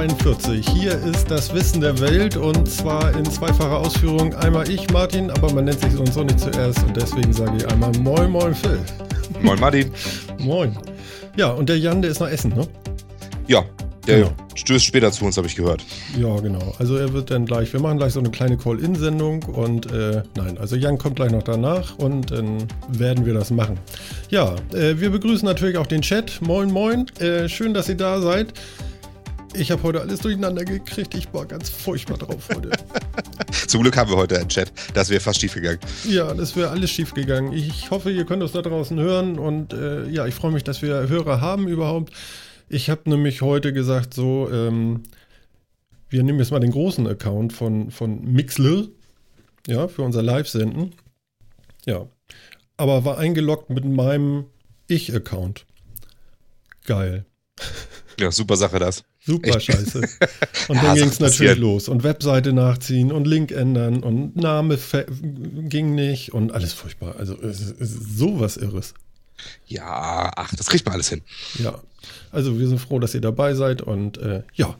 42. Hier ist das Wissen der Welt und zwar in zweifacher Ausführung. Einmal ich, Martin, aber man nennt sich sonst so nicht zuerst und deswegen sage ich einmal Moin Moin Phil. Moin Martin. Moin. Ja, und der Jan, der ist nach Essen, ne? Ja, der genau. stößt später zu uns, habe ich gehört. Ja, genau. Also er wird dann gleich, wir machen gleich so eine kleine Call-In-Sendung und äh, nein, also Jan kommt gleich noch danach und dann werden wir das machen. Ja, äh, wir begrüßen natürlich auch den Chat. Moin, moin. Äh, schön, dass ihr da seid. Ich habe heute alles durcheinander gekriegt. Ich war ganz furchtbar drauf heute. Zum Glück haben wir heute einen Chat. Das wäre fast schief gegangen. Ja, das wäre alles schief gegangen. Ich hoffe, ihr könnt uns da draußen hören und äh, ja, ich freue mich, dass wir Hörer haben überhaupt. Ich habe nämlich heute gesagt, so, ähm, wir nehmen jetzt mal den großen Account von, von Mixler, ja, für unser Live-Senden. Ja. Aber war eingeloggt mit meinem Ich-Account. Geil. Ja, super Sache das. Super Echt? scheiße. Und ja, dann ging es natürlich los. Und Webseite nachziehen und Link ändern und Name ging nicht und alles furchtbar. Also es ist sowas Irres. Ja, ach, das kriegt man alles hin. Ja, also wir sind froh, dass ihr dabei seid und äh, ja,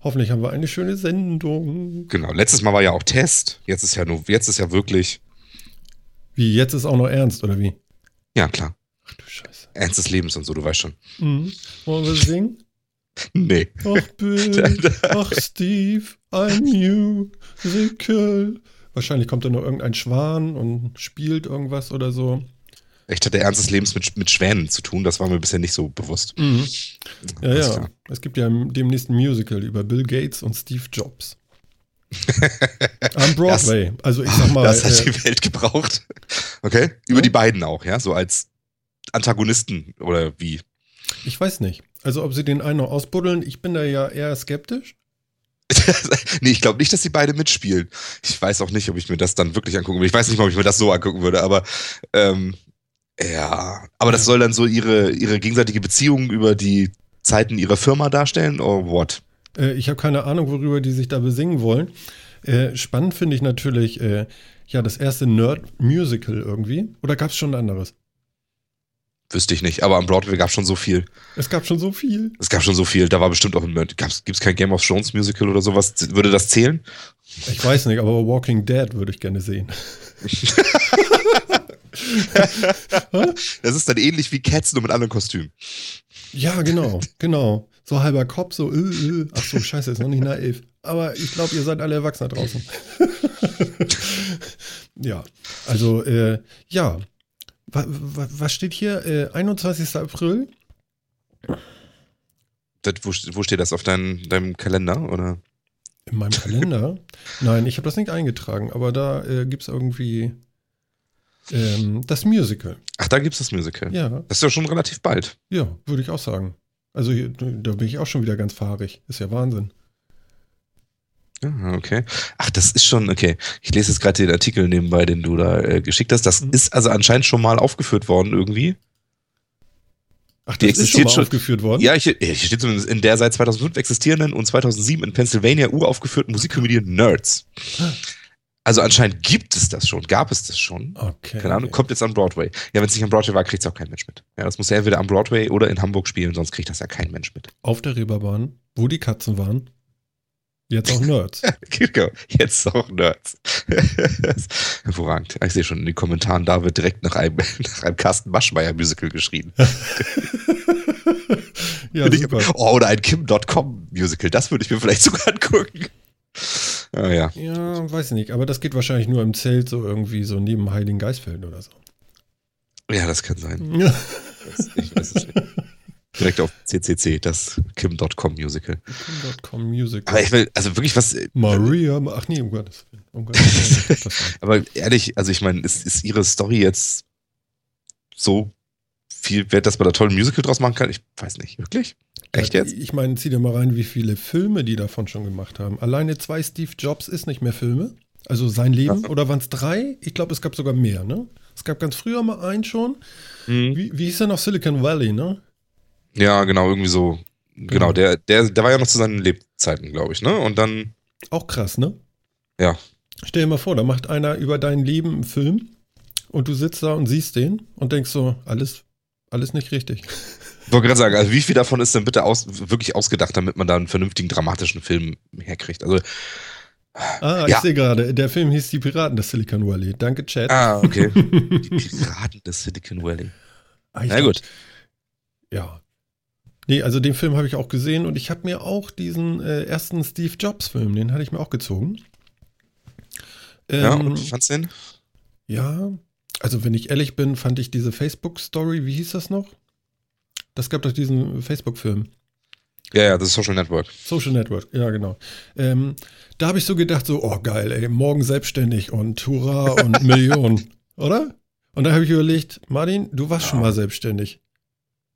hoffentlich haben wir eine schöne Sendung. Genau, letztes Mal war ja auch Test, jetzt ist ja nur, jetzt ist ja wirklich. Wie, jetzt ist auch noch ernst, oder wie? Ja, klar. Ach du Scheiße. Ernst des Lebens und so, du weißt schon. Mhm. Wollen wir singen? Nee. Ach Bill, ach Steve, ein Musical. Wahrscheinlich kommt da noch irgendein Schwan und spielt irgendwas oder so. Echt hat der Ernst des Lebens mit, mit Schwänen zu tun, das war mir bisher nicht so bewusst. Mhm. Ja, ja. Klar. Es gibt ja demnächst ein Musical über Bill Gates und Steve Jobs. Am Broadway. Das, also ich sag mal. Das hat äh, die Welt gebraucht. Okay. Über ja? die beiden auch, ja, so als Antagonisten oder wie? Ich weiß nicht. Also ob sie den einen noch ausbuddeln, ich bin da ja eher skeptisch. nee, ich glaube nicht, dass sie beide mitspielen. Ich weiß auch nicht, ob ich mir das dann wirklich angucken würde. Ich weiß nicht mal, ob ich mir das so angucken würde, aber ähm, ja, aber das soll dann so ihre, ihre gegenseitige Beziehung über die Zeiten ihrer Firma darstellen, oder what? Äh, ich habe keine Ahnung, worüber die sich da besingen wollen. Äh, spannend finde ich natürlich, äh, ja, das erste Nerd-Musical irgendwie. Oder gab es schon ein anderes? Wüsste ich nicht, aber am Broadway gab es schon so viel. Es gab schon so viel. Es gab schon so viel. Da war bestimmt auch ein. Gibt es kein Game of Thrones Musical oder sowas? Würde das zählen? Ich weiß nicht, aber Walking Dead würde ich gerne sehen. das ist dann ähnlich wie Cats, nur mit anderen Kostümen. Ja, genau, genau. So halber Kopf, so, äh, äh. ach so, scheiße, ist noch nicht naiv. Aber ich glaube, ihr seid alle Erwachsene draußen. ja, also, äh, ja. Was, steht hier? Äh, 21. April? Das, wo, wo, steht das? Auf dein, deinem Kalender, oder? In meinem Kalender? Nein, ich habe das nicht eingetragen, aber da äh, gibt es irgendwie ähm, das Musical. Ach, da gibt es das Musical. Ja. Das ist ja schon relativ bald. Ja, würde ich auch sagen. Also da bin ich auch schon wieder ganz fahrig. Ist ja Wahnsinn. Ah, okay. Ach, das ist schon, okay. Ich lese jetzt gerade den Artikel nebenbei, den du da äh, geschickt hast. Das mhm. ist also anscheinend schon mal aufgeführt worden irgendwie. Ach, die existiert ist schon, mal aufgeführt worden? Ja, hier, hier steht zumindest in der seit 2005 existierenden und 2007 in Pennsylvania uraufgeführten Musikkomödie Nerds. Also anscheinend gibt es das schon, gab es das schon. Okay. Keine Ahnung, kommt jetzt an Broadway. Ja, wenn es nicht an Broadway war, kriegt es auch kein Mensch mit. Ja, das muss ja entweder am Broadway oder in Hamburg spielen, sonst kriegt das ja kein Mensch mit. Auf der Reeperbahn, wo die Katzen waren. Jetzt auch Nerds. genau, jetzt auch Nerds. Hervorragend. Ich sehe schon in den Kommentaren, da wird direkt nach einem, nach einem Carsten Maschmeyer-Musical geschrien. ja, super. oh, oder ein Kim.com-Musical, das würde ich mir vielleicht sogar angucken. Ah, ja. Ja, weiß ich nicht. Aber das geht wahrscheinlich nur im Zelt so irgendwie so neben Heiligen Geistfeld oder so. Ja, das kann sein. Ja. Ich weiß es nicht. Direkt auf CCC, das Kim.com Musical. Kim.com Musical. Aber ich will, also wirklich was. Äh, Maria, ach nee, um Gottes Willen. Um Gottes Willen. Aber ehrlich, also ich meine, ist, ist ihre Story jetzt so viel wert, dass man da toll ein Musical draus machen kann? Ich weiß nicht, wirklich? Echt jetzt? Ich meine, zieh dir mal rein, wie viele Filme die davon schon gemacht haben. Alleine zwei Steve Jobs ist nicht mehr Filme. Also sein Leben. Ja. Oder waren es drei? Ich glaube, es gab sogar mehr, ne? Es gab ganz früher mal einen schon. Mhm. Wie, wie hieß der noch? Silicon Valley, ne? Ja, genau, irgendwie so. Genau, genau der, der, der war ja noch zu seinen Lebzeiten, glaube ich, ne? Und dann. Auch krass, ne? Ja. Stell dir mal vor, da macht einer über dein Leben einen Film und du sitzt da und siehst den und denkst so, alles, alles nicht richtig. wollte gerade sagen, also wie viel davon ist denn bitte aus, wirklich ausgedacht, damit man da einen vernünftigen dramatischen Film herkriegt? Also Ah, ich Ja. sehe gerade, der Film hieß Die Piraten des Silicon Valley. Danke, Chat. Ah, okay. Die Piraten des Silicon Valley. Ah, ich Na gut. Ja. Nee, also den Film habe ich auch gesehen und ich habe mir auch diesen äh, ersten Steve Jobs-Film, den hatte ich mir auch gezogen. Ja, Ähm, und wie fandst du den? ja, also wenn ich ehrlich bin, fand ich diese Facebook-Story, wie hieß das noch? Das gab doch diesen Facebook-Film. Ja, ja, das ist Social Network. Social Network, ja genau. Ähm, da habe ich so gedacht, so, oh geil, ey, morgen selbstständig und hurra und Millionen, oder? Und da habe ich überlegt, Martin, du warst schon mal selbstständig.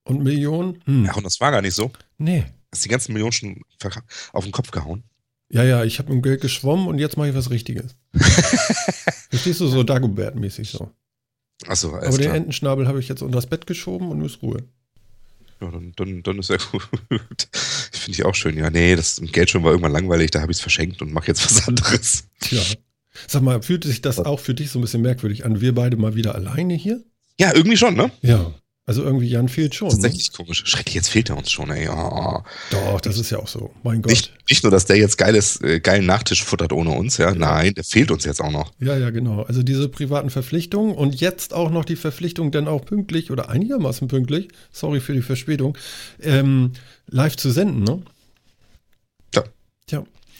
Und Millionen? Hm, Ja, und das war gar nicht so. nee. Hast die ganzen Millionen schon auf den Kopf gehauen? Ja, ja, ich habe im Geld geschwommen und jetzt mache ich was Richtiges. Verstehst du, so Dagobert-mäßig so. Achso, Aber den klar. Entenschnabel habe ich jetzt unter das Bett geschoben und nun ist Ruhe. Ja, dann, dann, dann ist ja gut. Finde ich auch schön. Ja, nee, das Geld schon war irgendwann langweilig, da habe ich es verschenkt und mache jetzt was anderes. Tja. Sag mal, fühlt sich das auch für dich so ein bisschen merkwürdig an? Wir beide mal wieder alleine hier? Ja, irgendwie schon, ne? Ja. Also irgendwie Jan fehlt schon. Ne? Tatsächlich komisch. Schrecklich, jetzt fehlt er uns schon, ey. Oh. Doch, das ist ja auch so. Mein Gott. Nicht, nicht nur, dass der jetzt geiles, äh, geilen Nachtisch futtert ohne uns, ja. Nein, der fehlt uns jetzt auch noch. Ja, ja, genau. Also diese privaten Verpflichtungen und jetzt auch noch die Verpflichtung, dann auch pünktlich oder einigermaßen pünktlich, sorry für die Verspätung, ähm, live zu senden, ne?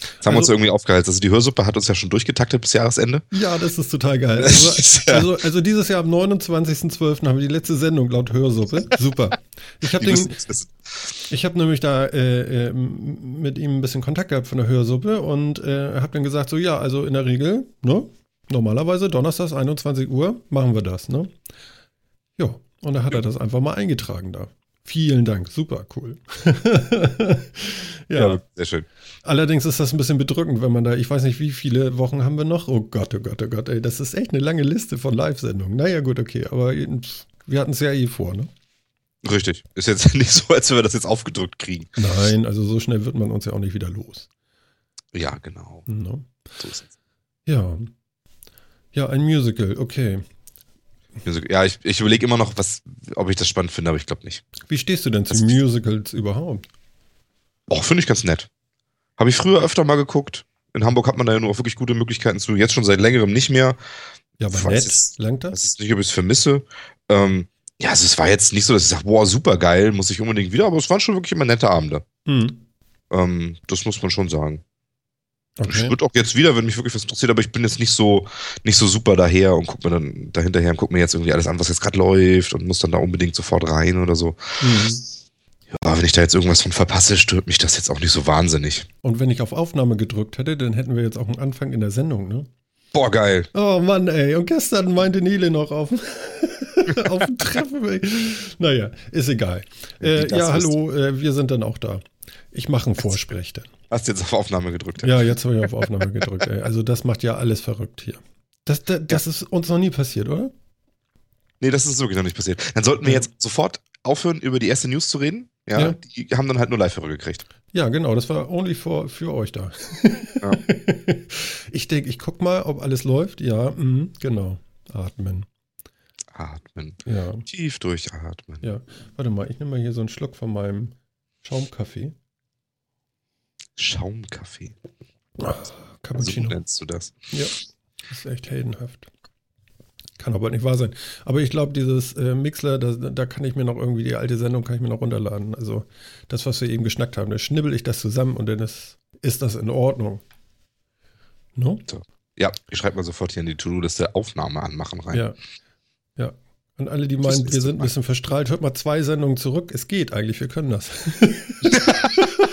Ja. Das haben wir uns Also- irgendwie aufgehalten. Also die Hörsuppe hat uns ja schon durchgetaktet bis Jahresende. Ja, das ist total geil. Also, ja- also, also dieses Jahr am 29.12. haben wir die letzte Sendung laut Hörsuppe. Super. Ich habe habe nämlich da äh, äh, mit ihm ein bisschen Kontakt gehabt von der Hörsuppe und äh, habe dann gesagt, so ja, also in der Regel, ne, normalerweise donnerstags 21 Uhr machen wir das, ne? Ja, und da hat er das einfach mal eingetragen da. Vielen Dank, super cool. ja, sehr schön. allerdings ist das ein bisschen bedrückend, wenn man da, ich weiß nicht, wie viele Wochen haben wir noch? Oh Gott, oh Gott, oh Gott, ey, das ist echt eine lange Liste von Live-Sendungen. Naja, gut, okay, aber pff, wir hatten es ja eh vor, ne? Richtig. Ist jetzt nicht so, als wenn wir das jetzt aufgedrückt kriegen. Nein, also so schnell wird man uns ja auch nicht wieder los. Ja, genau. Ne? So ist es. Ja. Ja, ein Musical, okay. Ja, ich, ich überlege immer noch, was, ob ich das spannend finde, aber ich glaube nicht. Wie stehst du denn zu Das- Musicals überhaupt? Och, finde ich ganz nett. Habe ich früher öfter mal geguckt. In Hamburg hat man da ja nur auch wirklich gute Möglichkeiten zu. Jetzt schon seit längerem nicht mehr. Ja, aber Ich nett, es- langt Ich das? weiß nicht, ob ich es vermisse. Ähm, ja, also es war jetzt nicht so, dass ich sage, boah, super geil, muss ich unbedingt wieder, aber es waren schon wirklich immer nette Abende. Hm. Ähm, das muss man schon sagen. Ich Okay. würde auch jetzt wieder, wenn mich wirklich was interessiert, aber ich bin jetzt nicht so, nicht so super daher und guck mir dann dahinterher und guck mir jetzt irgendwie alles an, was jetzt gerade läuft und muss dann da unbedingt sofort rein oder so. Hm. Ja, wenn ich da jetzt irgendwas von verpasse, stört mich das jetzt auch nicht so wahnsinnig. Und wenn ich auf Aufnahme gedrückt hätte, dann hätten wir jetzt auch einen Anfang in der Sendung, ne? Boah, geil. Oh Mann, ey. Und gestern meinte Nele noch auf, auf dem Treffen. ey. Naja, ist egal. Äh, ja, hallo, äh, wir sind dann auch da. Ich mache einen Vorsprech dann. Hast jetzt auf Aufnahme gedrückt. Ja, jetzt habe ich auf Aufnahme gedrückt. Ey. Also das macht ja alles verrückt hier. Das, das, das ist uns noch nie passiert, oder? Nee, das ist wirklich noch nicht passiert. Dann sollten wir Ja. jetzt sofort aufhören, über die erste News zu reden. Ja, Ja. die haben dann halt nur Live-Hörer gekriegt. Ja, genau, das war only for, für euch da. Ja. Ich denke, ich guck mal, ob alles läuft. Ja, mhm, genau. Atmen. Atmen. Ja, Tief durchatmen. ja. Warte mal, ich nehme mal hier so einen Schluck von meinem Schaumkaffee. Schaumkaffee. Ah, So Cappuccino. nennst du das. Ja, ist echt heldenhaft. Kann aber nicht wahr sein. Aber ich glaube, dieses äh, Mixler, da, da kann ich mir noch irgendwie die alte Sendung kann ich mir noch runterladen. Also das, was wir eben geschnackt haben, da schnibbel ich das zusammen und dann ist, ist das in Ordnung. No? Ja, ich schreibe mal sofort hier in die To-Do-Liste Aufnahme anmachen rein. Ja. Ja. Und alle, die Das meinen, wir sind ein bisschen verstrahlt, hört mal zwei Sendungen zurück. Es geht eigentlich, wir können das.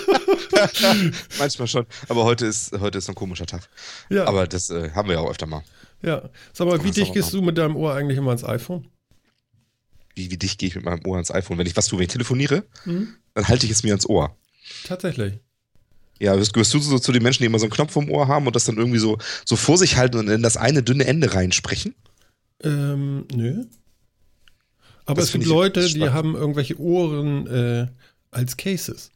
Manchmal schon. Aber heute ist, heute ist so ein komischer Tag. ja, Aber das äh, haben wir ja auch öfter mal. ja. Sag mal, wie dicht gehst du mit deinem Ohr eigentlich immer ans iPhone? Wie, wie dicht gehe ich mit meinem Ohr ans iPhone? Wenn ich was tue, wenn ich telefoniere, Hm? dann halte ich es mir ans Ohr. Tatsächlich. Ja, gehörst du so zu den Menschen, die immer so einen Knopf vom Ohr haben und das dann irgendwie so, so vor sich halten und in das eine dünne Ende reinsprechen? Ähm, nö. Aber Das es gibt Leute, die haben irgendwelche Ohren äh, als Cases.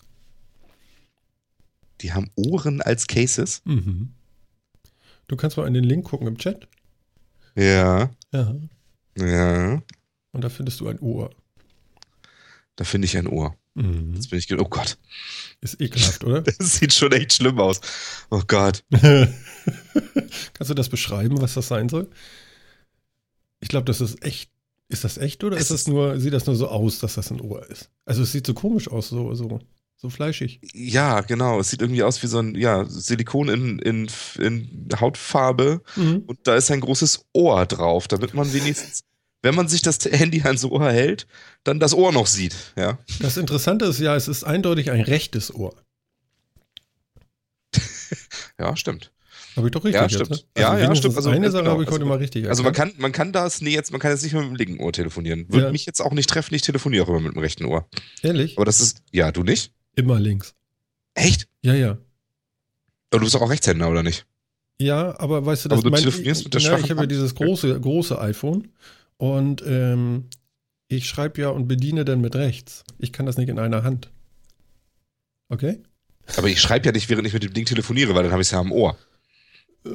Die haben Ohren als Cases. Mhm. Du kannst mal in den Link gucken im Chat. Ja, Ja. ja. Und da findest du ein Ohr. Da finde ich ein Ohr. Mhm. Jetzt bin ich, oh Gott, Ist ekelhaft, oder? das sieht schon echt schlimm aus. Oh Gott. Kannst du das beschreiben, was das sein soll? Ich glaube, das ist echt. Ist das echt oder Es ist das nur, sieht das nur so aus, dass das ein Ohr ist? Also es sieht so komisch aus, so, so, so fleischig. Ja, genau. Es sieht irgendwie aus wie so ein ja, Silikon in, in, in Hautfarbe Mhm. und da ist ein großes Ohr drauf, damit man wenigstens, wenn man sich das Handy ans Ohr hält, dann das Ohr noch sieht. Ja. Das Interessante ist ja, es ist eindeutig ein rechtes Ohr. Ja, stimmt. Habe ich doch richtig Ja, jetzt, stimmt. ne? Ja, ja, stimmt. Also, eine Sache genau. habe ich heute Also- mal richtig Also man erkannt. kann, man kann das, nee, jetzt, man kann jetzt nicht mehr mit dem linken Ohr telefonieren. Würde Ja. mich jetzt auch nicht treffen, ich telefoniere auch immer mit dem rechten Ohr. Ehrlich? Aber das ist, ja, du nicht? Immer links. Echt? Ja, ja. Aber du bist auch Rechtshänder, oder nicht? Ja, aber weißt du, Aber das du mein- telefonierst mit der ja, Ich habe ja dieses große, große iPhone und ähm, ich schreibe ja und bediene dann mit rechts. Ich kann das nicht in einer Hand. Okay? Aber ich schreibe ja nicht, während ich mit dem Ding telefoniere, weil dann habe ich es ja am Ohr. Äh,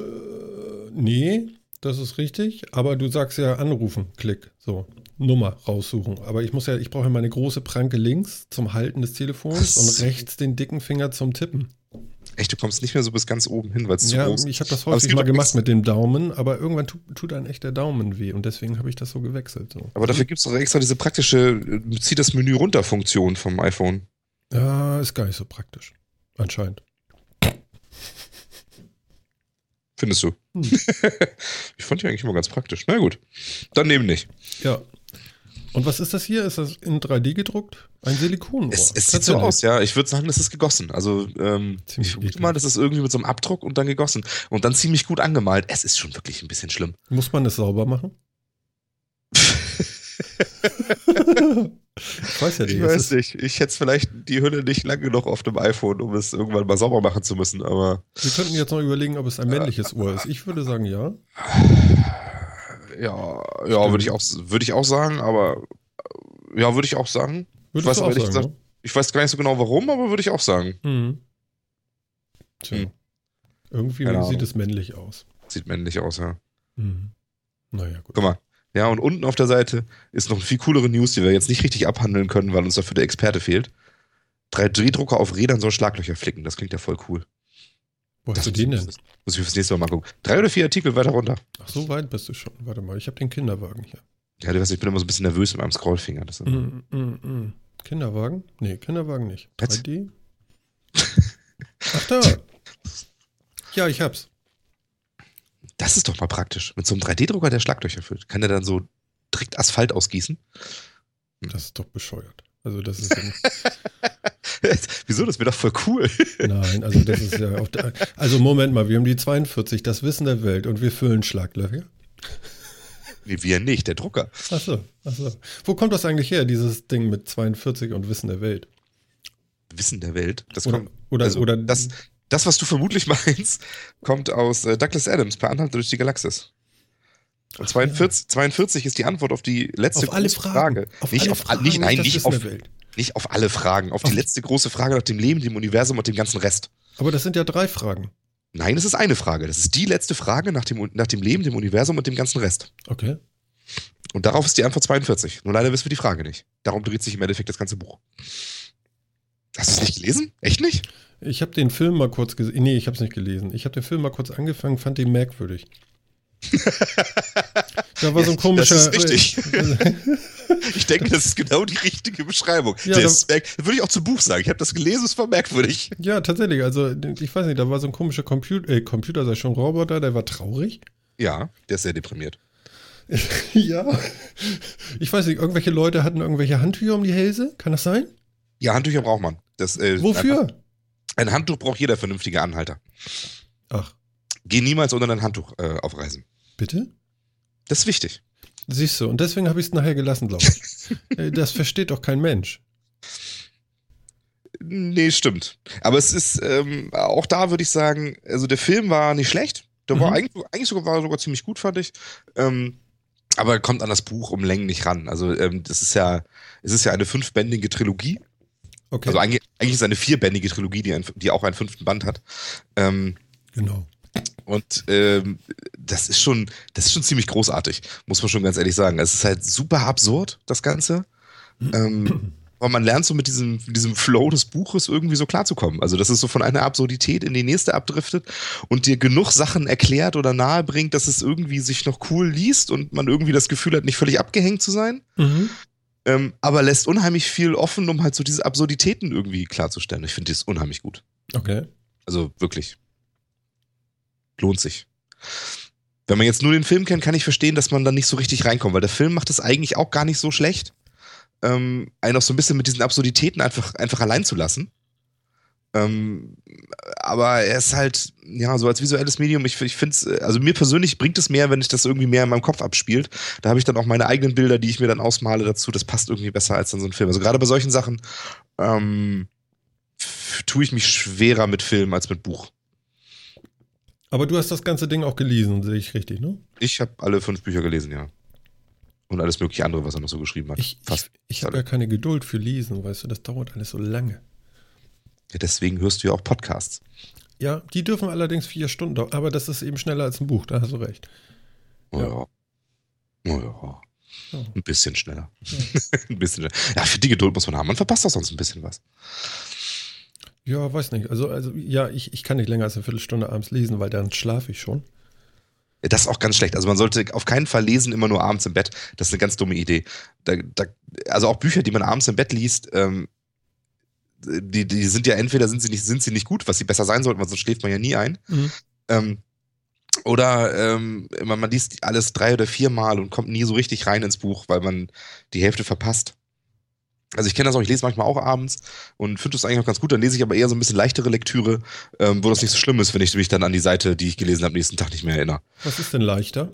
nee, das ist richtig. Aber du sagst ja anrufen, Klick, so Nummer raussuchen. Aber ich muss ja, ich brauche ja meine große Pranke links zum Halten des Telefons und rechts den dicken Finger zum Tippen. Echt, du kommst nicht mehr so bis ganz oben hin, weil es zu Ja, groß ist. ich habe das häufig mal gemacht mit dem Daumen, aber irgendwann tut, tut einem echt der Daumen weh und deswegen habe ich das so gewechselt. So. Aber dafür gibt es doch extra diese praktische, äh, zieh das Menü runter Funktion vom iPhone. Ja, ist gar nicht so praktisch. Anscheinend. Findest du? Hm. ich fand die eigentlich immer ganz praktisch. Na gut. Dann nehmen nicht. Ja. Und was ist das hier? Ist das in 3D gedruckt? Ein Silikonohr. Es, es sieht so aus, ja. Ich würde sagen, das ist gegossen. Also, ähm, ich vermute mal, das ist irgendwie mit so einem Abdruck und dann gegossen. Und dann ziemlich gut angemalt. Es ist schon wirklich ein bisschen schlimm. Muss man es sauber machen? ich weiß ja nicht. Ich weiß nicht. Ich hätte vielleicht die Hülle nicht lang genug auf dem iPhone, um es irgendwann mal sauber machen zu müssen, aber wir könnten jetzt noch überlegen, ob es ein männliches Ohr ist. Ich würde sagen, ja. ja, ja, würde ich auch, würde ich auch sagen, aber ja, würde ich auch sagen. Würdest weiß du auch sagen, gesagt- Ich weiß gar nicht so genau warum, aber würde ich auch sagen. ne? Mhm. Tja. Hm. Irgendwie Keine sieht Ahnung. es männlich aus. Sieht männlich aus, ja. Mhm. Naja, gut. Guck mal. Ja, und unten auf der Seite ist noch eine viel coolere News, die wir jetzt nicht richtig abhandeln können, weil uns dafür der Experte fehlt. 3D-Drucker auf Rädern soll Schlaglöcher flicken. Das klingt ja voll cool. Wo hast du den denn? Muss ich fürs nächste Mal mal gucken. Drei oder vier Artikel weiter runter. Ach, so weit bist du schon. Warte mal, ich habe den Kinderwagen hier. Ja, du weißt, ich bin immer so ein bisschen nervös mit meinem Scrollfinger. Das ist Mm, mm, mm. Kinderwagen? Nee, Kinderwagen nicht. Was? 3D? Ach da. Ja, ich hab's. Das ist doch mal praktisch. Mit so einem 3D-Drucker, der Schlaglöcher füllt. Kann der dann so direkt Asphalt ausgießen? Das ist doch bescheuert. Also das ist ja, Wieso? Das wäre doch voll cool. nein, also das ist ja auf der, also Moment mal, wir haben die 42, das Wissen der Welt und wir füllen Schlaglöcher. Nee, wir nicht, der Drucker. Ach so, ach so. Wo kommt das eigentlich her, dieses Ding mit 42 und Wissen der Welt? Wissen der Welt. Das Oder, kommt, oder, also, oder das, das, was du vermutlich meinst, kommt aus äh, Douglas Adams bei Anhalt durch die Galaxis. Und 42, 42 ist die Antwort auf die letzte auf alle Fragen. Frage. Auf nicht alle auf Fragen nicht, nein, nicht auf, Welt. Nicht auf alle Fragen, auf, Auf- die letzte große Frage nach dem Leben, dem Universum und dem ganzen Rest. Aber das sind ja drei Fragen. Nein, es ist eine Frage. Das ist die letzte Frage nach dem, nach dem Leben, dem Universum und dem ganzen Rest. Okay. Und darauf ist die Antwort 42. Nur leider wissen wir die Frage nicht. Darum dreht sich im Endeffekt das ganze Buch. Hast du es nicht gelesen? Echt nicht? Ich habe den Film mal kurz gesehen. Nee, ich habe es nicht gelesen. Ich habe den Film mal kurz angefangen, fand den merkwürdig. da war so ein komischer. das ist richtig. Ich denke, das ist genau die richtige Beschreibung. Ja, Der da- ist merk- würde ich auch zum Buch sagen. Ich habe das gelesen, es war merkwürdig. ja, tatsächlich. Also, ich weiß nicht, da war so ein komischer Computer, äh, Computer, sei schon Roboter, der war traurig. Ja, der ist sehr deprimiert. ja. Ich weiß nicht, irgendwelche Leute hatten irgendwelche Handtücher um die Hälse. Kann das sein? Ja, Handtücher braucht man. Das, äh, Wofür? Ein, Handtuch braucht jeder vernünftige Anhalter. Ach, Geh niemals ohne dein Handtuch äh, auf Reisen. bitte? Das ist wichtig. Siehst du, und deswegen habe ich es nachher gelassen, glaube ich. Äh, das versteht doch kein Mensch. Nee, stimmt. Aber es ist, ähm, auch da würde ich sagen, also der Film war nicht schlecht. Der war Mhm. eigentlich, eigentlich sogar, war sogar ziemlich gut, fand ich. Ähm, aber er kommt an das Buch um Längen nicht ran. Also ähm, das ist ja, es ist ja eine fünfbändige Trilogie. Okay. Also eigentlich, eigentlich ist es eine vierbändige Trilogie, die, ein, die auch einen fünften Band hat. Ähm, genau. Und ähm, das ist schon, das ist schon ziemlich großartig, muss man schon ganz ehrlich sagen. Es ist halt super absurd, das Ganze. Ähm, aber man lernt so mit diesem, diesem Flow des Buches irgendwie so klarzukommen. Also, dass es so von einer Absurdität in die nächste abdriftet und dir genug Sachen erklärt oder nahebringt, dass es irgendwie sich noch cool liest und man irgendwie das Gefühl hat, nicht völlig abgehängt zu sein. Mhm. Ähm, aber lässt unheimlich viel offen, um halt so diese Absurditäten irgendwie klarzustellen. Ich finde das unheimlich gut. Okay. Also wirklich. Lohnt sich. Wenn man jetzt nur den Film kennt, kann ich verstehen, dass man dann nicht so richtig reinkommt, weil der Film macht es eigentlich auch gar nicht so schlecht, ähm, einen auch so ein bisschen mit diesen Absurditäten einfach, einfach allein zu lassen. Ähm, aber er ist halt, ja, so als visuelles Medium, ich, ich finde es, also mir persönlich bringt es mehr, wenn ich das irgendwie mehr in meinem Kopf abspielt. Da habe ich dann auch meine eigenen Bilder, die ich mir dann ausmale dazu. Das passt irgendwie besser als dann so ein Film. Also gerade bei solchen Sachen ähm, tue ich mich schwerer mit Film als mit Buch. Aber du hast das ganze Ding auch gelesen, sehe ich richtig, ne? Ich habe alle fünf Bücher gelesen, ja. Und alles mögliche andere, was er noch so geschrieben hat. Ich, Fast ich, ich habe ja keine Geduld für Lesen, weißt du, das dauert alles so lange. Ja, deswegen hörst du ja auch Podcasts. Ja, die dürfen allerdings vier Stunden dauern, aber das ist eben schneller als ein Buch, da hast du recht. Oh ja. Oh ja. ja. Ein bisschen schneller. Ja. ein bisschen schneller. Ja, für die Geduld muss man haben. Man verpasst doch sonst ein bisschen was. Ja, weiß nicht. Also, also ja, ich, ich kann nicht länger als eine Viertelstunde abends lesen, weil dann schlafe ich schon. Das ist auch ganz schlecht. Also man sollte auf keinen Fall lesen, immer nur abends im Bett. Das ist eine ganz dumme Idee. Da, da, also auch Bücher, die man abends im Bett liest, ähm, die, die sind ja entweder sind sie nicht, sind sie nicht gut, was sie besser sein sollten, weil sonst schläft man ja nie ein. Mhm. Ähm, oder ähm, man, man liest alles drei oder vier Mal und kommt nie so richtig rein ins Buch, weil man die Hälfte verpasst. Also ich kenne das auch, ich lese manchmal auch abends und finde das eigentlich auch ganz gut. Dann lese ich aber eher so ein bisschen leichtere Lektüre, ähm, wo das nicht so schlimm ist, wenn ich mich dann an die Seite, die ich gelesen habe, nächsten Tag nicht mehr erinnere. Was ist denn leichter?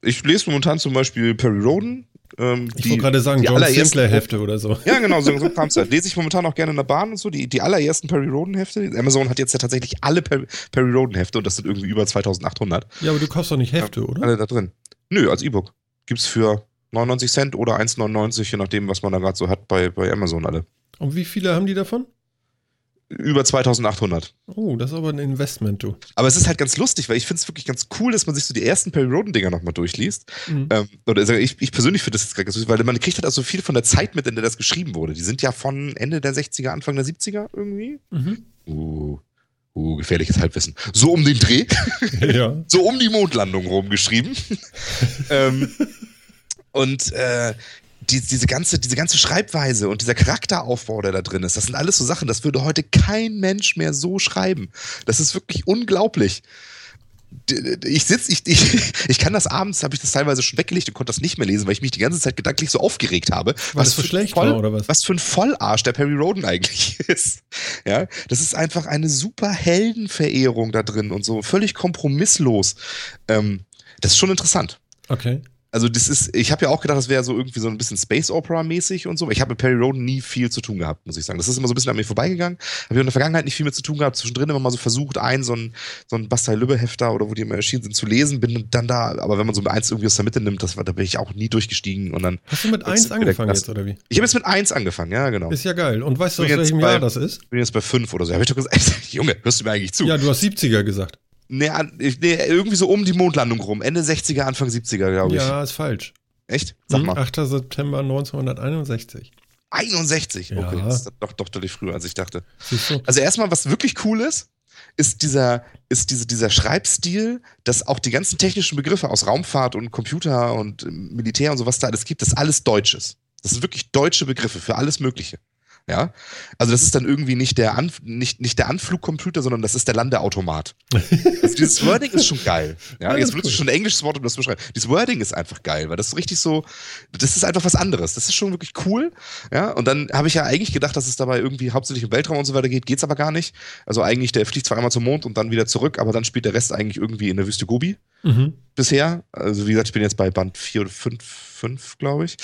Ich lese momentan zum Beispiel Perry Roden. Ähm, ich wollte gerade sagen, John Sinclair-Hefte oder so. Ja, genau, so, so kam es halt. Lese ich momentan auch gerne in der Bahn und so. Die, die allerersten Perry Roden-Hefte. Amazon hat jetzt ja tatsächlich alle Perry, Perry Roden-Hefte und das sind irgendwie über 2800. Ja, aber du kaufst doch nicht Hefte, ja, oder? Alle da drin. Nö, als E-Book. Gibt's für 99 Cent oder 1,99, je nachdem, was man da gerade so hat bei, bei Amazon alle. Und wie viele haben die davon? Über 2800. Oh, das ist aber ein Investment, du. Aber es ist halt ganz lustig, weil ich finde es wirklich ganz cool, dass man sich so die ersten Perry Roden-Dinger nochmal durchliest. Mhm. Ähm, oder ich, ich persönlich finde das jetzt gerade ganz lustig, weil man kriegt halt auch so viel von der Zeit mit, in der das geschrieben wurde. Die sind ja von Ende der 60er, Anfang der 70er irgendwie. Mhm. Uh, uh, gefährliches Halbwissen. So um den Dreh. Ja. so um die Mondlandung rumgeschrieben. ähm, und äh, die, diese, ganze, diese ganze Schreibweise und dieser Charakteraufbau, der da drin ist, das sind alles so Sachen, das würde heute kein Mensch mehr so schreiben. Das ist wirklich unglaublich. Ich sitze, ich, ich, ich kann das abends, habe ich das teilweise schon weggelegt und konnte das nicht mehr lesen, weil ich mich die ganze Zeit gedanklich so aufgeregt habe. Weil was, für schlecht voll, war, oder was? was für ein Vollarsch der Perry Roden eigentlich ist. Ja, das ist einfach eine super Heldenverehrung da drin und so völlig kompromisslos. Ähm, das ist schon interessant. Okay also das ist, ich habe ja auch gedacht, das wäre so irgendwie so ein bisschen Space Opera mäßig und so. Ich habe mit Perry Roden nie viel zu tun gehabt, muss ich sagen. Das ist immer so ein bisschen an mir vorbeigegangen. Habe ich in der Vergangenheit nicht viel mit zu tun gehabt. Zwischendrin immer mal so versucht, ein so ein so ein Bastei Lübbe Hefter oder wo die immer erschienen sind zu lesen, bin dann da. Aber wenn man so mit eins irgendwie aus der Mitte nimmt, das war, da bin ich auch nie durchgestiegen und dann. Hast du mit eins angefangen jetzt oder wie? Ich habe jetzt mit eins angefangen, ja genau. Ist ja geil. Und weißt du, aus welchem bei, Jahr das ist? Ich bin jetzt bei fünf oder so. Habe ich doch gesagt, Junge, hörst du mir eigentlich zu? Ja, du hast 70er gesagt. Nee, nee, irgendwie so um die Mondlandung rum. Ende 60er, Anfang 70er, glaube ich. Ja, ist falsch. Echt? Sag mal. 8. September 1961. 61? Ja. Okay, das ist doch, doch deutlich früher, als ich dachte. Also erstmal, was wirklich cool ist, ist dieser, ist diese, dieser Schreibstil, dass auch die ganzen technischen Begriffe aus Raumfahrt und Computer und Militär und so, was da alles gibt, das alles Deutsch ist. Das sind wirklich deutsche Begriffe für alles Mögliche. Ja, also das ist dann irgendwie nicht der, Anf nicht, nicht der Anflugcomputer, sondern das ist der Landeautomat. also dieses Wording ist schon geil. Ja, jetzt benutzt du schon ein englisches Wort, um das zu beschreiben. Dieses Wording ist einfach geil, weil das ist richtig so, das ist einfach was anderes. Das ist schon wirklich cool. Ja, und dann habe ich ja eigentlich gedacht, dass es dabei irgendwie hauptsächlich im Weltraum und so weiter geht. Geht's aber gar nicht. Also eigentlich, der fliegt zwar einmal zum Mond und dann wieder zurück, aber dann spielt der Rest eigentlich irgendwie in der Wüste Gobi. Mhm. Bisher. Also wie gesagt, ich bin jetzt bei Band 4 oder 5, 5 glaube ich.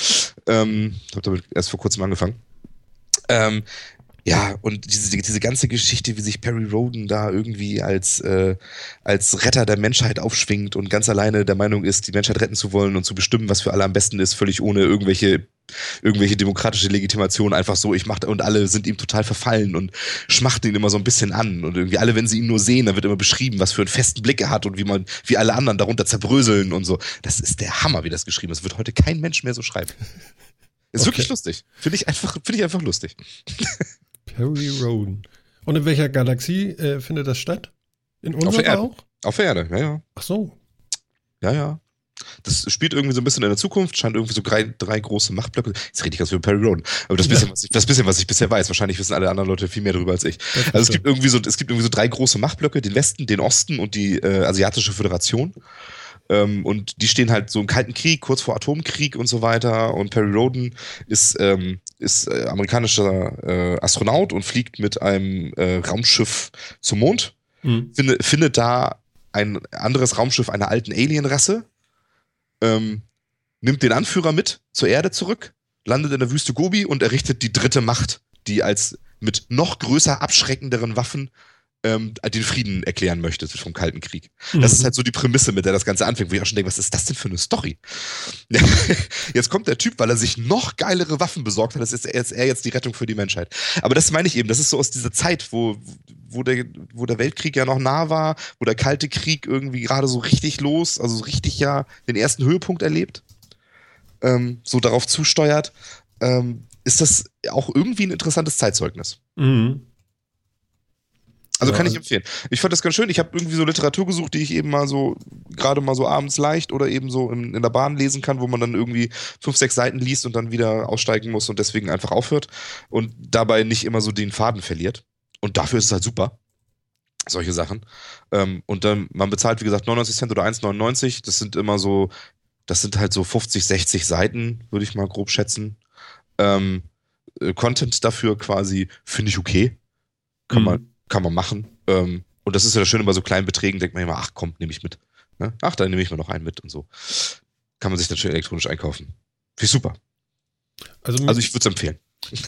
Ähm, habe damit erst vor kurzem angefangen. Ähm, ja, und diese, diese ganze Geschichte, wie sich Perry Roden da irgendwie als, äh, als Retter der Menschheit aufschwingt und ganz alleine der Meinung ist, die Menschheit retten zu wollen und zu bestimmen, was für alle am besten ist, völlig ohne irgendwelche irgendwelche demokratische Legitimation einfach so, ich mache und alle sind ihm total verfallen und schmachten ihn immer so ein bisschen an und irgendwie alle, wenn sie ihn nur sehen, dann wird immer beschrieben, was für einen festen Blick er hat und wie man, wie alle anderen darunter zerbröseln und so. Das ist der Hammer, wie das geschrieben ist. Wird heute kein Mensch mehr so schreiben. Ist okay. wirklich lustig. Finde ich, einfach, find ich einfach lustig. Perry Roden. Und in welcher Galaxie äh, findet das statt? In unserer auch? Auf der Erde, ja, ja. Ach so. Ja, ja. Das spielt irgendwie so ein bisschen in der Zukunft, scheint irgendwie so drei, drei große Machtblöcke. Jetzt rede ich ganz wie Perry Roden. Aber das bisschen, ja. was ich, das bisschen, was ich bisher weiß, wahrscheinlich wissen alle anderen Leute viel mehr darüber als ich. Also es gibt irgendwie so, es gibt irgendwie so drei große Machtblöcke, den Westen, den Osten und die äh, Asiatische Föderation. Ähm, und die stehen halt so im Kalten Krieg, kurz vor Atomkrieg und so weiter. Und Perry Roden ist, ähm, ist äh, amerikanischer äh, Astronaut und fliegt mit einem äh, Raumschiff zum Mond. Mhm. Finde, findet da ein anderes Raumschiff einer alten Alienrasse, ähm, nimmt den Anführer mit zur Erde zurück, landet in der Wüste Gobi und errichtet die dritte Macht, die als mit noch größer abschreckenderen Waffen ähm, den Frieden erklären möchte vom Kalten Krieg. Mhm. Das ist halt so die Prämisse, mit der das Ganze anfängt, wo ich auch schon denke, was ist das denn für eine Story? jetzt kommt der Typ, weil er sich noch geilere Waffen besorgt hat, das ist jetzt, er jetzt die Rettung für die Menschheit. Aber das meine ich eben, das ist so aus dieser Zeit, wo, wo, der, wo der Weltkrieg ja noch nah war, wo der Kalte Krieg irgendwie gerade so richtig los, also so richtig ja den ersten Höhepunkt erlebt, ähm, so darauf zusteuert, ähm, ist das auch irgendwie ein interessantes Zeitzeugnis. Mhm. Also kann ich empfehlen. Ich fand das ganz schön. Ich habe irgendwie so Literatur gesucht, die ich eben mal so, gerade mal so abends leicht oder eben so in, in, der Bahn lesen kann, wo man dann irgendwie fünf, sechs Seiten liest und dann wieder aussteigen muss und deswegen einfach aufhört und dabei nicht immer so den Faden verliert. Und dafür ist es halt super. Solche Sachen. Ähm, und dann, man bezahlt, wie gesagt, 99 Cent oder 1,99. Das sind immer so, das sind halt so 50, 60 Seiten, würde ich mal grob schätzen. Ähm, äh, Content dafür quasi finde ich okay. Kann mhm. man kann man machen. Ähm, und das ist ja das Schöne bei so kleinen Beträgen, denkt man immer, ach komm, nehme ich mit. Ne? Ach, dann nehme ich mir noch einen mit und so. Kann man sich dann schön elektronisch einkaufen. Finde ich super. Also, also ich würde es empfehlen.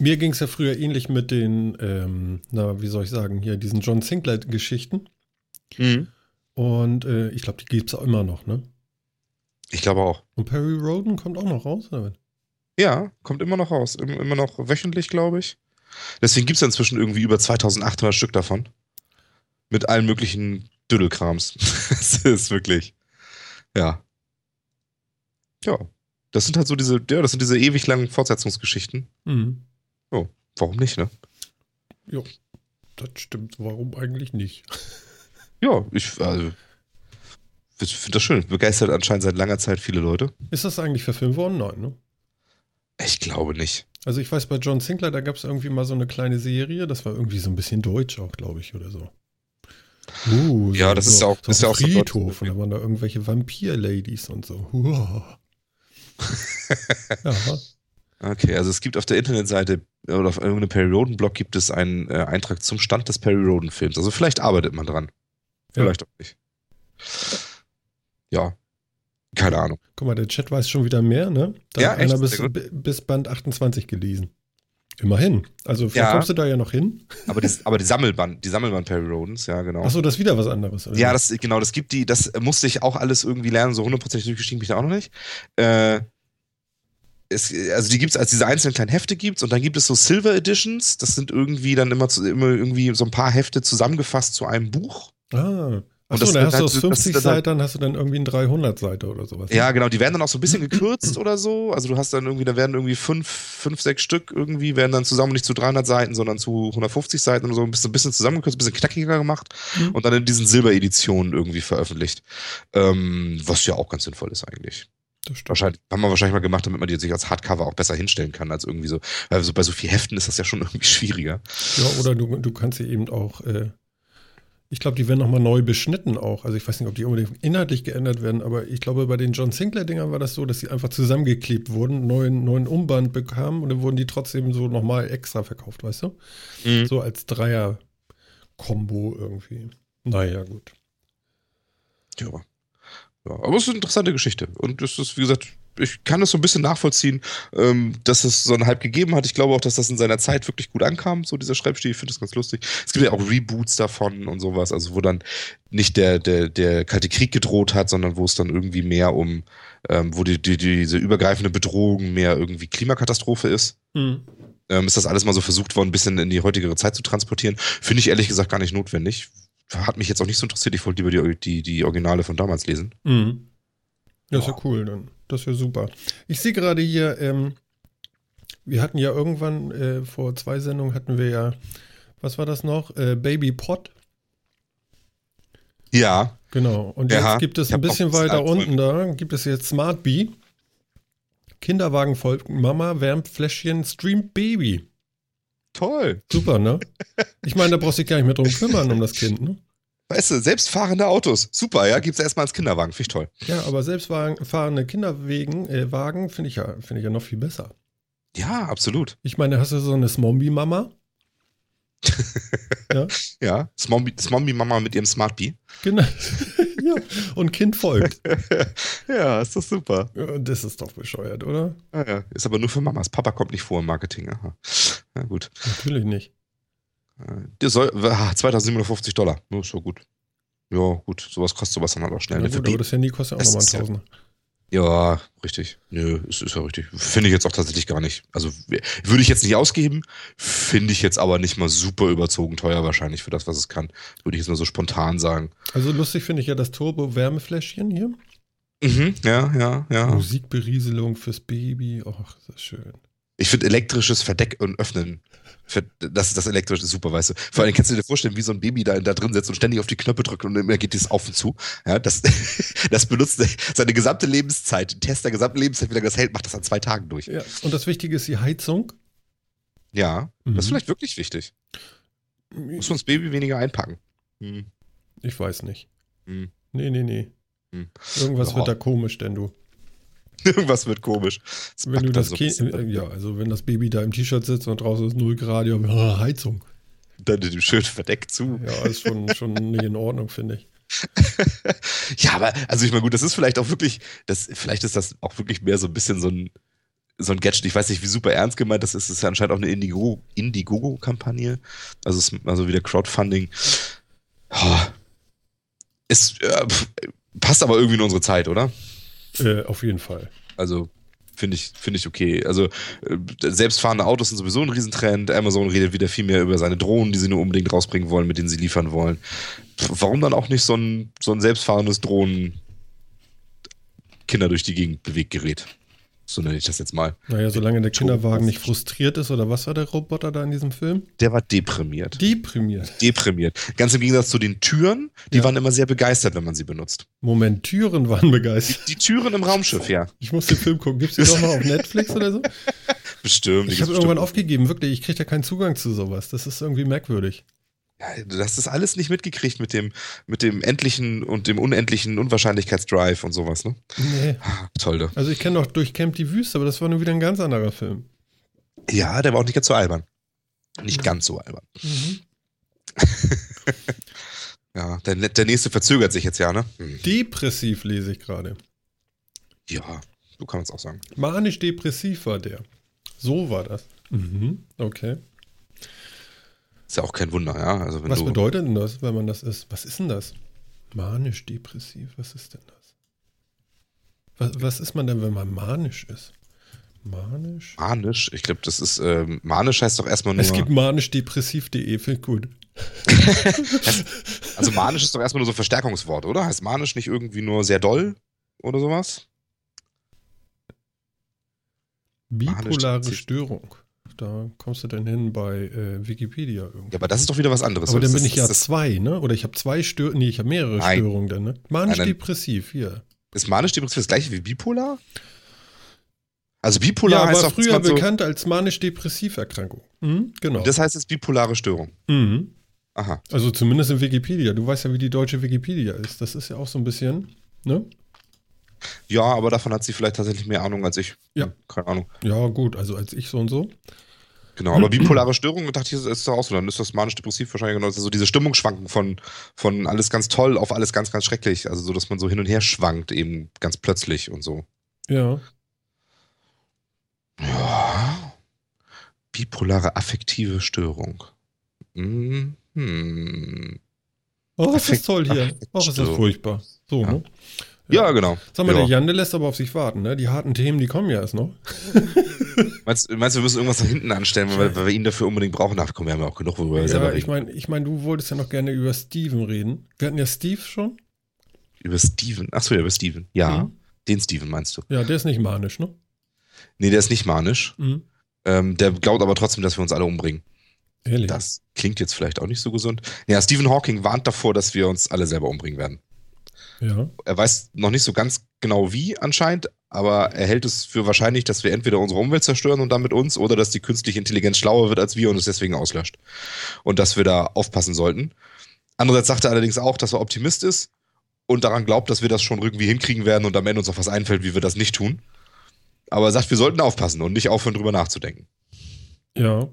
Mir ging es ja früher ähnlich mit den, ähm, na, wie soll ich sagen, hier, diesen John Sinclair-Geschichten. Mhm. Und äh, ich glaube, die gibt es auch immer noch, ne? Ich glaube auch. Und Perry Roden kommt auch noch raus, oder? Ja, kommt immer noch raus. Immer noch wöchentlich, glaube ich. Deswegen gibt es inzwischen irgendwie über 2800 Stück davon. Mit allen möglichen Düdelkrams. das ist wirklich, ja. Ja. Das sind halt so diese, ja, das sind diese ewig langen Fortsetzungsgeschichten. Mhm. Oh, warum nicht, ne? Ja, das stimmt. Warum eigentlich nicht? Ja, ich, also, ich finde das schön. Begeistert anscheinend seit langer Zeit viele Leute. Ist das eigentlich verfilmt worden? Nein, ne? Ich glaube nicht. Also ich weiß, bei John Sinclair, da gab es irgendwie mal so eine kleine Serie, das war irgendwie so ein bisschen deutsch auch, glaube ich, oder so. Uh, ja, das so, ist ja auch, so ist ja auch Friedhof so und da waren da irgendwelche Vampir-Ladies und so. ja. Okay, also es gibt auf der Internetseite oder auf irgendeinem Perry Roden-Blog gibt es einen äh, Eintrag zum Stand des Perry Roden-Films. Also vielleicht arbeitet man dran. Vielleicht ja. auch nicht. Ja, keine Ahnung. Guck mal, der Chat weiß schon wieder mehr, ne? Da ja, hat einer bis, bis Band 28 gelesen. Immerhin. Also vielleicht ja, kommst du da ja noch hin. Aber, das, aber die Sammelband, die Sammelband Perry Rodens, ja, genau. Achso, das ist wieder was anderes. Oder? Ja, das, genau, das gibt die, das musste ich auch alles irgendwie lernen, so hundertprozentig durchgestiegen bin ich da auch noch nicht. Äh, es, also die gibt es als diese einzelnen kleinen Hefte gibt's und dann gibt es so Silver Editions, das sind irgendwie dann immer, zu, immer irgendwie so ein paar Hefte zusammengefasst zu einem Buch. Ah. Achso, dann hast du aus 50 Seiten, hast du dann irgendwie ein 300 Seite oder sowas. Ja, genau, die werden dann auch so ein bisschen gekürzt oder so. Also du hast dann irgendwie, da werden irgendwie fünf, fünf, sechs Stück irgendwie, werden dann zusammen nicht zu 300 Seiten, sondern zu 150 Seiten oder so, ein bisschen, ein bisschen zusammengekürzt, ein bisschen knackiger gemacht mhm. und dann in diesen Silbereditionen irgendwie veröffentlicht. Ähm, was ja auch ganz sinnvoll ist eigentlich. Wahrscheinlich, haben wir wahrscheinlich mal gemacht, damit man die sich als Hardcover auch besser hinstellen kann, als irgendwie so. Weil so bei so vier Heften ist das ja schon irgendwie schwieriger. Ja, oder du, du kannst sie eben auch äh, ich glaube, die werden nochmal neu beschnitten auch. Also ich weiß nicht, ob die unbedingt inhaltlich geändert werden, aber ich glaube, bei den John Sinclair-Dingern war das so, dass sie einfach zusammengeklebt wurden, neuen, neuen Umband bekamen und dann wurden die trotzdem so nochmal extra verkauft, weißt du? Mhm. So als Dreier-Kombo irgendwie. Naja, gut. Ja. ja. Aber es ist eine interessante Geschichte. Und es ist, wie gesagt, ich kann das so ein bisschen nachvollziehen, ähm, dass es so einen Hype gegeben hat. Ich glaube auch, dass das in seiner Zeit wirklich gut ankam, so dieser Schreibstil. Ich finde das ganz lustig. Es gibt ja auch Reboots davon und sowas, also wo dann nicht der, der, der Kalte Krieg gedroht hat, sondern wo es dann irgendwie mehr um, ähm, wo die, die, diese übergreifende Bedrohung mehr irgendwie Klimakatastrophe ist. Mhm. Ähm, ist das alles mal so versucht worden, ein bisschen in die heutigere Zeit zu transportieren. Finde ich ehrlich gesagt gar nicht notwendig. Hat mich jetzt auch nicht so interessiert. Ich wollte lieber die, die, die Originale von damals lesen. Mhm. Ja, ist ja cool dann. Das wäre super. Ich sehe gerade hier, ähm, Wir hatten ja irgendwann, äh, vor zwei Sendungen hatten wir ja, was war das noch? Äh, Baby Pot. Ja. Genau. Und Ja, jetzt gibt es ein bisschen weiter unten da, gibt es jetzt Smart Bee. Kinderwagen folgt Mama, wärmt Fläschchen, streamt Baby. Toll. Super, ne? Ich meine, da brauchst du dich gar nicht mehr drum kümmern, um das Kind, ne? Weißt du, selbstfahrende Autos. Super, ja. Gibt's erstmal als Kinderwagen. Finde ich toll. Ja, aber selbstfahrende Kinderwagen äh, Wagen finde ich, ja, finde ich ja noch viel besser. Ja, absolut. Ich meine, hast du so eine Smombi-Mama? ja, Ja. Smombi-Mama mit ihrem Smart Bee. genau. ja, und Kind folgt. ja, ist das super. Ja, Das ist doch bescheuert, oder? Ja, ja. Ist aber nur für Mamas. Papa kommt nicht vor im Marketing. Aha. Na gut. Natürlich nicht. Äh, Der soll, ah, 2750 Dollar. Ja, ist ja gut. Ja, gut. Sowas kostet sowas dann halt auch schnell. Ne? Für gut, aber das Handy kostet auch nochmal ist ja- ein Tausender. Ja, richtig. Nö, ist, ist ja richtig. Finde ich jetzt auch tatsächlich gar nicht. Also würde ich jetzt nicht ausgeben, finde ich jetzt aber nicht mal super überzogen teuer wahrscheinlich für das, was es kann. Würde ich jetzt mal so spontan sagen. Also lustig finde ich ja das Turbo-Wärmefläschchen hier. Mhm, ja, ja, ja. Musikberieselung fürs Baby. Ach, ist das schön. Ich finde elektrisches Verdeck und Öffnen, das, das elektrische ist super, weißt du. Vor allem kannst du dir vorstellen, wie so ein Baby da, da drin sitzt und ständig auf die Knöpfe drückt und immer geht es auf und zu. Ja, das, das benutzt seine gesamte Lebenszeit, den Test der gesamten Lebenszeit, wie lange das hält, macht das an zwei Tagen durch. Ja, und das Wichtige ist die Heizung. Ja, Mhm. das ist vielleicht wirklich wichtig. Muss man das Baby weniger einpacken. Hm. Ich weiß nicht. Hm. Nee, nee, nee. Hm. Irgendwas Ja. wird da komisch, denn du. Irgendwas wird komisch. Das Wenn du das so Kind, ja, also wenn das Baby da im T-Shirt sitzt und draußen ist 0 Grad, ja, Heizung. Dann dem schön verdeckt zu. Ja, ist schon, schon nicht in Ordnung, finde ich. Ja, aber, also ich meine, gut, das ist vielleicht auch wirklich, das, vielleicht ist das auch wirklich mehr so ein bisschen so ein, so ein Gadget. Ich weiß nicht, wie super ernst gemeint das ist. Es ist ja anscheinend auch eine Indigo- Indiegogo-Kampagne. Also, also wieder Crowdfunding. Oh. Es äh, passt aber irgendwie in unsere Zeit, oder? Äh, auf jeden Fall. Also finde ich, finde ich okay. Also äh, selbstfahrende Autos sind sowieso ein Riesentrend. Amazon redet wieder viel mehr über seine Drohnen, die sie nur unbedingt rausbringen wollen, mit denen sie liefern wollen. Warum dann auch nicht so ein, so ein selbstfahrendes Drohnen Kinder durch die Gegend bewegt Gerät? So nenne ich das jetzt mal. Naja, solange der Kinderwagen nicht frustriert ist, oder was war der Roboter da in diesem Film? Der war deprimiert. Deprimiert. Deprimiert. Ganz im Gegensatz zu den Türen, die Ja. waren immer sehr begeistert, wenn man sie benutzt. Moment, Türen waren begeistert. Die Türen im Raumschiff, ja. Ich muss den Film gucken. Gibt es den doch noch auf Netflix oder so? Bestimmt. die Ich habe irgendwann aufgegeben, wirklich. Ich kriege da keinen Zugang zu sowas. Das ist irgendwie merkwürdig. Ja, du hast das alles nicht mitgekriegt mit dem, mit dem endlichen und dem unendlichen Unwahrscheinlichkeitsdrive und sowas, ne? Nee. Ah, toll, da. Also ich kenne doch Durchkämmt die Wüste, aber das war nur wieder ein ganz anderer Film. Ja, der war auch nicht ganz so albern. Nicht ganz so albern. Mhm. Ja, der, der nächste verzögert sich jetzt ja, ne? Hm. Depressiv lese ich gerade. Ja, so kann man es auch sagen. Manisch-depressiv war der. So war das. Mhm. Okay. Ist ja auch kein Wunder, ja. Also wenn Was bedeutet denn das, wenn man das ist? Was ist denn das? Manisch-depressiv, was ist denn das? Was, was ist man denn, wenn man manisch ist? Manisch? manisch, ich glaube, das ist, ähm, manisch heißt doch erstmal nur, Es gibt manischdepressiv.de, finde ich gut. also manisch ist doch erstmal nur so ein Verstärkungswort, oder? Heißt manisch nicht irgendwie nur sehr doll oder sowas? Bipolare. Störung. Da kommst du dann hin bei äh, Wikipedia irgendwie. Ja, aber das ist doch wieder was anderes. Aber dann bin ist- ich ja zwei, ne? Oder ich habe zwei Störungen. Nee, ich habe mehrere Nein. Störungen dann, ne? Manisch-depressiv, hier. Ist manisch-depressiv das gleiche wie bipolar? Also bipolar Ja, heißt war früher so, bekannt als manisch-depressiv-Erkrankung. Mhm, genau. das heißt jetzt bipolare Störung. mhm. Aha. Also zumindest in Wikipedia. Du weißt ja, wie die deutsche Wikipedia ist. Das ist ja auch so ein bisschen, ne? Ja, aber davon hat sie vielleicht tatsächlich mehr Ahnung als ich. Ja. Hm, Keine Ahnung. Ja, gut, also als ich so und so. Genau, aber bipolare Störung, dachte ich, ist doch auch so. Dann ist das manisch-depressiv wahrscheinlich genau. Ist so diese Stimmungsschwanken von, von alles ganz toll auf alles ganz, ganz schrecklich. Also so, dass man so hin und her schwankt, eben ganz plötzlich und so. Ja. Ja. Bipolare affektive Störung. Mhm. Hm. Oh, ist das Affekt- toll hier. Oh, ist das furchtbar. So, Ja. ne? Ja, genau. Sag mal, ja. der Jan, der lässt aber auf sich warten, ne? Die harten Themen, die kommen ja erst noch. Meinst, meinst du, wir müssen irgendwas da hinten anstellen, weil, weil wir ihn dafür unbedingt brauchen? Ach komm, wir haben ja auch genug, worüber wir Ja, selber ich reden. meine, ich mein, du wolltest ja noch gerne über Steven reden. Wir hatten ja Steve schon. Über Steven. Achso, ja, über Steven. Ja, Mhm. den Steven meinst du. Ja, der ist nicht manisch, ne? Nee, der ist nicht manisch. Mhm. Ähm, der glaubt aber trotzdem, dass wir uns alle umbringen. Ehrlich? Das klingt jetzt vielleicht auch nicht so gesund. Ja, Stephen Hawking warnt davor, dass wir uns alle selber umbringen werden. Ja. Er weiß noch nicht so ganz genau wie anscheinend, aber er hält es für wahrscheinlich, dass wir entweder unsere Umwelt zerstören und damit uns oder dass die künstliche Intelligenz schlauer wird als wir und es deswegen auslöscht. Und dass wir da aufpassen sollten. Andererseits sagt er allerdings auch, dass er Optimist ist und daran glaubt, dass wir das schon irgendwie hinkriegen werden und am Ende uns auch was einfällt, wie wir das nicht tun. Aber er sagt, wir sollten aufpassen und nicht aufhören, drüber nachzudenken. Ja.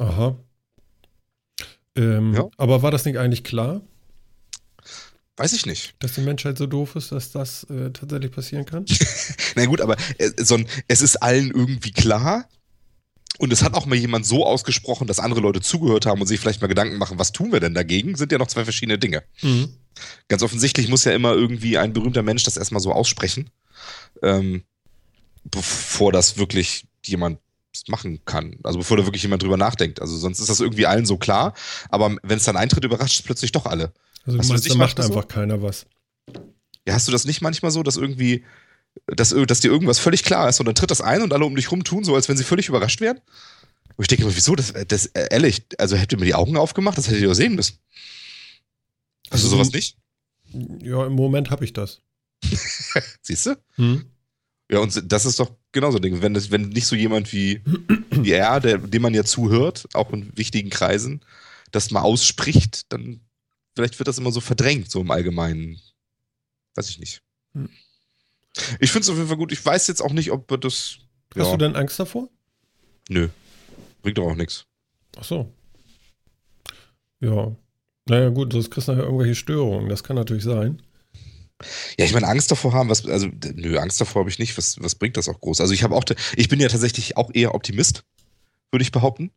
Aha. Ähm, Ja. Aber war das nicht eigentlich klar, Weiß ich nicht. dass die Menschheit so doof ist, dass das äh, tatsächlich passieren kann? Na gut, aber äh, so ein, es ist allen irgendwie klar. Und es hat auch mal jemand so ausgesprochen, dass andere Leute zugehört haben und sich vielleicht mal Gedanken machen, was tun wir denn dagegen? Sind ja noch zwei verschiedene Dinge. Mhm. Ganz offensichtlich muss ja immer irgendwie ein berühmter Mensch das erstmal so aussprechen, ähm, bevor das wirklich jemand machen kann. Also bevor da wirklich jemand drüber nachdenkt. Also sonst ist das irgendwie allen so klar. Aber wenn es dann eintritt, überrascht es plötzlich doch alle. Also Hast du meinst, da macht manchmal so? einfach keiner was. Ja, hast du das nicht manchmal so, dass irgendwie, dass, dass dir irgendwas völlig klar ist und dann tritt das ein und alle um dich rum tun, so als wenn sie völlig überrascht wären? Und ich denke mir, wieso? Das, das äh, ehrlich, also hättet ihr mir die Augen aufgemacht, das hättet ihr doch sehen müssen. Hast du Also sowas du- nicht? Ja, im Moment habe ich das. Siehst du? Hm? Ja, und das ist doch genauso ein Ding. Wenn, das, wenn nicht so jemand wie, wie er, der, dem man ja zuhört, auch in wichtigen Kreisen, das mal ausspricht, dann vielleicht wird das immer so verdrängt, so im Allgemeinen. Weiß ich nicht. Hm. Ich finde es auf jeden Fall gut. Ich weiß jetzt auch nicht, ob das. Hast ja, du denn Angst davor? Nö. Bringt doch auch nichts. Ach so. Ja. Naja, gut, sonst kriegst du nachher irgendwelche Störungen. Das kann natürlich sein. Ja, ich meine, Angst davor haben, was, also, nö, Angst davor habe ich nicht. Was, was bringt das auch groß? Also, ich habe auch, ich bin ja tatsächlich auch eher Optimist, würde ich behaupten.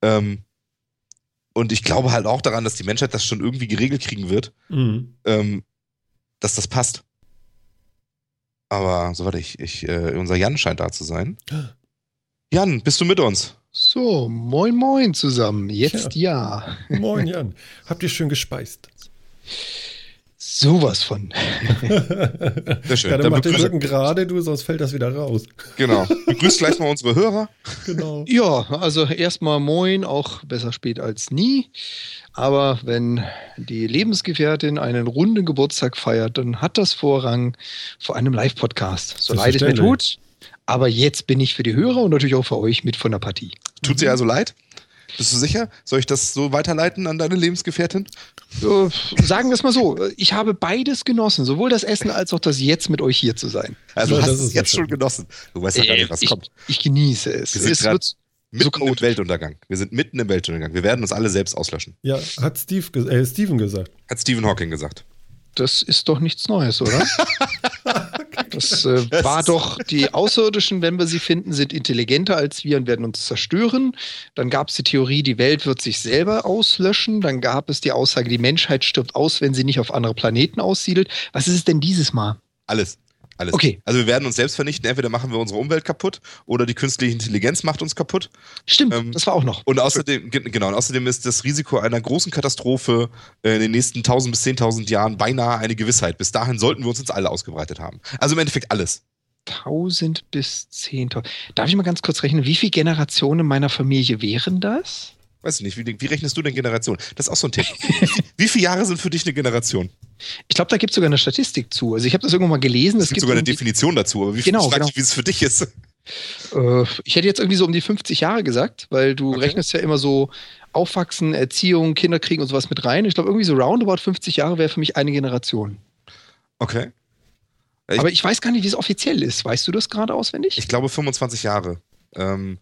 Ähm, und ich glaube halt auch daran, dass die Menschheit das schon irgendwie geregelt kriegen wird, Mhm. ähm, dass das passt. Aber, so warte ich, ich äh, unser Jan scheint da zu sein. Jan, bist du mit uns? So, moin moin zusammen. Jetzt ja. Moin, Jan. Habt ihr schön gespeist? Sowas von. Sehr schön. Ja, dann Dann mach den Rücken gerade, du, sonst fällt das wieder raus. Genau. Begrüßt gleich mal unsere Hörer. Genau. Ja, also erstmal moin, auch besser spät als nie. Aber wenn die Lebensgefährtin einen runden Geburtstag feiert, dann hat das Vorrang vor einem Live-Podcast. So leid es mir tut. Aber jetzt bin ich für die Hörer und natürlich auch für euch mit von der Partie. Tut dir also leid? Bist du sicher? Soll ich das so weiterleiten an deine Lebensgefährtin? Äh, sagen wir es mal so, ich habe beides genossen, sowohl das Essen als auch das jetzt mit euch hier zu sein. Also Ja, hast es ist jetzt schön. schon genossen. Du weißt ja gar nicht, was ich, kommt. ich genieße es. Wir sind es wird Mitten im chaotisch. Weltuntergang. Wir sind mitten im Weltuntergang. Wir werden uns alle selbst auslöschen. Ja, hat Steve, äh, Steven gesagt. Hat Stephen Hawking gesagt. Das ist doch nichts Neues, oder? Das äh, war doch, die Außerirdischen, wenn wir sie finden, sind intelligenter als wir und werden uns zerstören. Dann gab es die Theorie, die Welt wird sich selber auslöschen. Dann gab es die Aussage, die Menschheit stirbt aus, wenn sie nicht auf andere Planeten aussiedelt. Was ist es denn dieses Mal? Alles. Alles. Okay. Also wir werden uns selbst vernichten. Entweder machen wir unsere Umwelt kaputt oder die künstliche Intelligenz macht uns kaputt. Stimmt, Ähm, das war auch noch. Und außerdem, ge- genau, und außerdem ist das Risiko einer großen Katastrophe äh, in den nächsten 1000 bis 10.000 Jahren beinahe eine Gewissheit. Bis dahin sollten wir uns jetzt alle ausgebreitet haben. Also im Endeffekt alles. 1000 bis 10.000. Darf ich mal ganz kurz rechnen, wie viele Generationen meiner Familie wären das? Weiß ich nicht, wie, wie rechnest du denn Generation? Das ist auch so ein Thema. wie viele Jahre sind für dich eine Generation? Ich glaube, da gibt es sogar eine Statistik zu. Also ich habe das irgendwo mal gelesen. Es gibt sogar eine Definition dazu, aber wie Genau, genau. wie es für dich ist? Äh, ich hätte jetzt irgendwie so um die 50 Jahre gesagt, weil du Okay. rechnest ja immer so Aufwachsen, Erziehung, Kinder kriegen und sowas mit rein. Ich glaube, irgendwie so roundabout 50 Jahre wäre für mich eine Generation. Okay. Ich- Aber ich weiß gar nicht, wie es offiziell ist. Weißt du das gerade auswendig? Ich glaube 25 Jahre. Ähm,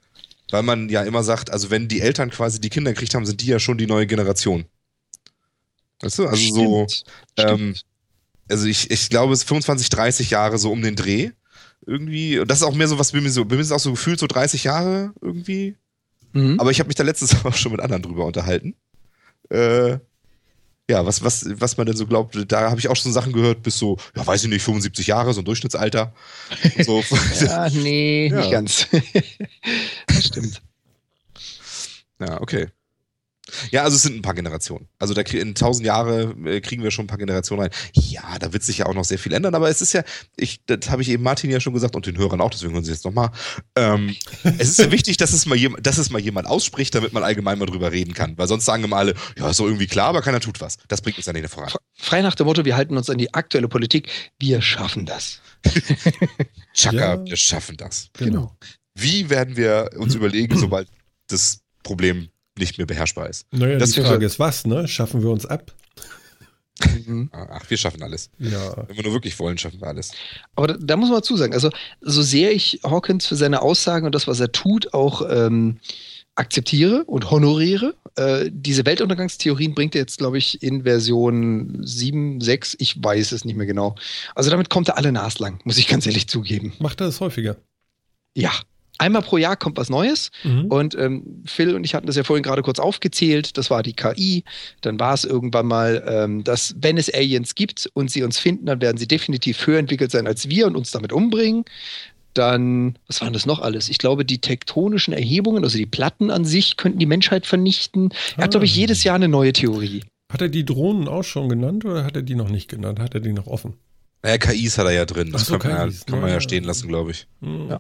weil man ja immer sagt, also wenn die Eltern quasi die Kinder gekriegt haben, sind die ja schon die neue Generation. Weißt du? Also so, Stimmt. ähm, Stimmt. also ich, ich glaube es ist 25, 30 Jahre so um den Dreh. Irgendwie. Und das ist auch mehr so was, bei mir so, bei mir ist auch so gefühlt so 30 Jahre irgendwie. Mhm. Aber ich habe mich da letztens auch schon mit anderen drüber unterhalten. Äh, ja, was, was, was man denn so glaubt, da habe ich auch schon Sachen gehört, bis so, ja, weiß ich nicht, 75 Jahre, so ein Durchschnittsalter. So. ja, nee, Ja. nicht ganz. das stimmt. Ja, okay. Ja, also es sind ein paar Generationen. Also da in tausend Jahre äh, kriegen wir schon ein paar Generationen rein. Ja, da wird sich ja auch noch sehr viel ändern, aber es ist ja, ich, das habe ich eben Martin ja schon gesagt und den Hörern auch, deswegen hören sie jetzt nochmal. Ähm, es ist ja wichtig, dass es, mal jemand, dass es mal jemand ausspricht, damit man allgemein mal drüber reden kann. Weil sonst sagen immer alle, ja, ist doch irgendwie klar, aber keiner tut was. Das bringt uns ja nicht voran. Frei nach dem Motto, wir halten uns an die aktuelle Politik, wir schaffen das. Chaka, ja, wir schaffen das. Genau. Wie werden wir uns überlegen, sobald das Problem nicht mehr beherrschbar ist? Naja, das die Frage ist was, ne? Schaffen wir uns ab? Mhm. Ach, wir schaffen alles. Ja. Wenn wir nur wirklich wollen, schaffen wir alles. Aber da, da muss man zusagen, also so sehr ich Hawkins für seine Aussagen und das, was er tut, auch ähm, akzeptiere und honoriere, äh, diese Weltuntergangstheorien bringt er jetzt, glaube ich, in Version 7, 6, ich weiß es nicht mehr genau. Also damit kommt er alle naslang, muss ich ganz ehrlich zugeben. Macht er das häufiger? Ja. Einmal pro Jahr kommt was Neues mhm. und ähm, Phil und ich hatten das ja vorhin gerade kurz aufgezählt. Das war die KI. Dann war es irgendwann mal, ähm, dass wenn es Aliens gibt und sie uns finden, dann werden sie definitiv höher entwickelt sein als wir und uns damit umbringen. Dann, was waren das noch alles? Ich glaube, die tektonischen Erhebungen, also die Platten an sich, könnten die Menschheit vernichten. Er hat, glaube ich, ah. jedes Jahr eine neue Theorie. Hat er die Drohnen auch schon genannt oder hat er die noch nicht genannt? Hat er die noch offen? Naja, KIs hat er ja drin. Das so, kann, man, ja, kann man ja stehen lassen, glaube ich. Mhm. Ja.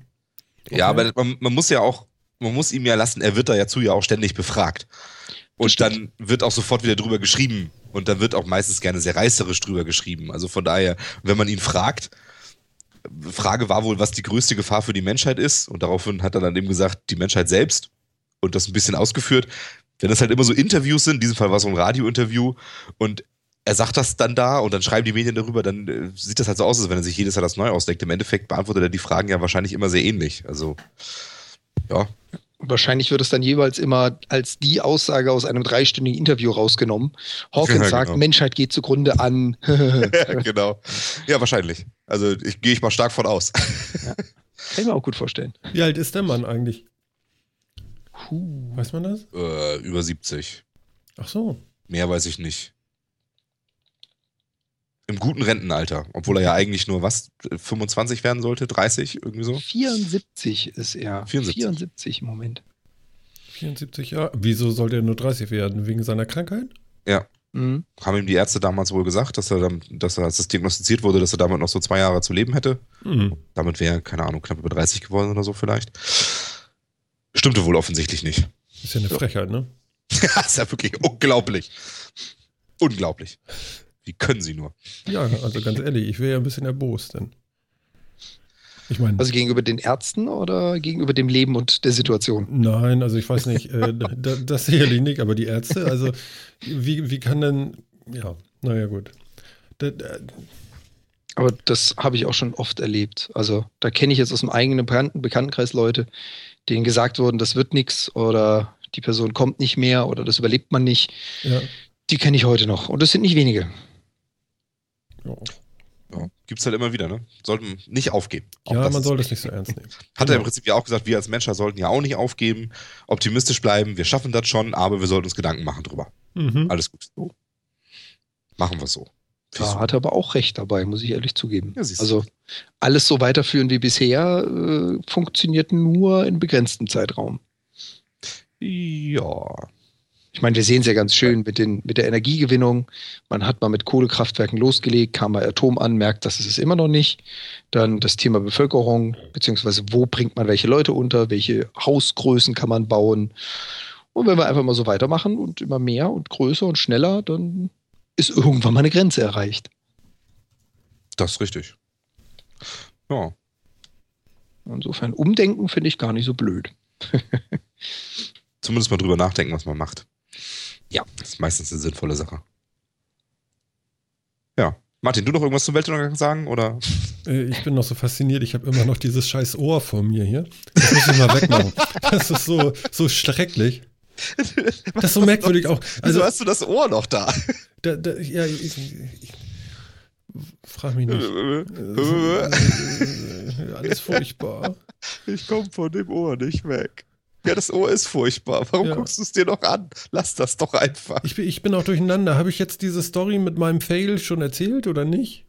Okay. Ja, aber man, man, muss ja auch, man muss ihm ja lassen, er wird da ja zu ja auch ständig befragt. Und dann wird auch sofort wieder drüber geschrieben. Und dann wird auch meistens gerne sehr reißerisch drüber geschrieben. Also von daher, wenn man ihn fragt, Frage war wohl, was die größte Gefahr für die Menschheit ist. Und daraufhin hat er dann eben gesagt, die Menschheit selbst. Und das ein bisschen ausgeführt. Wenn das halt immer so Interviews sind, in diesem Fall war es so ein Radiointerview, und er sagt das dann da und dann schreiben die Medien darüber, dann äh, sieht das halt so aus, als wenn er sich jedes Jahr das neu ausdenkt. Im Endeffekt beantwortet er die Fragen ja wahrscheinlich immer sehr ähnlich. Also, ja. Wahrscheinlich wird es dann jeweils immer als die Aussage aus einem dreistündigen Interview rausgenommen. Hawkins ja, sagt, genau. Menschheit geht zugrunde an. genau. Ja, wahrscheinlich. Also ich gehe ich mal stark von aus. ja. Kann ich mir auch gut vorstellen. Wie alt ist der Mann eigentlich? Puh. Weiß man das? Äh, über 70. Ach so. Mehr weiß ich nicht. Im guten Rentenalter, obwohl er ja eigentlich nur was, 25 werden sollte, 30, irgendwie so? 74 ist er. 74, 74 im Moment. 74 Jahre? Wieso sollte er nur 30 werden? Wegen seiner Krankheit? Ja. Mhm. Haben ihm die Ärzte damals wohl gesagt, dass er, dann, dass er, als das diagnostiziert wurde, dass er damit noch so zwei Jahre zu leben hätte. Mhm. Damit wäre er, keine Ahnung, knapp über 30 geworden oder so vielleicht. Stimmte wohl offensichtlich nicht. Ist ja eine Frechheit, ne? ja, ist ja wirklich unglaublich. Unglaublich. Wie können sie nur? Ja, also ganz ehrlich, ich wäre ja ein bisschen erbost, denn. Ich meine. Also gegenüber den Ärzten oder gegenüber dem Leben und der Situation? Nein, also ich weiß nicht, äh, das, das sicherlich nicht, aber die Ärzte, also wie, wie kann denn, ja, naja, gut. Da, da, aber das habe ich auch schon oft erlebt. Also da kenne ich jetzt aus dem eigenen Bekanntenkreis Leute, denen gesagt wurden, das wird nichts oder die Person kommt nicht mehr oder das überlebt man nicht. Ja. Die kenne ich heute noch und das sind nicht wenige. Ja. Ja, Gibt es halt immer wieder, ne? Sollten nicht aufgeben. Auch ja, man soll das nicht so ernst nehmen. Hat genau. er im Prinzip ja auch gesagt, wir als Menschen sollten ja auch nicht aufgeben, optimistisch bleiben, wir schaffen das schon, aber wir sollten uns Gedanken machen drüber. Mhm. Alles gut. So. Machen wir so. Da hat er aber auch recht dabei, muss ich ehrlich zugeben. Ja, also alles so weiterführen wie bisher äh, funktioniert nur in begrenztem Zeitraum. Ja, ich meine, wir sehen es ja ganz schön mit, den, mit der Energiegewinnung. Man hat mal mit Kohlekraftwerken losgelegt, kam bei Atom an, merkt, das ist es immer noch nicht. Dann das Thema Bevölkerung, beziehungsweise wo bringt man welche Leute unter, welche Hausgrößen kann man bauen. Und wenn wir einfach mal so weitermachen und immer mehr und größer und schneller, dann ist irgendwann mal eine Grenze erreicht. Das ist richtig. Ja. Insofern, umdenken finde ich gar nicht so blöd. Zumindest mal drüber nachdenken, was man macht. Ja. Das ist meistens eine sinnvolle Sache. Ja. Martin, du noch irgendwas zum Weltuntergang sagen? Oder? Äh, ich bin noch so fasziniert, ich habe immer noch dieses scheiß Ohr vor mir hier. Das muss ich mal wegmachen. Das ist so, so schrecklich. Das ist so merkwürdig auch. Also Wieso hast du das Ohr noch da? da, da ja, ich, ich, ich frag mich nicht. alles furchtbar. Ich komme von dem Ohr nicht weg. Ja, das Ohr ist furchtbar. Warum ja. guckst du es dir noch an? Lass das doch einfach. Ich bin, ich bin auch durcheinander. Habe ich jetzt diese Story mit meinem Fail schon erzählt oder nicht?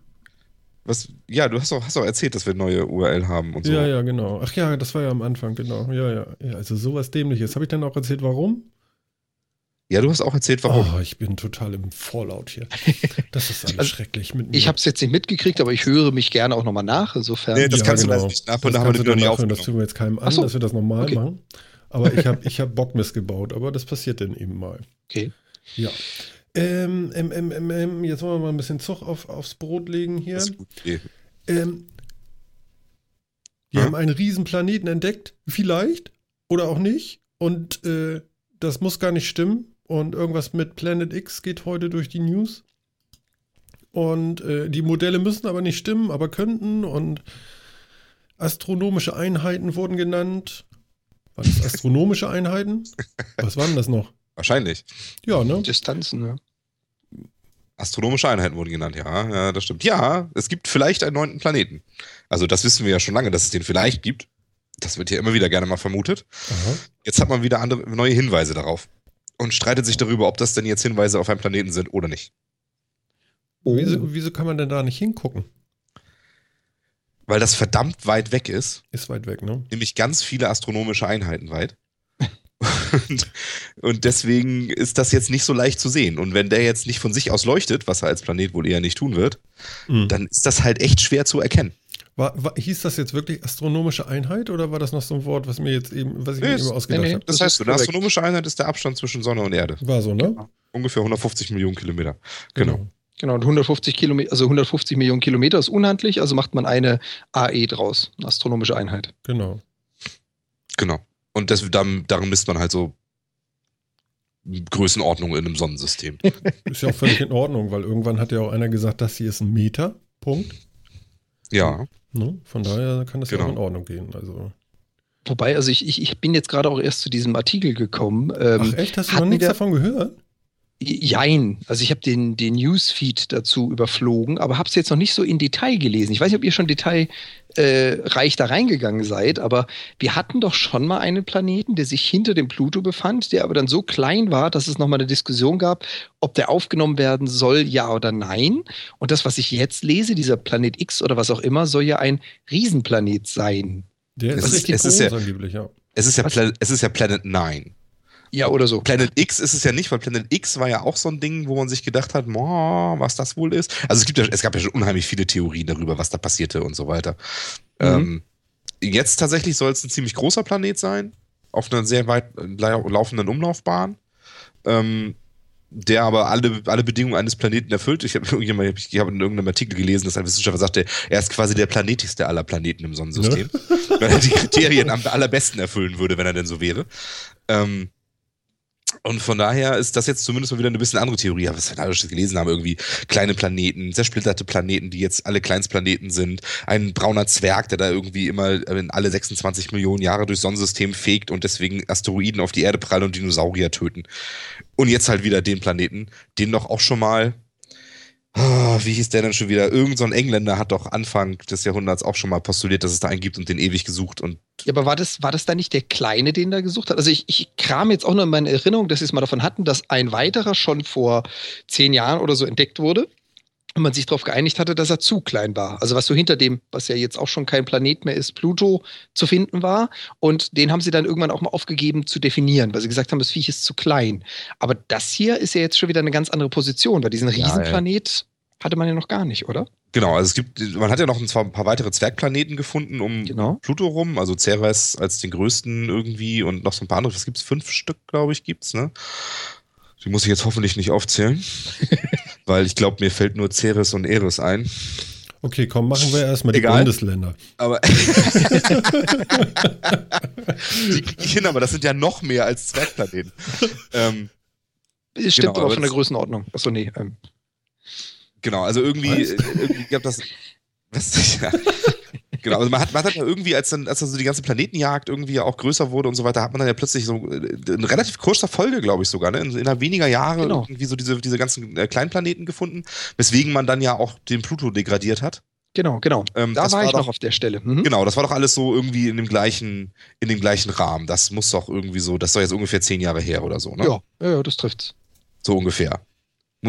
Was, ja, du hast auch, hast auch erzählt, dass wir neue URL haben und so. Ja, ja, genau. Ach ja, das war ja am Anfang, genau. Ja, ja. ja also sowas dämliches. Habe ich dann auch erzählt, warum? Ja, du hast auch erzählt, warum. Oh, ich bin total im Fallout hier. Das ist alles Also, schrecklich mit mir. Ich habe es jetzt nicht mitgekriegt, aber ich höre mich gerne auch nochmal nach. Insofern. Nee, das kannst du genau. leider nicht nachholen, Das da haben wir kannst das du nachhören, Das tun wir jetzt keinem an, so. dass wir das normal Okay. machen. Aber ich habe ich hab Bock missgebaut, aber das passiert dann eben mal. Okay. Ja. Ähm, ähm, ähm, ähm, ähm, jetzt wollen wir mal ein bisschen Zug auf, aufs Brot legen hier. Das ist gut. Okay. Ähm, die Ja. haben einen riesen Planeten entdeckt, vielleicht oder auch nicht. Und äh, das muss gar nicht stimmen. Und irgendwas mit Planet X geht heute durch die News. Und äh, die Modelle müssen aber nicht stimmen, aber könnten. Und astronomische Einheiten wurden genannt. Waren das astronomische Einheiten? Was waren das noch? Wahrscheinlich. Ja, ne? Distanzen, ne? Astronomische Einheiten wurden genannt, ja, ja, das stimmt. Ja, es gibt vielleicht einen neunten Planeten. Also das wissen wir ja schon lange, dass es den vielleicht gibt. Das wird ja immer wieder gerne mal vermutet. Aha. Jetzt hat man wieder andere, neue Hinweise darauf und streitet sich darüber, ob das denn jetzt Hinweise auf einen Planeten sind oder nicht. Oh. Wieso, wieso kann man denn da nicht hingucken? Weil das verdammt weit weg ist, Ist weit weg, ne? nämlich ganz viele astronomische Einheiten weit. und, und deswegen ist das jetzt nicht so leicht zu sehen. Und wenn der jetzt nicht von sich aus leuchtet, was er als Planet wohl eher nicht tun wird, Mhm. dann ist das halt echt schwer zu erkennen. War, war, hieß das jetzt wirklich astronomische Einheit oder war das noch so ein Wort, was mir jetzt eben, was ich Nee, mir immer ausgedacht nee, nee. habe? Das, Das heißt, eine astronomische Einheit ist der Abstand zwischen Sonne und Erde. War so, ne? Ungefähr 150 Millionen Kilometer. Genau. Genau, und 150 Kilometer, also 150 Millionen Kilometer ist unhandlich, also macht man eine AE draus, eine astronomische Einheit. Genau. Genau. Und das, darin, darin misst man halt so Größenordnungen in einem Sonnensystem. Ist ja auch völlig in Ordnung, weil irgendwann hat ja auch einer gesagt, das hier ist ein Meter. Punkt. ja. Ne? Von daher kann das ja Genau. auch in Ordnung gehen. Also. Wobei, also ich, ich, ich bin jetzt gerade auch erst zu diesem Artikel gekommen. Ähm, Ach echt, hast du noch nichts davon gehört? Jein, also ich habe den, den Newsfeed dazu überflogen, aber habe es jetzt noch nicht so in Detail gelesen. Ich weiß nicht, ob ihr schon detailreich äh, da reingegangen seid, aber wir hatten doch schon mal einen Planeten, der sich hinter dem Pluto befand, der aber dann so klein war, dass es nochmal eine Diskussion gab, ob der aufgenommen werden soll, ja oder nein. Und das, was ich jetzt lese, dieser Planet X oder was auch immer, soll ja ein Riesenplanet sein. Der ist ist- richtig es ist groß ja- angeblich, ja. Es ist ja? Pla es ist ja Planet 9. Ja, oder so. Planet X ist es ja nicht, weil Planet X war ja auch so ein Ding, wo man sich gedacht hat, boah, was das wohl ist. Also es gibt ja, es gab ja schon unheimlich viele Theorien darüber, was da passierte und so weiter. Mhm. Ähm, jetzt tatsächlich soll es ein ziemlich großer Planet sein, auf einer sehr weit lau- laufenden Umlaufbahn. Ähm, der aber alle, alle Bedingungen eines Planeten erfüllt. Ich habe irgendjemand, ich habe in irgendeinem Artikel gelesen, dass ein Wissenschaftler sagte, er ist quasi der planetigste aller Planeten im Sonnensystem, weil er die Kriterien am allerbesten erfüllen würde, wenn er denn so wäre. Ähm, und von daher ist das jetzt zumindest mal wieder eine bisschen andere Theorie, was wir schon gelesen haben, irgendwie kleine Planeten, zersplitterte Planeten, die jetzt alle Kleinstplaneten sind, ein brauner Zwerg, der da irgendwie immer in alle 26 Millionen Jahre durchs Sonnensystem fegt und deswegen Asteroiden auf die Erde prallen und Dinosaurier töten. Und jetzt halt wieder den Planeten, den doch auch schon mal, wie hieß der denn schon wieder? Irgend so ein Engländer hat doch Anfang des Jahrhunderts auch schon mal postuliert, dass es da einen gibt und den ewig gesucht und Ja, aber war das, war das da nicht der Kleine, den da gesucht hat? Also ich, ich kram jetzt auch nur in meine Erinnerung, dass sie es mal davon hatten, dass ein weiterer schon vor zehn Jahren oder so entdeckt wurde und man sich darauf geeinigt hatte, dass er zu klein war. Also was so hinter dem, was ja jetzt auch schon kein Planet mehr ist, Pluto zu finden war. Und den haben sie dann irgendwann auch mal aufgegeben zu definieren, weil sie gesagt haben, das Viech ist zu klein. Aber das hier ist ja jetzt schon wieder eine ganz andere Position, weil diesen Ja, Riesenplanet hatte man ja noch gar nicht, oder? Genau, also es gibt, man hat ja noch ein, zwar ein paar weitere Zwergplaneten gefunden um Genau. Pluto rum, also Ceres als den größten irgendwie und noch so ein paar andere. Was gibt's? Fünf Stück, glaube ich, gibt's, ne? Die muss ich jetzt hoffentlich nicht aufzählen, weil ich glaube, mir fällt nur Ceres und Eris ein. Okay, komm, machen wir erstmal die Egal. Bundesländer. Aber die kriege ich hin, aber das sind ja noch mehr als Zwergplaneten. ähm, Es stimmt Genau, aber von der Größenordnung. Achso, nee. Ähm, Genau, also irgendwie, Was? äh, irgendwie gab das. Was? Ja. Genau, also man hat, man hat ja irgendwie, als dann, als dann so die ganze Planetenjagd irgendwie auch größer wurde und so weiter, hat man dann ja plötzlich so äh, in relativ kurzer Folge, glaube ich sogar, ne? in, innerhalb weniger Jahre Genau. irgendwie so diese, diese ganzen äh, Kleinplaneten gefunden, weswegen man dann ja auch den Pluto degradiert hat. genau, genau. Ähm, da das war war ich doch- noch auf der Stelle. Mhm. Genau, das war doch alles so irgendwie in dem gleichen, in dem gleichen Rahmen. Das muss doch irgendwie so, das ist doch jetzt ungefähr zehn Jahre her oder so, ne? Ja, ja, ja, das trifft's. So ungefähr.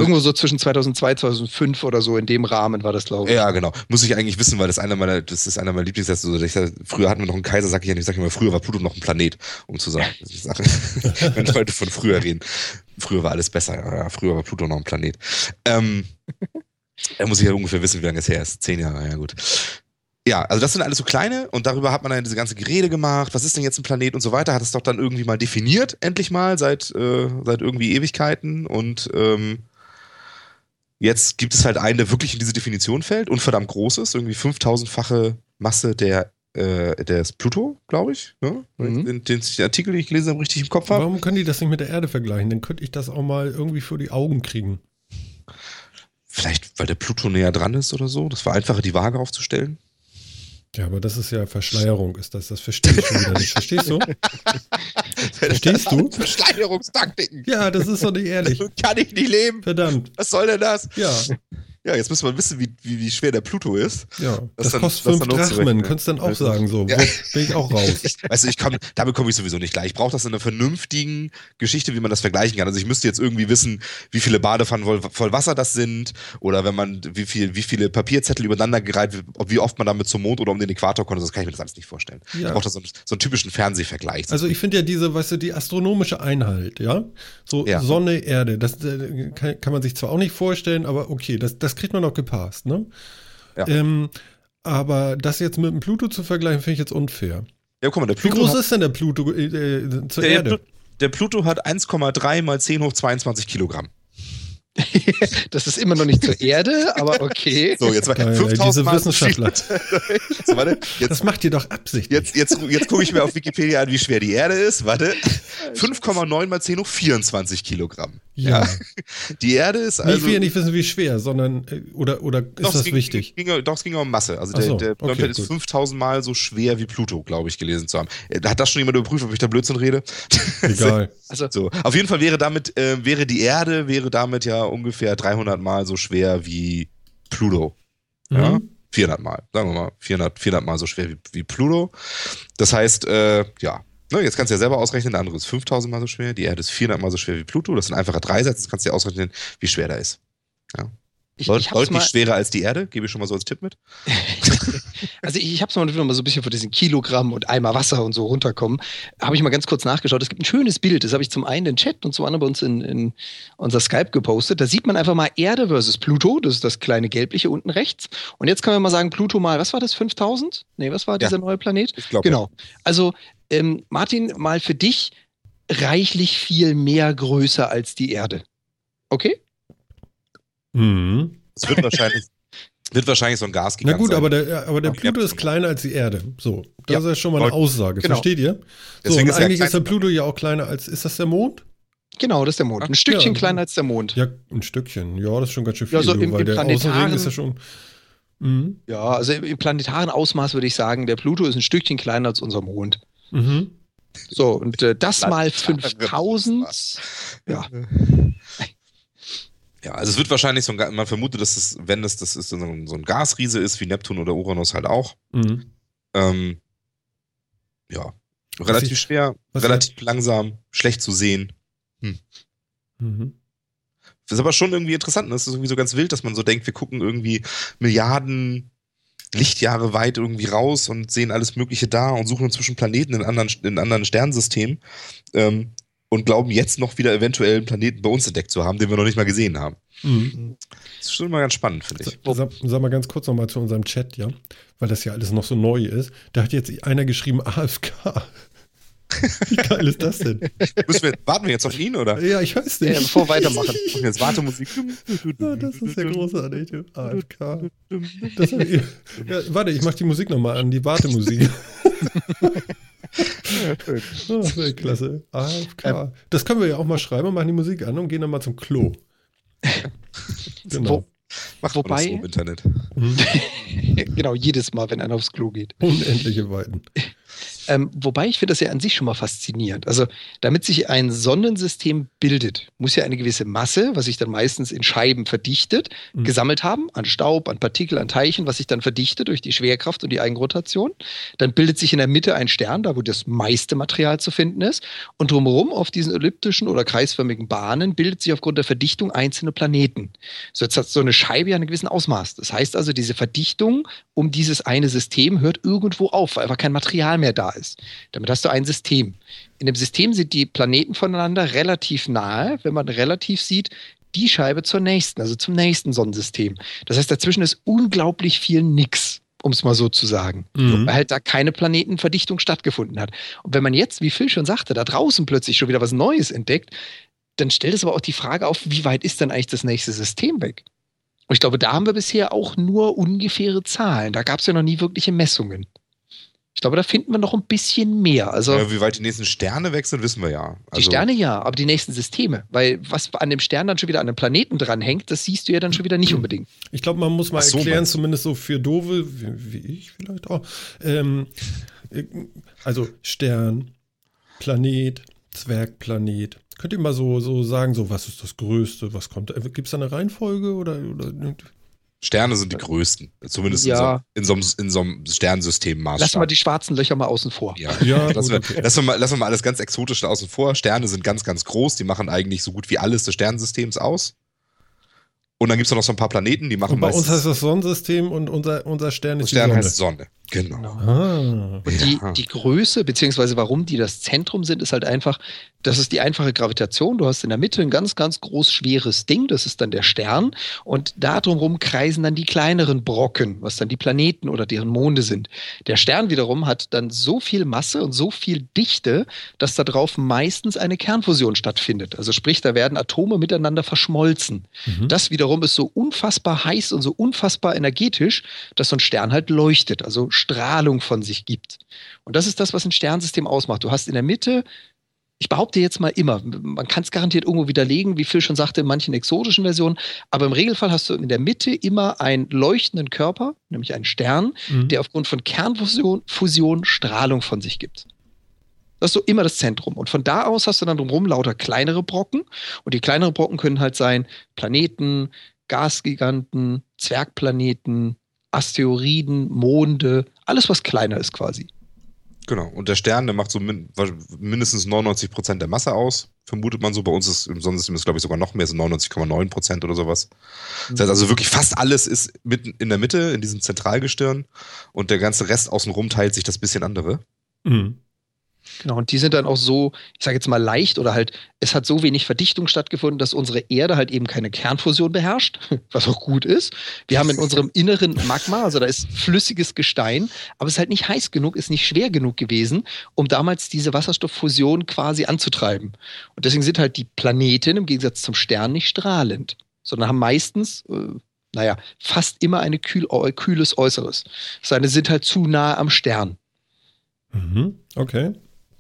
Irgendwo so zwischen 2002, 2005 oder so, in dem Rahmen war das, glaube ich. Ja, genau. Muss ich eigentlich wissen, weil das einer meiner, das ist einer meiner Lieblingssätze. So, ich sag, früher hatten wir noch einen Kaiser, sag ich ja nicht, ich sag immer, früher war Pluto noch ein Planet, um zu sagen. Wenn Leute von früher reden. Früher war alles besser. Ja, früher war Pluto noch ein Planet. Ähm, er muss ich ja ungefähr wissen, wie lange es her ist. Zehn Jahre, ja gut. Ja, also das sind alles so kleine und darüber hat man dann diese ganze Gerede gemacht. Was ist denn jetzt ein Planet und so weiter? Hat es doch dann irgendwie mal definiert, endlich mal, seit, äh, seit irgendwie Ewigkeiten. Und ähm, jetzt gibt es halt einen, der wirklich in diese Definition fällt und verdammt groß ist. Irgendwie 5000-fache Masse der äh, des Pluto, glaube ich. Ne? Mhm. Den, den, den Artikel, den ich gelesen habe, richtig im Kopf habe. Warum können die das nicht mit der Erde vergleichen? Dann könnte ich das auch mal irgendwie für die Augen kriegen. Vielleicht, weil der Pluto näher dran ist oder so. Das war einfacher, die Waage aufzustellen. Ja, aber das ist ja Verschleierung, ist das. Das verstehe ich schon wieder nicht. Verstehst du? Verstehst du? Verschleierungstaktiken. Ja, das ist doch nicht ehrlich. Kann ich nicht leben. Verdammt. Was soll denn das? Ja, Ja, jetzt müssen wir wissen, wie, wie, wie schwer der Pluto ist. ja. Das dann- kostet fünf. Drachmen. Könntest du dann auch sagen, so. Ja. Bin ich auch raus. Weißt du, ich komm, damit komme ich sowieso nicht gleich. Ich brauche das in einer vernünftigen Geschichte, wie man das vergleichen kann. Also ich müsste jetzt irgendwie wissen, wie viele Badepfannen voll, voll Wasser das sind oder wenn man, wie, viel, wie viele Papierzettel übereinander gereiht, wie oft man damit zum Mond oder um den Äquator konnte. Das kann ich mir das alles nicht vorstellen. Ja. Ich brauche da so, einen- so einen typischen Fernsehvergleich. Also ich finde ja diese, weißt du, die astronomische Einheit, ja? So Ja. Sonne, Erde, das äh, kann, kann man sich zwar auch nicht vorstellen, aber okay, das, das kriegt man auch gepasst, ne? Ja. Ähm, aber das jetzt mit dem Pluto zu vergleichen, finde ich jetzt unfair. ja, guck mal, der Wie Pluto, groß hat, ist denn der Pluto äh, äh, zur der, Erde? Der Pluto hat 1,3 mal 10 hoch 22 Kilogramm. Das ist immer noch nicht zur Erde, aber okay. So, jetzt ey, 5000 diese Mal Wissenschaftler. so, warte, jetzt Das macht ihr doch absichtlich. Jetzt, jetzt, jetzt gucke ich mir auf Wikipedia an, wie schwer die Erde ist. Warte. 5,9 mal 10 hoch 24 Kilogramm. ja. Die Erde ist ich also. will ja nicht wissen, wie schwer, sondern, äh, oder, oder ist doch, es das ging, wichtig? Ging, doch, es ging um Masse. Also der, so, der okay, Planet ist gut. 5000 Mal so schwer wie Pluto, glaube ich, gelesen zu haben. Äh, Hat das schon jemand überprüft, ob ich da Blödsinn rede? Egal. Also, So, auf jeden Fall wäre damit, äh, wäre die Erde, wäre damit ja ungefähr 300 Mal so schwer wie Pluto. Ja? Mhm. 400 Mal, sagen wir mal, 400, 400 Mal so schwer wie, wie Pluto. Das heißt, äh, ja, ne, jetzt kannst du ja selber ausrechnen, der andere ist 5000 Mal so schwer, die Erde ist 400 Mal so schwer wie Pluto. Das sind einfache Dreisätze, jetzt kannst du dir ausrechnen, wie schwer der ist. Ich, Deut ich deutlich mal, schwerer als die Erde, gebe ich schon mal so als Tipp mit. also ich, ich habe es mal mal so ein bisschen von diesen Kilogramm und Eimer Wasser und so runterkommen. Habe ich mal ganz kurz nachgeschaut. Es gibt ein schönes Bild. Das habe ich zum einen in den Chat und zum anderen bei uns in, in unser Skype gepostet. Da sieht man einfach mal Erde versus Pluto. Das ist das kleine gelbliche unten rechts. Und jetzt können wir mal sagen, Pluto mal, was war das? 5000? Nee, was war Ja. dieser neue Planet? Ich glaube, Genau. Also, ähm, Martin, mal für dich reichlich viel mehr größer als die Erde. Okay? Mhm. es wird wahrscheinlich, wird wahrscheinlich so ein Gas Na gut, sein. aber der, aber der Pluto ist kleiner als die Erde. So, das Ja. ist ja schon mal eine Aussage. Genau. Versteht ihr? So, Deswegen und ist eigentlich ist der Pluto ja auch kleiner als, ist das der Mond? Genau, das ist der Mond. Ein Stückchen Ja. kleiner als der Mond. Ja, ein Stückchen. Ja, das ist schon ganz schön viel, Ja, so im- weil im der Außenring planetaren- ist ja schon. Mhm. Ja, also im im planetaren Ausmaß würde ich sagen, der Pluto ist ein Stückchen kleiner als unser Mond. Mhm. So, und äh, das mal Planetare 5000. Ja, Ja, also es wird wahrscheinlich so ein, man vermutet, dass es, wenn das, das ist so ein, so ein Gasriese ist, wie Neptun oder Uranus halt auch. Mhm. Ähm, ja, relativ ich- schwer, relativ langsam, schlecht zu sehen. Mhm. Das ist aber schon irgendwie interessant. Ne? Das ist irgendwie so ganz wild, dass man so denkt, wir gucken irgendwie Milliarden Lichtjahre weit irgendwie raus und sehen alles Mögliche da und suchen zwischen Planeten in anderen, in anderen Sternsystemen ähm, und glauben jetzt noch wieder eventuell einen Planeten bei uns entdeckt zu haben, den wir noch nicht mal gesehen haben. Mhm. Das ist schon mal ganz spannend, finde ich. Sag, sag mal ganz kurz nochmal zu unserem Chat, ja, weil das ja alles noch so neu ist. Da hat jetzt einer geschrieben AFK. Wie geil ist das denn? Müssen wir, warten wir jetzt auf ihn, oder? Ja, ich weiß nicht. bevor wir weitermachen. Machen wir jetzt Wartemusik. Ja, das ist ja großartig. AFK. Das ich, ja, warte, ich mach die Musik nochmal an, die Wartemusik. Oh, sehr klasse. AFK. Das können wir ja auch mal schreiben und machen die Musik an und gehen dann mal zum Klo. Genau. Macht man Wobei- das so im Internet. Mhm. genau, jedes Mal, wenn einer aufs Klo geht. Unendliche Weiten. Ähm, wobei ich finde das ja an sich schon mal faszinierend. Also, damit sich ein Sonnensystem bildet, muss ja eine gewisse Masse, was sich dann meistens in Scheiben verdichtet, Mhm. gesammelt haben, an Staub, an Partikel, an Teilchen, was sich dann verdichtet durch die Schwerkraft und die Eigenrotation. Dann bildet sich in der Mitte ein Stern, da wo das meiste Material zu finden ist. Und drumherum auf diesen elliptischen oder kreisförmigen Bahnen bildet sich aufgrund der Verdichtung einzelne Planeten. So, jetzt hat so eine Scheibe ja einen gewissen Ausmaß. Das heißt also, diese Verdichtung um dieses eine System hört irgendwo auf, weil einfach kein Material mehr da ist. Damit hast du ein System. In dem System sind die Planeten voneinander relativ nahe, wenn man relativ sieht, die Scheibe zur nächsten, also zum nächsten Sonnensystem. Das heißt, dazwischen ist unglaublich viel Nix, um es mal so zu sagen, Mhm. weil halt da keine Planetenverdichtung stattgefunden hat. Und wenn man jetzt, wie Phil schon sagte, da draußen plötzlich schon wieder was Neues entdeckt, dann stellt es aber auch die Frage auf, wie weit ist denn eigentlich das nächste System weg? Und ich glaube, da haben wir bisher auch nur ungefähre Zahlen. Da gab es ja noch nie wirkliche Messungen. Ich glaube, da finden wir noch ein bisschen mehr. Also Ja, wie weit die nächsten Sterne weg sind, wissen wir ja. die Also, Sterne ja, aber die nächsten Systeme. Weil was an dem Stern dann schon wieder an einem Planeten dranhängt, das siehst du ja dann schon wieder nicht unbedingt. Ich glaube, man muss mal so, erklären, du? zumindest so für Dove, wie, wie ich vielleicht auch. Ähm, äh, also Stern, Planet, Zwergplanet. Könnt ihr mal so, so sagen, so was ist das Größte, was kommt? Gibt es da eine Reihenfolge oder, oder Sterne sind die größten. Zumindest Ja. in, so, in, so, einem- in so einem Sternensystem Lass mal die schwarzen Löcher mal außen vor. Ja, Ja, lassen, wir, okay. lassen, wir mal, lassen wir mal alles ganz exotisch da außen vor. Sterne sind ganz, ganz groß. Die machen eigentlich so gut wie alles des Sternensystems aus. Und dann gibt es noch so ein paar Planeten, die machen Und bei uns heißt das Sonnensystem und unser, unser Stern ist Stern die Sonne. heißt Sonne. Genau. Genau. Ah. Und die, Ja. die Größe, beziehungsweise warum die das Zentrum sind, ist halt einfach, das ist die einfache Gravitation. Du hast in der Mitte ein ganz, ganz groß schweres Ding, das ist dann der Stern. Und da drumherum kreisen dann die kleineren Brocken, was dann die Planeten oder deren Monde sind. Der Stern wiederum hat dann so viel Masse und so viel Dichte, dass da drauf meistens eine Kernfusion stattfindet. Also sprich, da werden Atome miteinander verschmolzen. Mhm. Das wiederum ist so unfassbar heiß und so unfassbar energetisch, dass so ein Stern halt leuchtet, also Strahlung von sich gibt. Und das ist das, was ein Sternsystem ausmacht. Du hast in der Mitte, ich behaupte jetzt mal immer, man kann es garantiert irgendwo widerlegen, wie Phil schon sagte, in manchen exotischen Versionen, aber im Regelfall hast du in der Mitte immer einen leuchtenden Körper, nämlich einen Stern, Mhm. der aufgrund von Kernfusion Fusion Strahlung von sich gibt. Das ist so immer das Zentrum. Und von da aus hast du dann drumherum lauter kleinere Brocken. Und die kleineren Brocken können halt sein Planeten, Gasgiganten, Zwergplaneten, Asteroiden, Monde, alles, was kleiner ist quasi. Genau. Und der Stern, der macht so min mindestens 99 Prozent der Masse aus. Vermutet man so. Bei uns ist im Sonnensystem ist, glaube ich, sogar noch mehr, so 99,9 Prozent oder sowas. Das heißt also wirklich fast alles ist mitten in der Mitte, in diesem Zentralgestirn. Und der ganze Rest außenrum teilt sich das bisschen andere. Mhm. Genau, und die sind dann auch so, ich sage jetzt mal leicht oder halt, es hat so wenig Verdichtung stattgefunden, dass unsere Erde halt eben keine Kernfusion beherrscht, was auch gut ist. Wir haben in unserem inneren Magma, also da ist flüssiges Gestein, aber es ist halt nicht heiß genug, ist nicht schwer genug gewesen, um damals diese Wasserstofffusion quasi anzutreiben. Und deswegen sind halt die Planeten im Gegensatz zum Stern nicht strahlend, sondern haben meistens, äh, naja, fast immer ein kühl, kühles Äußeres. Seine sind halt zu nah am Stern. Mhm. Okay.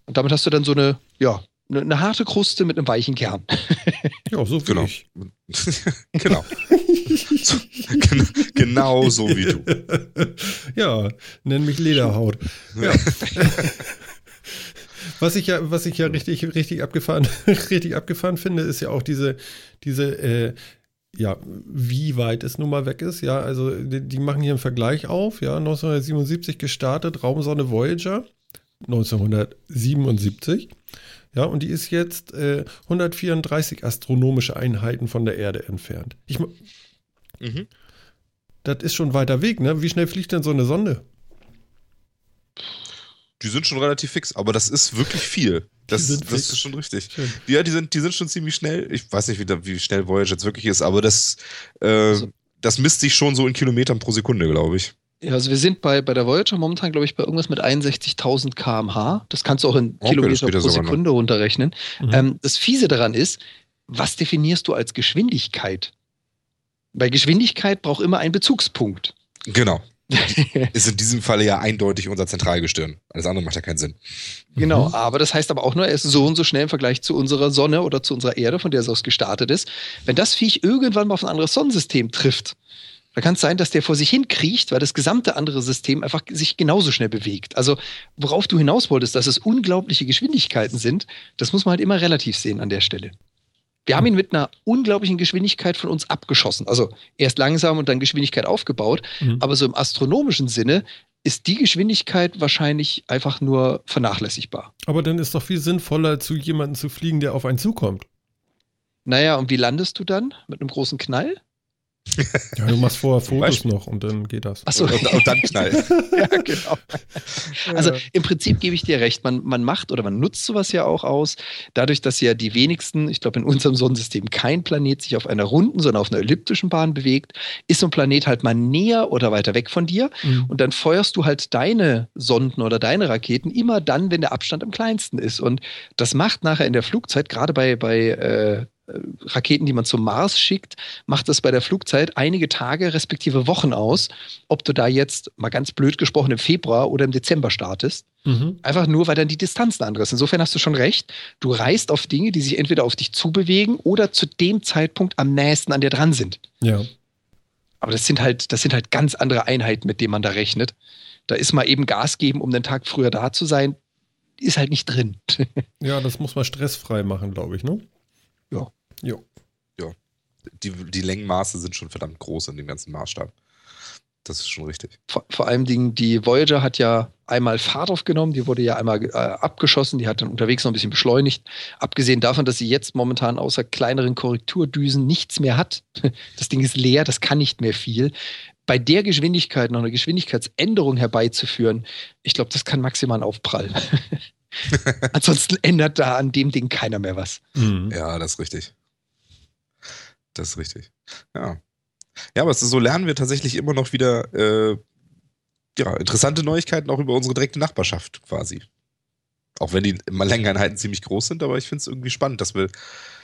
Und damit hast du dann so eine, ja, eine, eine harte Kruste mit einem weichen Kern. Ja, so wie Genau. ich. genau. so, gen genau so wie du. ja, nenn mich Lederhaut. Ja. Was ich ja, was ich ja richtig, richtig abgefahren, richtig abgefahren finde, ist ja auch diese, diese, äh, ja, wie weit es nun mal weg ist. Ja, also die, die machen hier einen Vergleich auf. Ja, 1977 gestartet, Raumsonne Voyager. 1977. Ja, und die ist jetzt äh, 134 astronomische Einheiten von der Erde entfernt. Ich, Mhm. das ist schon weiter Weg, ne? Wie schnell fliegt denn so eine Sonde? Die sind schon relativ fix, aber das ist wirklich viel. Das, Die sind das fix. ist schon richtig. Schön. Ja, die sind, die sind schon ziemlich schnell. Ich weiß nicht, wie, da, wie schnell Voyager jetzt wirklich ist, aber das, äh, Also- das misst sich schon so in Kilometern pro Sekunde, glaube ich. Ja, also wir sind bei, bei der Voyager momentan, glaube ich, bei irgendwas mit 61.000 kmh. Das kannst du auch in Okay, Kilometer pro. Sekunde runterrechnen. Mhm. Ähm, das Fiese daran ist, was definierst du als Geschwindigkeit? Bei Geschwindigkeit braucht immer ein Bezugspunkt. Genau. Ist in diesem Falle ja eindeutig unser Zentralgestirn. Alles andere macht ja keinen Sinn. Genau, Mhm. aber das heißt aber auch nur, er ist so und so schnell im Vergleich zu unserer Sonne oder zu unserer Erde, von der es aus gestartet ist. Wenn das Viech irgendwann mal auf ein anderes Sonnensystem trifft, dann kann es sein, dass der vor sich hin kriecht, weil das gesamte andere System einfach sich genauso schnell bewegt. Also, worauf du hinaus wolltest, dass es unglaubliche Geschwindigkeiten sind, das muss man halt immer relativ sehen an der Stelle. Wir haben ihn mit einer unglaublichen Geschwindigkeit von uns abgeschossen. Also erst langsam und dann Geschwindigkeit aufgebaut. Mhm. Aber so im astronomischen Sinne ist die Geschwindigkeit wahrscheinlich einfach nur vernachlässigbar. Aber dann ist doch viel sinnvoller, zu jemandem zu fliegen, der auf einen zukommt. Naja, und wie landest du dann? Mit einem großen Knall? Ja, du machst vorher Fotos noch und dann geht das. Achso, Und, und dann knallt. ja, genau. Also im Prinzip gebe ich dir recht, man, man macht oder man nutzt sowas ja auch aus, dadurch, dass ja die wenigsten, ich glaube in unserem Sonnensystem kein Planet sich auf einer runden, sondern auf einer elliptischen Bahn bewegt, ist so ein Planet halt mal näher oder weiter weg von dir Mhm. und dann feuerst du halt deine Sonden oder deine Raketen immer dann, wenn der Abstand am kleinsten ist und das macht nachher in der Flugzeit, gerade bei, bei äh, Raketen, die man zum Mars schickt, macht das bei der Flugzeit einige Tage respektive Wochen aus, ob du da jetzt mal ganz blöd gesprochen im Februar oder im Dezember startest. Mhm. Einfach nur, weil dann die Distanz eine andere ist. Insofern hast du schon recht. Du reist auf Dinge, die sich entweder auf dich zubewegen oder zu dem Zeitpunkt am nächsten an dir dran sind. Ja. Aber das sind halt, das sind halt ganz andere Einheiten, mit denen man da rechnet. Da ist mal eben Gas geben, um den Tag früher da zu sein, ist halt nicht drin. Ja, das muss man stressfrei machen, glaube ich, ne? Ja. Jo. Die, die Längenmaße sind schon verdammt groß in dem ganzen Maßstab. Das ist schon richtig. vor, vor allem Dingen, die Voyager hat ja einmal Fahrt aufgenommen, die wurde ja einmal äh, abgeschossen, die hat dann unterwegs noch ein bisschen beschleunigt. Abgesehen davon, dass sie jetzt momentan außer kleineren Korrekturdüsen nichts mehr hat. Das Ding ist leer, das kann nicht mehr viel. Bei der Geschwindigkeit noch eine Geschwindigkeitsänderung herbeizuführen, ich glaube, das kann maximal einen Aufprall. Ansonsten ändert da an dem Ding keiner mehr was. Mhm. Ja, das ist richtig. Das ist richtig. Ja. Ja, aber es ist so lernen wir tatsächlich immer noch wieder äh, ja, interessante Neuigkeiten auch über unsere direkte Nachbarschaft quasi. Auch wenn die Längeneinheiten ziemlich groß sind, aber ich finde es irgendwie spannend, dass wir,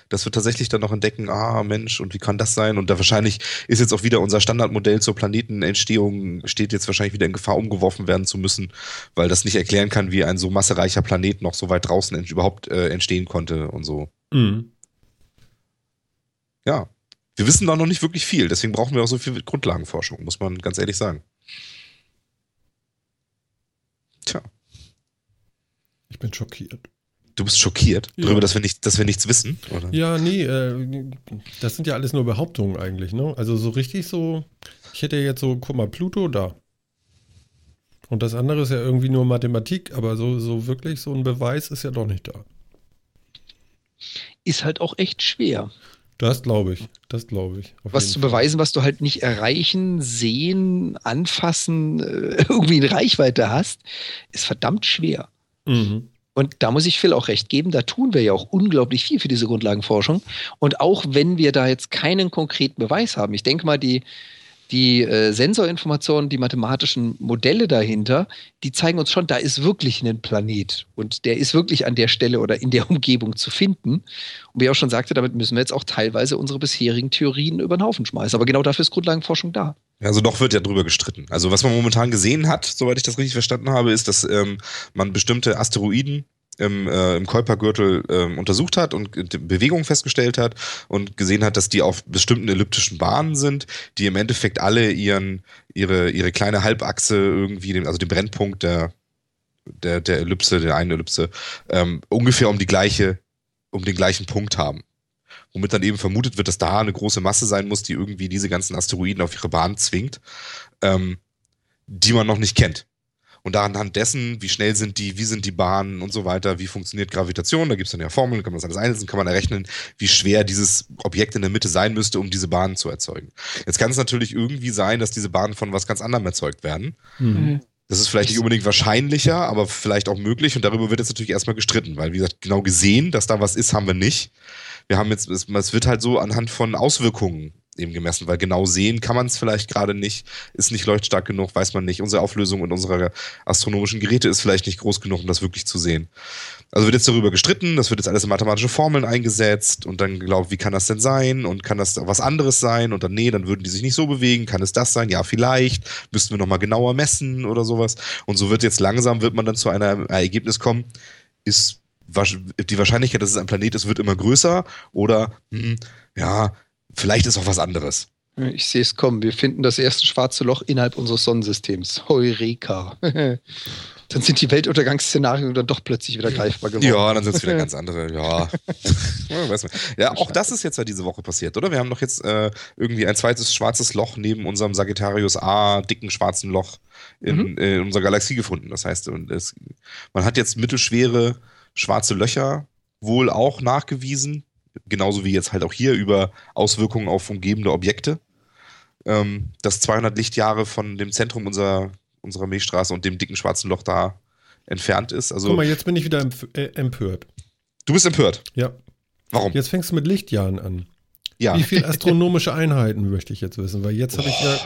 dass wir tatsächlich dann noch entdecken, ah Mensch, und wie kann das sein? Und da wahrscheinlich ist jetzt auch wieder unser Standardmodell zur Planetenentstehung, steht jetzt wahrscheinlich wieder in Gefahr, umgeworfen werden zu müssen, weil das nicht erklären kann, wie ein so massereicher Planet noch so weit draußen ent überhaupt äh, entstehen konnte und so. Mhm. Ja, wir wissen da noch nicht wirklich viel, deswegen brauchen wir auch so viel Grundlagenforschung, muss man ganz ehrlich sagen. Tja, Ich bin schockiert. du bist schockiert Ja. darüber, dass wir, nicht, dass wir nichts wissen, oder? Ja, nee, äh, das sind ja alles nur Behauptungen eigentlich, ne? Also so richtig so, ich hätte jetzt so, guck mal, Pluto da. Und das andere ist ja irgendwie nur Mathematik, aber so, so wirklich so ein Beweis ist ja doch nicht da. Ist halt auch echt schwer. Das glaube ich, das glaube ich. was zu beweisen, was du halt nicht erreichen, sehen, anfassen, äh, irgendwie in Reichweite hast, ist verdammt schwer. Mhm. Und da muss ich Phil auch recht geben, da tun wir ja auch unglaublich viel für diese Grundlagenforschung. Und auch wenn wir da jetzt keinen konkreten Beweis haben, ich denke mal, die, die äh, Sensorinformationen, die mathematischen Modelle dahinter, die zeigen uns schon, da ist wirklich ein Planet und der ist wirklich an der Stelle oder in der Umgebung zu finden. Und wie ich auch schon sagte, damit müssen wir jetzt auch teilweise unsere bisherigen Theorien über den Haufen schmeißen. Aber genau dafür ist Grundlagenforschung da. Also noch wird ja drüber gestritten. Also was man momentan gesehen hat, soweit ich das richtig verstanden habe, ist, dass ähm, man bestimmte Asteroiden im, äh, im Kuipergürtel ähm, untersucht hat und Bewegungen festgestellt hat und gesehen hat, dass die auf bestimmten elliptischen Bahnen sind, die im Endeffekt alle ihren, ihre, ihre kleine Halbachse irgendwie, den, also den Brennpunkt der, der, der Ellipse, der einen Ellipse, ähm, ungefähr um die gleiche, um den gleichen Punkt haben womit dann eben vermutet wird, dass da eine große Masse sein muss, die irgendwie diese ganzen Asteroiden auf ihre Bahn zwingt, ähm, die man noch nicht kennt. Und anhand dessen, wie schnell sind die, wie sind die Bahnen und so weiter, wie funktioniert Gravitation, da gibt es dann ja Formeln, kann man das alles einsetzen, kann man errechnen, wie schwer dieses Objekt in der Mitte sein müsste, um diese Bahnen zu erzeugen. Jetzt kann es natürlich irgendwie sein, dass diese Bahnen von was ganz anderem erzeugt werden. Mhm. Das ist vielleicht nicht unbedingt wahrscheinlicher, aber vielleicht auch möglich. Und darüber wird jetzt natürlich erstmal gestritten, weil, wie gesagt, genau gesehen, dass da was ist, haben wir nicht. Wir haben jetzt, es, es wird halt so anhand von Auswirkungen eben gemessen, weil genau sehen kann man es vielleicht gerade nicht, ist nicht leuchtstark genug, weiß man nicht. Unsere Auflösung und unsere astronomischen Geräte ist vielleicht nicht groß genug, um das wirklich zu sehen. Also wird jetzt darüber gestritten, das wird jetzt alles in mathematische Formeln eingesetzt und dann glaubt, wie kann das denn sein und kann das was anderes sein und dann nee, dann würden die sich nicht so bewegen, kann es das sein? Ja, vielleicht, müssten wir nochmal genauer messen oder sowas. Und so wird jetzt langsam, wird man dann zu einem Ergebnis kommen, ist die Wahrscheinlichkeit, dass es ein Planet ist, wird immer größer oder hm, ja, vielleicht ist auch was anderes. Ich sehe es kommen. Wir finden das erste schwarze Loch innerhalb unseres Sonnensystems. Heureka. dann sind die Weltuntergangsszenarien dann doch plötzlich wieder greifbar geworden. Ja, dann sind es wieder ganz andere. Ja. ja, auch das ist jetzt ja diese Woche passiert, oder? Wir haben doch jetzt äh, irgendwie ein zweites schwarzes Loch neben unserem Sagittarius A dicken schwarzen Loch in, Mhm. äh, in unserer Galaxie gefunden. Das heißt, es, man hat jetzt mittelschwere schwarze Löcher wohl auch nachgewiesen, genauso wie jetzt halt auch hier über Auswirkungen auf umgebende Objekte. ähm, das 200 Lichtjahre von dem Zentrum unserer, unserer Milchstraße und dem dicken schwarzen Loch da entfernt ist. Also, Guck mal, jetzt bin ich wieder äh, empört. du bist empört. Ja. Warum? Jetzt fängst du mit Lichtjahren an. Ja. Wie viel astronomische Einheiten möchte ich jetzt wissen? Weil jetzt habe ich ja.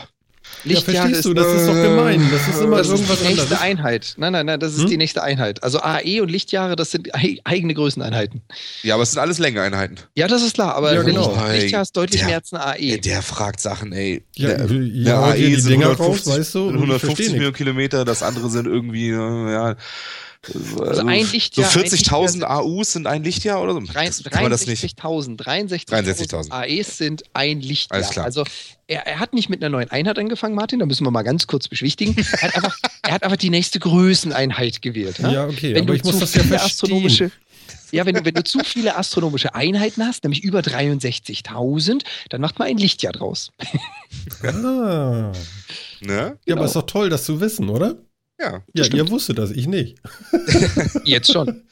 Ja, Lichtjahre verstehst du, das ist doch gemein. Das ist immer Das ist irgendwas die nächste anderes. Einheit. Nein, nein, nein, das ist Hm? die nächste Einheit. Also AE und Lichtjahre, das sind ei- eigene Größeneinheiten. ja, aber es sind alles Längeeinheiten. Ja, das ist klar, aber Ja, genau. Licht, Lichtjahr ist deutlich Der- mehr als ein AE. Der fragt Sachen, ey. Ja, Der- ja, der dir die sind Dinger 150, raus, weißt du, und ich 150 versteh Millionen. Kilometer, das andere sind irgendwie, äh, ja. Also ein so Lichtjahr- ein 40.000 Lichtjahr AUs sind ein Lichtjahr oder so? Drei- Das, kann man das nicht? 63.000 63.000 63.000. AEs sind ein Lichtjahr. Alles klar. Also er, er hat nicht mit einer neuen Einheit angefangen, Martin, da müssen wir mal ganz kurz beschwichtigen. Er hat einfach, er hat einfach die nächste Größeneinheit gewählt. Ja? Ja, okay, wenn aber du ich muss zu das ja verstehen. astronomische ja, wenn du, wenn du zu viele astronomische Einheiten hast, nämlich über 63.000, dann macht man ein Lichtjahr draus. Ah. Ne? Ja, Genau. aber ist doch toll, das zu wissen, oder? Ja, Ja, stimmt. ihr wusstet das, ich nicht. Jetzt schon.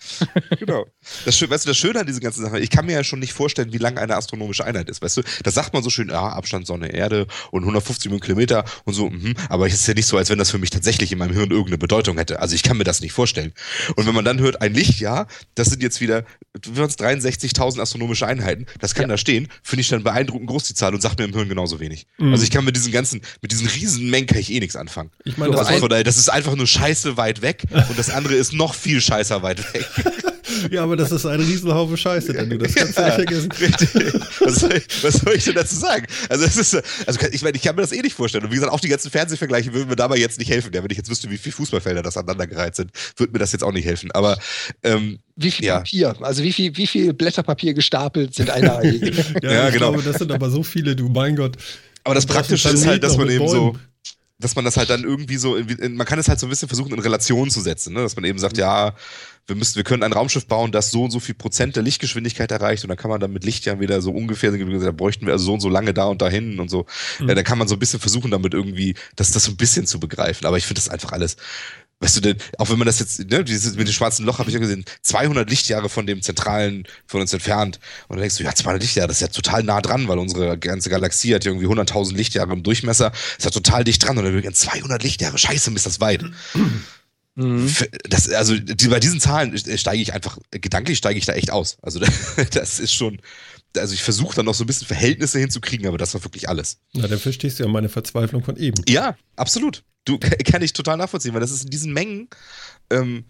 genau. Das, weißt du, das Schöne an diesen ganzen Sachen, ich kann mir ja schon nicht vorstellen, wie lang eine astronomische Einheit ist. Weißt du, das sagt man so schön, ja, Abstand Sonne, Erde und 150 Millionen Kilometer und so, mhm. aber es ist ja nicht so, als wenn das für mich tatsächlich in meinem Hirn irgendeine Bedeutung hätte. Also ich kann mir das nicht vorstellen. Und wenn man dann hört, ein Lichtjahr, das sind jetzt wieder, wie waren es 63.000 astronomische Einheiten, das kann Ja. da stehen, finde ich dann beeindruckend groß die Zahl und sagt mir im Hirn genauso wenig. Mhm. Also ich kann mit diesen ganzen, mit diesen riesen Mengen kann ich eh nichts anfangen. Ich meine, das das ist einfach nur scheiße weit weg und das andere ist noch viel scheißer weit weg. Ja, aber das ist ein Riesenhaufe Scheiße, denn du das kannst du nicht vergessen. Richtig. Was soll, ich, was soll ich denn dazu sagen? Also, es ist, also ich meine, ich kann mir das eh nicht vorstellen. Und wie gesagt, auch die ganzen Fernsehvergleiche würden mir dabei jetzt nicht helfen. Ja, wenn ich jetzt wüsste, wie viele Fußballfelder das aneinandergereiht sind, würde mir das jetzt auch nicht helfen. Aber ähm, Wie viel Ja. Papier, also wie viel, wie viel Blätterpapier gestapelt sind eine AE? Ja, Ja, ich genau. glaube, das sind aber so viele, du, mein Gott. Aber das Praktische ist halt, dass man eben so. Dass man das halt dann irgendwie so, in, in, man kann es halt so ein bisschen versuchen, in Relation zu setzen, ne? dass man eben sagt, ja, wir müssen, wir können ein Raumschiff bauen, das so und so viel Prozent der Lichtgeschwindigkeit erreicht und dann kann man dann mit Lichtjahren wieder so ungefähr, da bräuchten wir also so und so lange da und dahin und so. Mhm. Ja, dann kann man so ein bisschen versuchen, damit irgendwie, das, das so ein bisschen zu begreifen. Aber ich finde das einfach alles, weißt du, denn, auch wenn man das jetzt, ne, dieses, mit dem schwarzen Loch habe ich ja gesehen, 200 Lichtjahre von dem zentralen von uns entfernt. Und dann denkst du, ja, 200 Lichtjahre, das ist ja total nah dran, weil unsere ganze Galaxie hat ja irgendwie 100.000 Lichtjahre im Durchmesser. Ist ja total dicht dran. Und dann wirklich 200 Lichtjahre, scheiße, ist das weit. Mhm. Das, also die, bei diesen Zahlen steige ich einfach, gedanklich steige ich da echt aus. Also das ist schon, also ich versuche dann noch so ein bisschen Verhältnisse hinzukriegen, aber das war wirklich alles. Na, dann verstehst du ja meine Verzweiflung von eben. Ja, absolut. Du kann ich total nachvollziehen, weil das ist in diesen Mengen, ähm,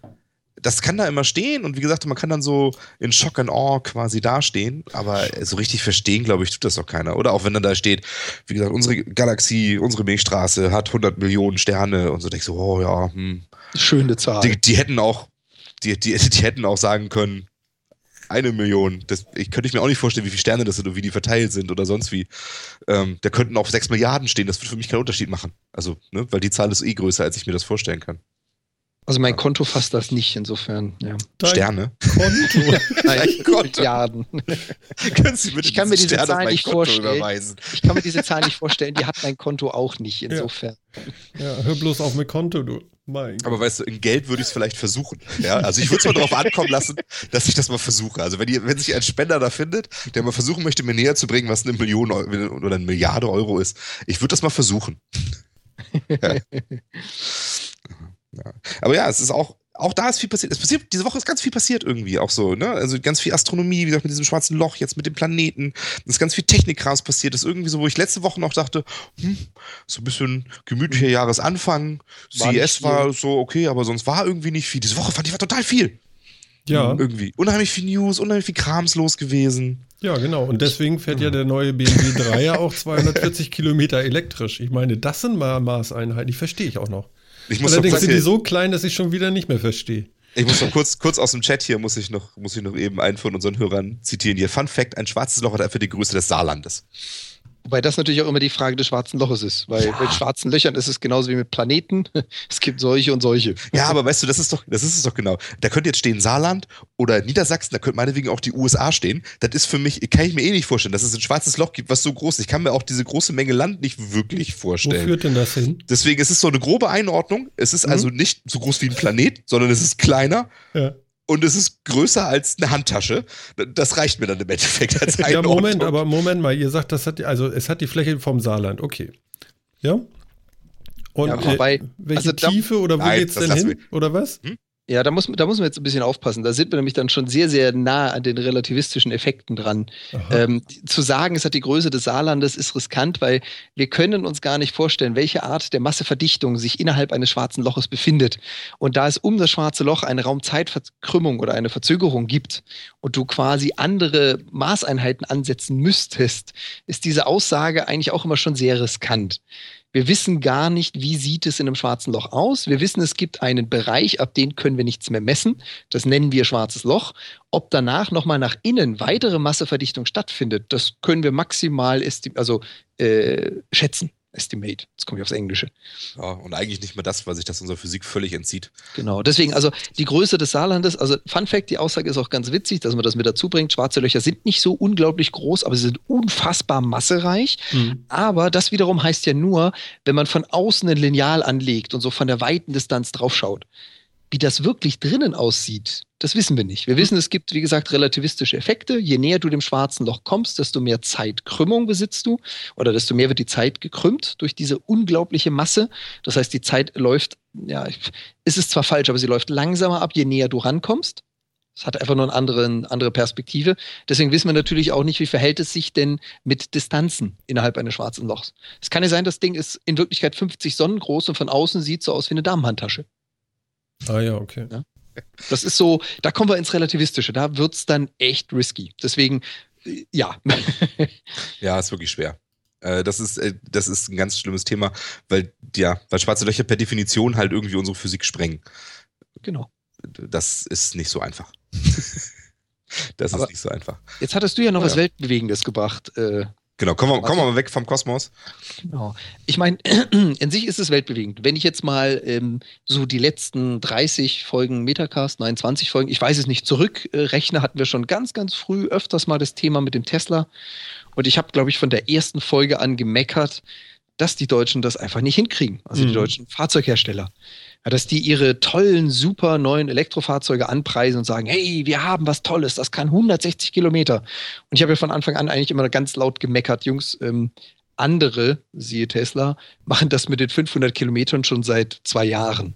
das kann da immer stehen und wie gesagt, man kann dann so in Shock and Awe quasi dastehen, aber so richtig verstehen, glaube ich, tut das doch keiner. Oder auch wenn dann da steht, wie gesagt, unsere Galaxie, unsere Milchstraße hat 100 Millionen Sterne und so denkst du, oh ja, hm. Schöne Zahl. die, die hätten auch, die, die, die hätten auch sagen können, eine Million. Das ich, könnte ich mir auch nicht vorstellen, wie viele Sterne das sind und wie die verteilt sind oder sonst wie. Ähm, da könnten auch sechs Milliarden stehen. Das würde für mich keinen Unterschied machen. Also, ne, weil die Zahl ist eh größer, als ich mir das vorstellen kann. Also mein Konto fasst das nicht, insofern. Ja. Dein Sterne. Konto. Nein, Konto. Milliarden. Können Sie bitte Ich kann mir diese Stern auf Zahl nicht Konto vorstellen. überweisen? Ich kann mir diese Zahl nicht vorstellen, die hat mein Konto auch nicht, insofern. Ja, hör bloß auf mit Konto, du. Mein. Aber weißt du, in Geld würde ich es vielleicht versuchen. Ja, also ich würde es mal darauf ankommen lassen, dass ich das mal versuche. Also wenn, ihr, wenn sich ein Spender da findet, der mal versuchen möchte, mir näher zu bringen, was eine Million Eu- oder eine Milliarde Euro ist, ich würde das mal versuchen. Ja. Ja. Aber ja, es ist auch, auch da ist viel passiert. Es passiert, diese Woche ist ganz viel passiert irgendwie auch so, ne? Also ganz viel Astronomie, wie gesagt, mit diesem schwarzen Loch, jetzt mit dem Planeten. Es ist ganz viel Technikkrams passiert. Das ist irgendwie so, wo ich letzte Woche noch dachte, hm, so ein bisschen gemütlicher Jahresanfang. War CES war so okay, aber sonst war irgendwie nicht viel. Diese Woche fand ich war total viel. ja, Irgendwie. Unheimlich viel News, unheimlich viel Krams los gewesen. ja, genau. Und deswegen fährt ja der neue BMW 3er auch 240 Kilometer elektrisch. Ich meine, das sind mal Maßeinheiten, die verstehe ich auch noch. Ich muss, Allerdings sind die so klein, dass ich schon wieder nicht mehr verstehe. ich muss noch kurz, kurz aus dem Chat hier, muss ich, noch, muss ich noch eben einen von unseren Hörern zitieren. Hier, Fun Fact, ein schwarzes Loch hat einfach die Größe des Saarlandes. Wobei das natürlich auch immer die Frage des schwarzen Loches ist. Weil mit schwarzen Löchern ist es genauso wie mit Planeten. Es gibt solche und solche. Ja, aber weißt du, das ist doch, das ist es doch genau. Da könnte jetzt stehen Saarland oder Niedersachsen, da könnte meinetwegen auch die USA stehen. Das ist für mich, kann ich mir eh nicht vorstellen, dass es ein schwarzes Loch gibt, was so groß ist. Ich kann mir auch diese große Menge Land nicht wirklich Wo vorstellen. führt denn das hin? Deswegen ist es so eine grobe Einordnung. Es ist Mhm. also nicht so groß wie ein Planet, sondern es ist kleiner Ja, und es ist größer als eine Handtasche. Das reicht mir dann im Endeffekt als ja. Moment, aber Moment mal. Ihr sagt, das hat, die- also es hat die Fläche vom Saarland. Okay. Ja? Und Ja, wobei, äh, welche also da- Tiefe oder wo Nein, geht's das denn hin? Oder was? Ja, da muss, da muss man jetzt ein bisschen aufpassen. Da sind wir nämlich dann schon sehr, sehr nah an den relativistischen Effekten dran. Ähm, zu sagen, es hat die Größe des Saarlandes, ist riskant, weil wir können uns gar nicht vorstellen, welche Art der Masseverdichtung sich innerhalb eines schwarzen Loches befindet. Und da es um das schwarze Loch eine Raumzeitverkrümmung oder eine Verzögerung gibt und du quasi andere Maßeinheiten ansetzen müsstest, ist diese Aussage eigentlich auch immer schon sehr riskant. Wir wissen gar nicht, wie sieht es in einem schwarzen Loch aus. Wir wissen, es gibt einen Bereich, ab dem können wir nichts mehr messen. Das nennen wir schwarzes Loch. Ob danach nochmal nach innen weitere Masseverdichtung stattfindet, das können wir maximal also, äh, schätzen. Estimate. Jetzt komme ich aufs Englische. Ja, und eigentlich nicht mehr das, weil sich das unserer Physik völlig entzieht. Genau. Deswegen, also die Größe des Saarlandes, also Fun Fact, die Aussage ist auch ganz witzig, dass man das mit dazu bringt. Schwarze Löcher sind nicht so unglaublich groß, aber sie sind unfassbar massereich. Hm. Aber das wiederum heißt ja nur, wenn man von außen ein Lineal anlegt und so von der weiten Distanz draufschaut. Wie das wirklich drinnen aussieht, das wissen wir nicht. Wir wissen, es gibt, wie gesagt, relativistische Effekte. Je näher du dem schwarzen Loch kommst, desto mehr Zeitkrümmung besitzt du oder desto mehr wird die Zeit gekrümmt durch diese unglaubliche Masse. Das heißt, die Zeit läuft, ja, ist es zwar falsch, aber sie läuft langsamer ab, je näher du rankommst. Es hat einfach nur eine andere, andere Perspektive. Deswegen wissen wir natürlich auch nicht, wie verhält es sich denn mit Distanzen innerhalb eines schwarzen Lochs. Es kann ja sein, das Ding ist in Wirklichkeit 50 Sonnen groß und von außen sieht so aus wie eine Damenhandtasche. Ah ja, okay. Das ist so, da kommen wir ins Relativistische. Da wird's dann echt risky. Deswegen, äh, ja. Ja, ist wirklich schwer. Äh, Das ist, äh, das ist ein ganz schlimmes Thema, weil, ja, weil schwarze Löcher per Definition halt irgendwie unsere Physik sprengen. genau. Das ist nicht so einfach. Das Aber- ist nicht so einfach. Jetzt hattest du ja noch Oh was ja. Weltbewegendes gebracht. Äh, Genau, kommen wir, kommen wir mal weg vom Kosmos. Genau. Ich meine, in sich ist es weltbewegend. Wenn ich jetzt mal ähm, so die letzten 30 Folgen Metacast, nein, 20 Folgen, ich weiß es nicht, zurückrechne, hatten wir schon ganz, ganz früh öfters mal das Thema mit dem Tesla. Und ich habe, glaube ich, von der ersten Folge an gemeckert, dass die Deutschen das einfach nicht hinkriegen. Also die Mhm. deutschen Fahrzeughersteller. Ja, dass die ihre tollen, super neuen Elektrofahrzeuge anpreisen und sagen, hey, wir haben was Tolles, das kann 160 Kilometer. Und ich habe ja von Anfang an eigentlich immer ganz laut gemeckert, Jungs, ähm, andere, siehe Tesla, machen das mit den 500 Kilometern schon seit zwei Jahren.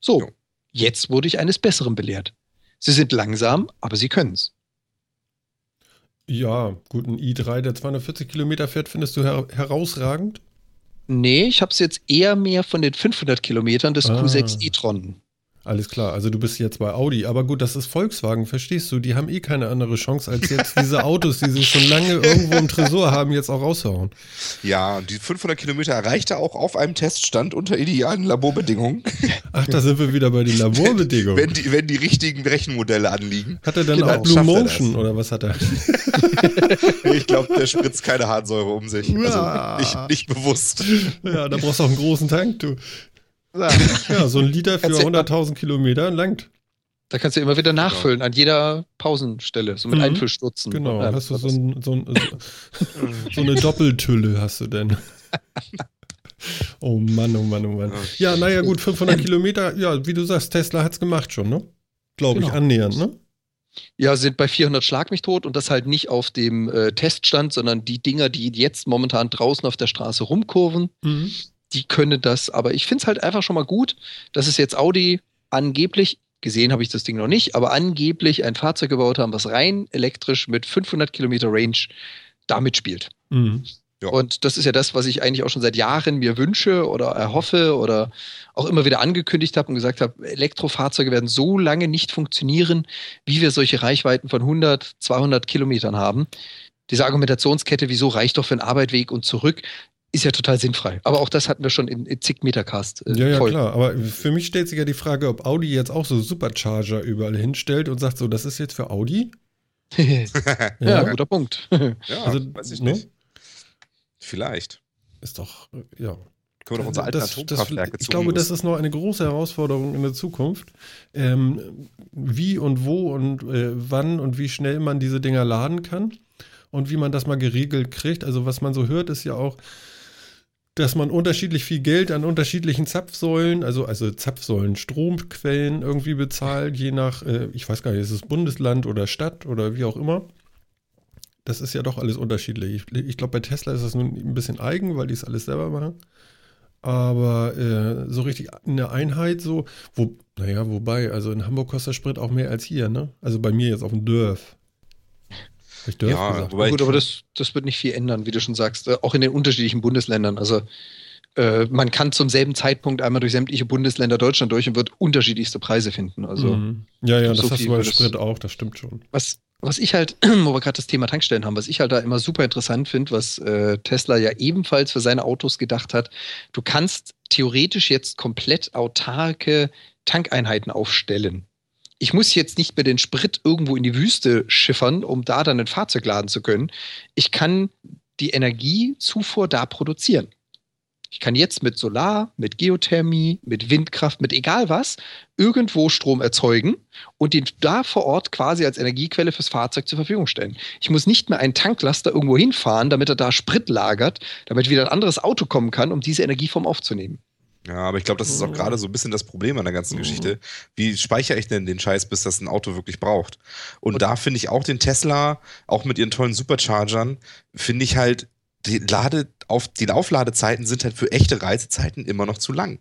So, jetzt wurde ich eines Besseren belehrt. Sie sind langsam, aber sie können's. Ja, gut, ein i3, der 240 Kilometer fährt, findest du her herausragend? Nee, ich habe es jetzt eher mehr von den 500 Kilometern des Ah. Q6 e-tron. Alles klar, also du bist jetzt bei Audi, aber gut, das ist Volkswagen, verstehst du? Die haben eh keine andere Chance, als jetzt diese Autos, die sie schon lange irgendwo im Tresor haben, jetzt auch raushauen. Ja, und die 500 Kilometer erreichte auch auf einem Teststand unter idealen Laborbedingungen, Ach, da sind wir wieder bei den Laborbedingungen. wenn die, wenn die richtigen Rechenmodelle anliegen. Hat er dann Genau, auch Blue er Motion oder was hat er? Ich glaube, der spritzt keine Harnsäure um sich. Ja. Also nicht, nicht bewusst. Ja, da brauchst du auch einen großen Tank, du. Ja. Ja, so ein Liter für Erzähl mal. 100.000 Kilometer langt. Da kannst du immer wieder nachfüllen an jeder Pausenstelle, so mit Mhm. Einfüllstutzen. Genau, Ja, hast du das- so, ein, so, ein, so, so eine Doppeltülle hast du denn. Oh Mann, oh Mann, oh Mann. Ja, naja, gut, 500 Kilometer, ja, wie du sagst, Tesla hat's gemacht schon, ne? Glaube ich, Genau. annähernd, ne? Ja, sind bei 400 Schlag mich tot und das halt nicht auf dem äh, Teststand, sondern die Dinger, die jetzt momentan draußen auf der Straße rumkurven, Mhm. Die können das. Aber ich finde es halt einfach schon mal gut, dass es jetzt Audi angeblich, gesehen habe ich das Ding noch nicht, aber angeblich ein Fahrzeug gebaut haben, was rein elektrisch mit 500 Kilometer Range damit spielt. Mhm. Ja. Und das ist ja das, was ich eigentlich auch schon seit Jahren mir wünsche oder erhoffe oder auch immer wieder angekündigt habe und gesagt habe, Elektrofahrzeuge werden so lange nicht funktionieren, wie wir solche Reichweiten von 100, 200 Kilometern haben. Diese Argumentationskette, wieso reicht doch für einen Arbeitweg und zurück, ist ja total sinnfrei. Aber auch das hatten wir schon in, in zig Metacast. äh, Ja, ja, Folgen. klar. Aber für mich stellt sich ja die Frage, ob Audi jetzt auch so Supercharger überall hinstellt und sagt so, das ist jetzt für Audi? ja, guter Punkt. Ja, Also, weiß ich ne? nicht. Vielleicht. Ist doch, äh, ja. Können wir doch unsere alten Das- das- Atomkraftwerke Ich glaube, das ist noch eine große Herausforderung in der Zukunft. Ähm, wie und wo und äh, wann und wie schnell man diese Dinger laden kann und wie man das mal geregelt kriegt. Also was man so hört, ist ja auch, dass man unterschiedlich viel Geld an unterschiedlichen Zapfsäulen, also, also Zapfsäulen, Stromquellen irgendwie bezahlt, je nach, äh, ich weiß gar nicht, ist es Bundesland oder Stadt oder wie auch immer. das ist ja doch alles unterschiedlich. Ich, ich glaube, bei Tesla ist das nun ein bisschen eigen, weil die es alles selber machen. Aber äh, so richtig eine Einheit, so, wo, naja, wobei, also in Hamburg kostet der Sprit auch mehr als hier, ne? Also bei mir jetzt auf dem Dörf. Ich ja, gesagt. Wobei Gut, aber das, das wird nicht viel ändern, wie du schon sagst, äh, auch in den unterschiedlichen Bundesländern. Also äh, man kann zum selben Zeitpunkt einmal durch sämtliche Bundesländer Deutschland durch und wird unterschiedlichste Preise finden. Also mhm. Ja, ja, das so hast du bei Sprit auch, das stimmt schon. Was, was ich halt, wo wir gerade das Thema Tankstellen haben, was ich halt da immer super interessant finde, was äh, Tesla ja ebenfalls für seine Autos gedacht hat, du kannst theoretisch jetzt komplett autarke Tankeinheiten aufstellen. Ich muss jetzt nicht mehr den Sprit irgendwo in die Wüste schiffern, um da dann ein Fahrzeug laden zu können. Ich kann die Energiezufuhr da produzieren. Ich kann jetzt mit Solar, mit Geothermie, mit Windkraft, mit egal was, irgendwo Strom erzeugen und den da vor Ort quasi als Energiequelle fürs Fahrzeug zur Verfügung stellen. Ich muss nicht mehr einen Tanklaster irgendwo hinfahren, damit er da Sprit lagert, damit wieder ein anderes Auto kommen kann, um diese Energieform aufzunehmen. Ja, aber ich glaube, das ist auch gerade so ein bisschen das Problem an der ganzen mhm. Geschichte. Wie speichere ich denn den Scheiß, bis das ein Auto wirklich braucht? Und, und da finde ich auch den Tesla, auch mit ihren tollen Superchargern, finde ich halt die, Lade, auf, die Aufladezeiten sind halt für echte Reisezeiten immer noch zu lang.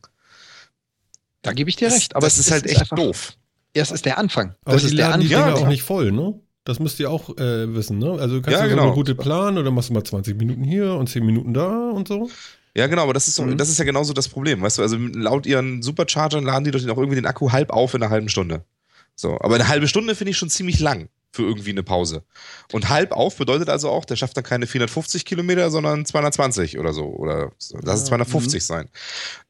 Da gebe ich dir das, recht. Aber das ist halt ist echt einfach, doof. Ja, es ist der Anfang. Aber das ist der Anfang. Die Dinger auch nicht voll, ne? Das müsst ihr auch äh, wissen, ne? Also du kannst ja, genau. so eine gute planen oder machst du mal 20 Minuten hier und 10 Minuten da und so. Ja, genau, aber das ist, so, mhm. das ist ja genauso das Problem, weißt du? Also laut ihren Superchargern laden die doch auch irgendwie den Akku halb auf in einer halben Stunde. So, aber eine halbe Stunde finde ich schon ziemlich lang für irgendwie eine Pause. Und halb auf bedeutet also auch, der schafft dann keine 450 Kilometer, sondern 220 oder so. Oder lass es 250 mhm. sein.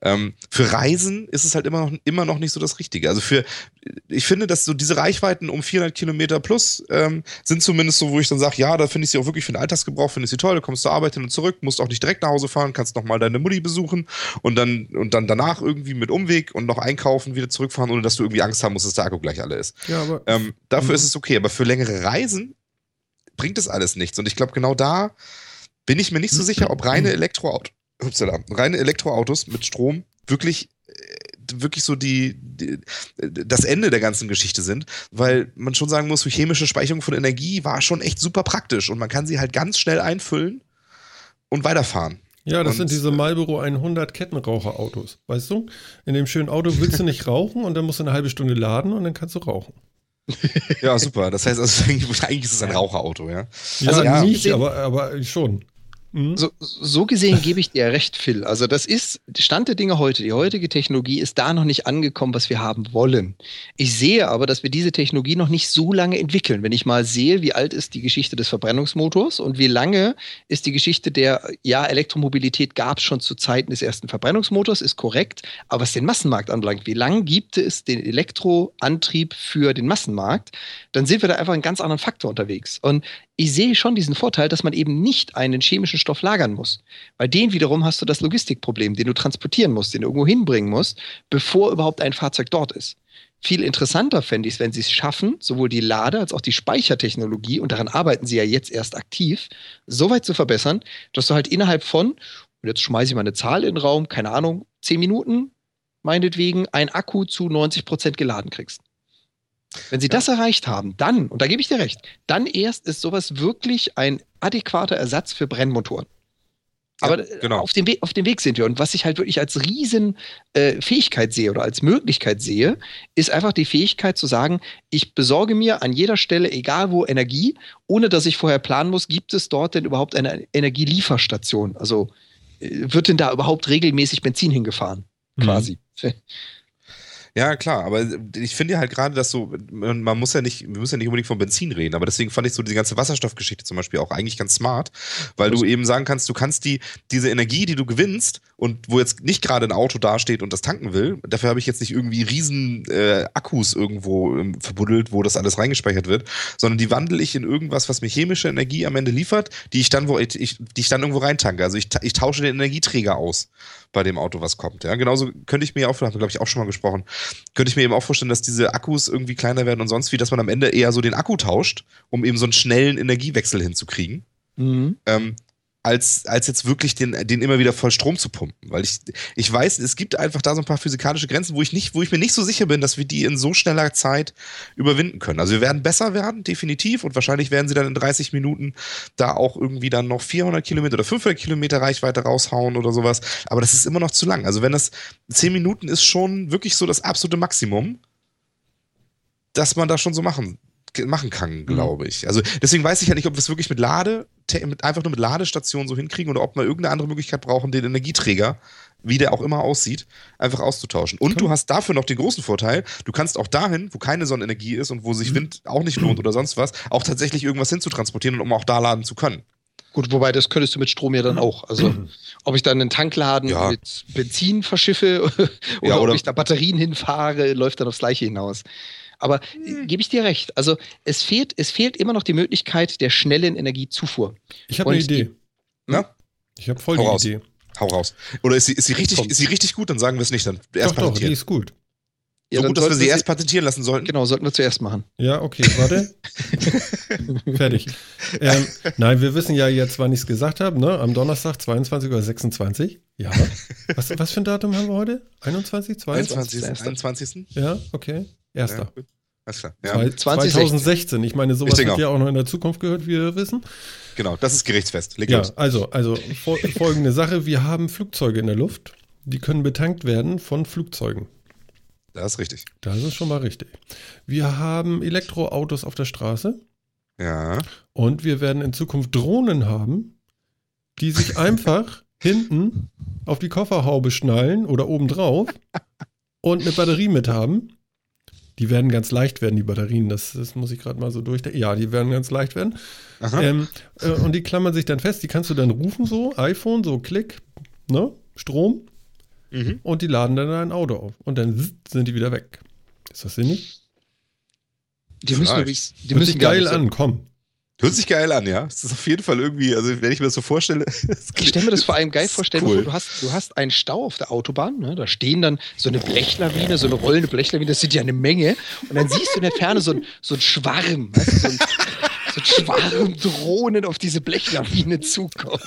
Ähm, für Reisen ist es halt immer noch, immer noch nicht so das Richtige. Also für, ich finde, dass so diese Reichweiten um 400 Kilometer plus ähm, sind zumindest so, wo ich dann sage, ja, da finde ich sie auch wirklich für den Alltagsgebrauch, finde ich sie toll. Du kommst zur Arbeit hin und zurück, musst auch nicht direkt nach Hause fahren, kannst noch mal deine Mutti besuchen und dann, und dann danach irgendwie mit Umweg und noch einkaufen, wieder zurückfahren, ohne dass du irgendwie Angst haben musst, dass der Akku gleich alle ist. Ja, aber, ähm, dafür mhm. ist es okay, aber für längere Reisen bringt es alles nichts. Und ich glaube, genau da bin ich mir nicht so sicher, ob reine, Elektroauto, reine Elektroautos mit Strom wirklich wirklich so die, die, das Ende der ganzen Geschichte sind, weil man schon sagen muss, chemische Speicherung von Energie war schon echt super praktisch und man kann sie halt ganz schnell einfüllen und weiterfahren. Ja, das und, sind diese Marlboro 100 Kettenraucherautos, weißt du? In dem schönen Auto willst du nicht rauchen und dann musst du eine halbe Stunde laden und dann kannst du rauchen. ja, super. Das heißt, also, eigentlich ist es ein Raucherauto, ja? Ja, also, ja, nicht, aber, aber schon. Mhm. So, so, gesehen gebe ich dir recht, Phil. Also das ist Stand der Dinge heute. Die heutige Technologie ist da noch nicht angekommen, was wir haben wollen. Ich sehe aber, dass wir diese Technologie noch nicht so lange entwickeln. Wenn ich mal sehe, wie alt ist die Geschichte des Verbrennungsmotors und wie lange ist die Geschichte der, ja, Elektromobilität gab es schon zu Zeiten des ersten Verbrennungsmotors, ist korrekt. Aber was den Massenmarkt anbelangt, wie lange gibt es den Elektroantrieb für den Massenmarkt, dann sind wir da einfach einen ganz anderen Faktor unterwegs. Und ich sehe schon diesen Vorteil, dass man eben nicht einen chemischen Stoff lagern muss. Bei den wiederum hast du das Logistikproblem, den du transportieren musst, den du irgendwo hinbringen musst, bevor überhaupt ein Fahrzeug dort ist. Viel interessanter fände ich es, wenn sie es schaffen, sowohl die Lade- als auch die Speichertechnologie, und daran arbeiten sie ja jetzt erst aktiv, so weit zu verbessern, dass du halt innerhalb von, und jetzt schmeiße ich mal eine Zahl in den Raum, keine Ahnung, 10 Minuten, meinetwegen, ein Akku zu 90 Prozent geladen kriegst. Wenn sie ja. das erreicht haben, dann, und da gebe ich dir recht, dann erst ist sowas wirklich ein adäquater Ersatz für Brennmotoren. Aber ja, genau. auf, dem Weg, auf dem Weg sind wir. Und was ich halt wirklich als riesen äh, Fähigkeit sehe oder als Möglichkeit sehe, ist einfach die Fähigkeit zu sagen, ich besorge mir an jeder Stelle, egal wo, Energie, ohne dass ich vorher planen muss, gibt es dort denn überhaupt eine Energielieferstation? Also äh, wird denn da überhaupt regelmäßig Benzin hingefahren? Mhm. Quasi. Ja, klar, aber ich finde ja halt gerade, dass so, man muss ja nicht, wir müssen ja nicht unbedingt von Benzin reden, aber deswegen fand ich so die ganze Wasserstoffgeschichte zum Beispiel auch eigentlich ganz smart, weil du eben sagen kannst, du kannst die, diese Energie, die du gewinnst und wo jetzt nicht gerade ein Auto dasteht und das tanken will, dafür habe ich jetzt nicht irgendwie riesen äh, Akkus irgendwo ähm, verbuddelt, wo das alles reingespeichert wird, sondern die wandle ich in irgendwas, was mir chemische Energie am Ende liefert, die ich dann, wo ich, die ich dann irgendwo reintanke. Also ich, ich tausche den Energieträger aus bei dem Auto, was kommt. Ja, genauso könnte ich mir auch, haben wir glaube ich auch schon mal gesprochen, könnte ich mir eben auch vorstellen, dass diese Akkus irgendwie kleiner werden und sonst wie, dass man am Ende eher so den Akku tauscht, um eben so einen schnellen Energiewechsel hinzukriegen. Mhm. Ähm, als, als jetzt wirklich den, den immer wieder voll Strom zu pumpen. Weil ich, ich weiß, es gibt einfach da so ein paar physikalische Grenzen, wo ich nicht, wo ich mir nicht so sicher bin, dass wir die in so schneller Zeit überwinden können. Also wir werden besser werden, definitiv, und wahrscheinlich werden sie dann in 30 Minuten da auch irgendwie dann noch 400 Kilometer oder 500 Kilometer Reichweite raushauen oder sowas. Aber das ist immer noch zu lang. Also wenn das 10 Minuten ist schon wirklich so das absolute Maximum, dass man da schon so machen machen kann, Mhm. glaube ich. Also deswegen weiß ich halt nicht, ob wir es wirklich mit Lade, mit, einfach nur mit Ladestationen so hinkriegen oder ob wir irgendeine andere Möglichkeit brauchen, den Energieträger, wie der auch immer aussieht, einfach auszutauschen. Und du hast dafür noch den großen Vorteil, du kannst auch dahin, wo keine Sonnenenergie ist und wo Mhm. sich Wind auch nicht lohnt oder sonst was, auch tatsächlich irgendwas hinzutransportieren, um auch da laden zu können. Gut, wobei das könntest du mit Strom ja dann auch. Also, ob ich dann einen Tankladen Ja. mit Benzin verschiffe oder, Ja, oder- ob ich da Batterien hinfahre, läuft dann aufs Gleiche hinaus. Aber äh, gebe ich dir recht. Also, es fehlt, es fehlt immer noch die Möglichkeit der schnellen Energiezufuhr. Ich habe eine Und die- Idee. Ja? Ich habe voll Hau die raus. Idee. Hau raus. Oder ist sie, ist sie, richtig, Komm. ist sie richtig gut, dann sagen wir es nicht, dann erst Doch, doch, die ist gut. Ja, so dann gut, dass wir sollten sie erst patentieren lassen sollten. Genau, sollten wir zuerst machen. Ja, okay, warte. Fertig. Ähm, nein, wir wissen ja jetzt, wann ich es gesagt habe, ne? Am Donnerstag, 22 oder 26. Ja. Was, was für ein Datum haben wir heute? 21, 22? 21. 21. Ja, okay. Erster. Ja. Alles klar. Ja, Zwei- 2016. 2016. Ich meine, sowas Ich wird ja auch noch in der Zukunft gehört, wie wir wissen. genau, das ist gerichtsfest. Leg Ja, los. also, also fol folgende Sache. Wir haben Flugzeuge in der Luft. Die können betankt werden von Flugzeugen. Das ist richtig. Das ist schon mal richtig. Wir haben Elektroautos auf der Straße. Ja. Und wir werden in Zukunft Drohnen haben, die sich einfach hinten auf die Kofferhaube schnallen oder obendrauf und eine Batterie mit haben. Die werden ganz leicht werden, die Batterien. Das, das muss ich gerade mal so durchdenken. Ja, die werden ganz leicht werden. Aha. Ähm, äh, und die klammern sich dann fest. Die kannst du dann rufen, so, iPhone, so Klick, ne? Strom. Mhm. Und die laden dann dein Auto auf. Und dann sind die wieder weg. Ist das sinnig? Die müssen, die Hört müssen sich geil nicht so- an, komm. Hört sich geil an, ja. Es ist auf jeden Fall irgendwie, also wenn ich mir das so vorstelle. Ich stelle mir das vor allem geil vor, stell dir cool. vor, du hast, du hast einen Stau auf der Autobahn, ne? da stehen dann so eine Blechlawine, so eine rollende Blechlawine, das sind ja eine Menge. Und dann siehst du in der Ferne so ein, so ein Schwarm, weißt du, so ein, so ein Schwarm Drohnen auf diese Blechlawine zukommen.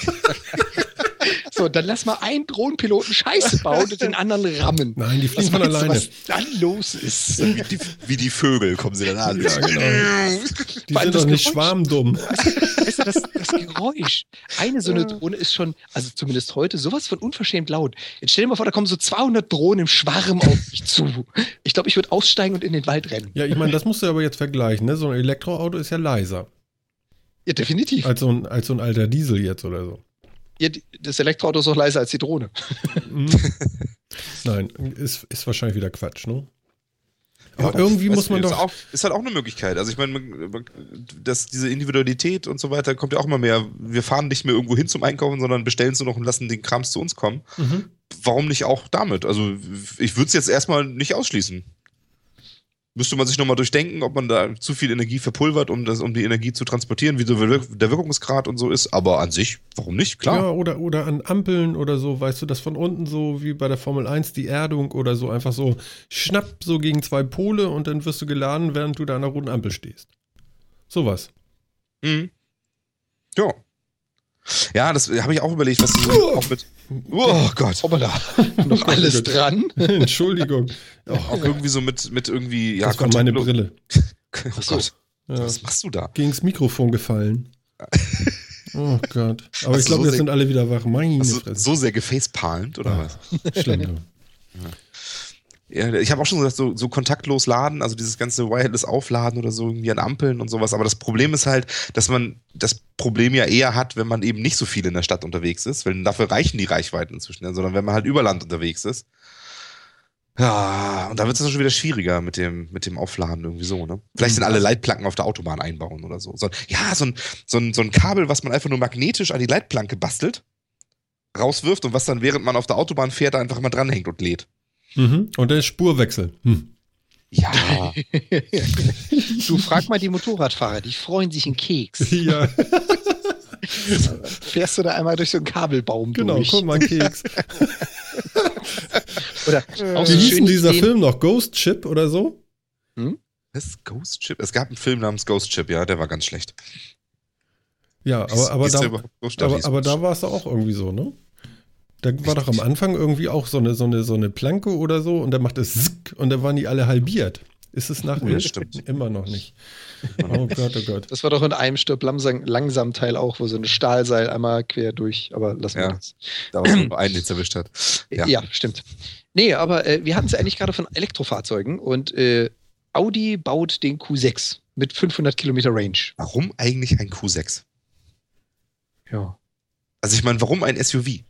So, dann lass mal einen Drohnenpiloten Scheiße bauen und den anderen rammen. Nein, die fliegen von Was meinst du, alleine. Was dann los ist? wie, die, wie die Vögel kommen sie dann an. Ja, genau. Die sind das doch nicht Geräusch. schwarmdumm. Weißt du, das, das Geräusch. Eine so eine Drohne ist schon, also zumindest heute, sowas von unverschämt laut. Jetzt stell dir mal vor, da kommen so 200 Drohnen im Schwarm auf dich zu. Ich glaube, ich würde aussteigen und in den Wald rennen. Ja, ich meine, das musst du aber jetzt vergleichen. Ne? So ein Elektroauto ist ja leiser Ja, definitiv. als so, ein, als so ein alter Diesel jetzt oder so. Ja, das Elektroauto ist auch leiser als die Drohne. Mhm. Nein, ist, ist wahrscheinlich wieder Quatsch, ne? Ja, Aber irgendwie weißt muss man ist doch. Auch, ist halt auch eine Möglichkeit. Also ich meine, dass diese Individualität und so weiter kommt ja auch immer mehr. Wir fahren nicht mehr irgendwo hin zum Einkaufen, sondern bestellen es nur noch und lassen den Krams zu uns kommen. Mhm. Warum nicht auch damit? Also ich würde es jetzt erstmal nicht ausschließen. Müsste man sich nochmal durchdenken, ob man da zu viel Energie verpulvert, um, das, um die Energie zu transportieren, wie so der Wirkungsgrad und so ist. Aber an sich, warum nicht? Klar. Ja, oder, oder an Ampeln oder so, weißt du, dass von unten so wie bei der Formel 1 die Erdung oder so einfach so schnapp so gegen zwei Pole und dann wirst du geladen, während du da an der roten Ampel stehst. Sowas. Mhm. Ja. Ja, das habe ich auch überlegt, was so auch mit. Oh Gott. Hoppala. Noch alles dran. Entschuldigung. Oh, Auch irgendwie so mit, mit irgendwie, ja, das war meine Brille. Oh Gott, Ja. was machst du da? Gegens Mikrofon gefallen. Oh Gott. Aber Hast ich du glaube, so jetzt sind alle wieder wach. Meine Hast du Fresse. so sehr gefacepalmt oder Ah. was? Schlimm. ja. Ich habe auch schon gesagt, so, so kontaktlos laden, also dieses ganze Wireless Aufladen oder so irgendwie an Ampeln und sowas. Aber das Problem ist halt, dass man das Problem ja eher hat, wenn man eben nicht so viel in der Stadt unterwegs ist, weil dafür reichen die Reichweiten inzwischen, sondern wenn man halt über Land unterwegs ist. Ja, und da wird es dann schon wieder schwieriger mit dem, mit dem Aufladen irgendwie so, ne? Vielleicht sind alle Leitplanken auf der Autobahn einbauen oder so. so ja, so ein, so, ein, so ein Kabel, was man einfach nur magnetisch an die Leitplanke bastelt, rauswirft und was dann, während man auf der Autobahn fährt, einfach mal dranhängt und lädt. Mhm. Und der Spurwechsel. Hm. Ja. Du frag mal die Motorradfahrer, die freuen sich einen Keks. Ja, Fährst du da einmal durch so einen Kabelbaum genau. durch? Guck mal, ein Keks. Oder auch Wie so hieß denn dieser sehen- Film noch? Ghost Chip oder so? Was? Ghost Chip? Es gab einen Film namens Ghost Chip, ja, der war ganz schlecht. Ja, aber, aber, da, aber, aber da war es doch auch irgendwie so, ne? Da war doch am Anfang irgendwie auch so eine, so eine, so eine Planke oder so und da macht es Zick und da waren die alle halbiert. Ist es nach Oh, ja, stimmt. Immer noch nicht. Oh Gott, oh Gott. Das war doch in einem Stirb langsam, langsam Teil auch, wo so ein Stahlseil einmal quer durch, aber lassen wir Ja. das. Da was nur einen jetzt erwischt hat. Ja, Ja. stimmt. Nee, aber äh, wir hatten es eigentlich gerade von Elektrofahrzeugen und äh, Audi baut den Q6 mit 500 Kilometer Range. Warum eigentlich ein Q6? Ja. Also ich meine, warum ein SUV?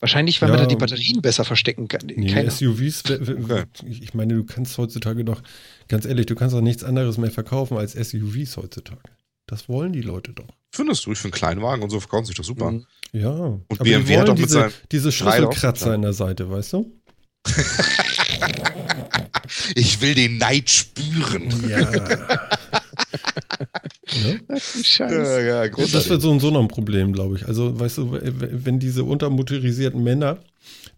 Wahrscheinlich, weil Ja. man da die Batterien besser verstecken kann. Nee, Keine SUVs, Okay. ich meine, du kannst heutzutage doch, ganz ehrlich, du kannst doch nichts anderes mehr verkaufen als SUVs heutzutage. Das wollen die Leute doch. Findest du? Ich finde Kleinwagen und so verkaufen sich doch super. Mhm. Ja. Und BMW hat doch mit diese, seinem diese Schlüsselkratzer in der Seite, weißt du? Ich will den Neid spüren. Ja. Ne? Scheiße. ja, Das wird so und so noch ein Problem, glaube ich. Also, weißt du, wenn diese untermotorisierten Männer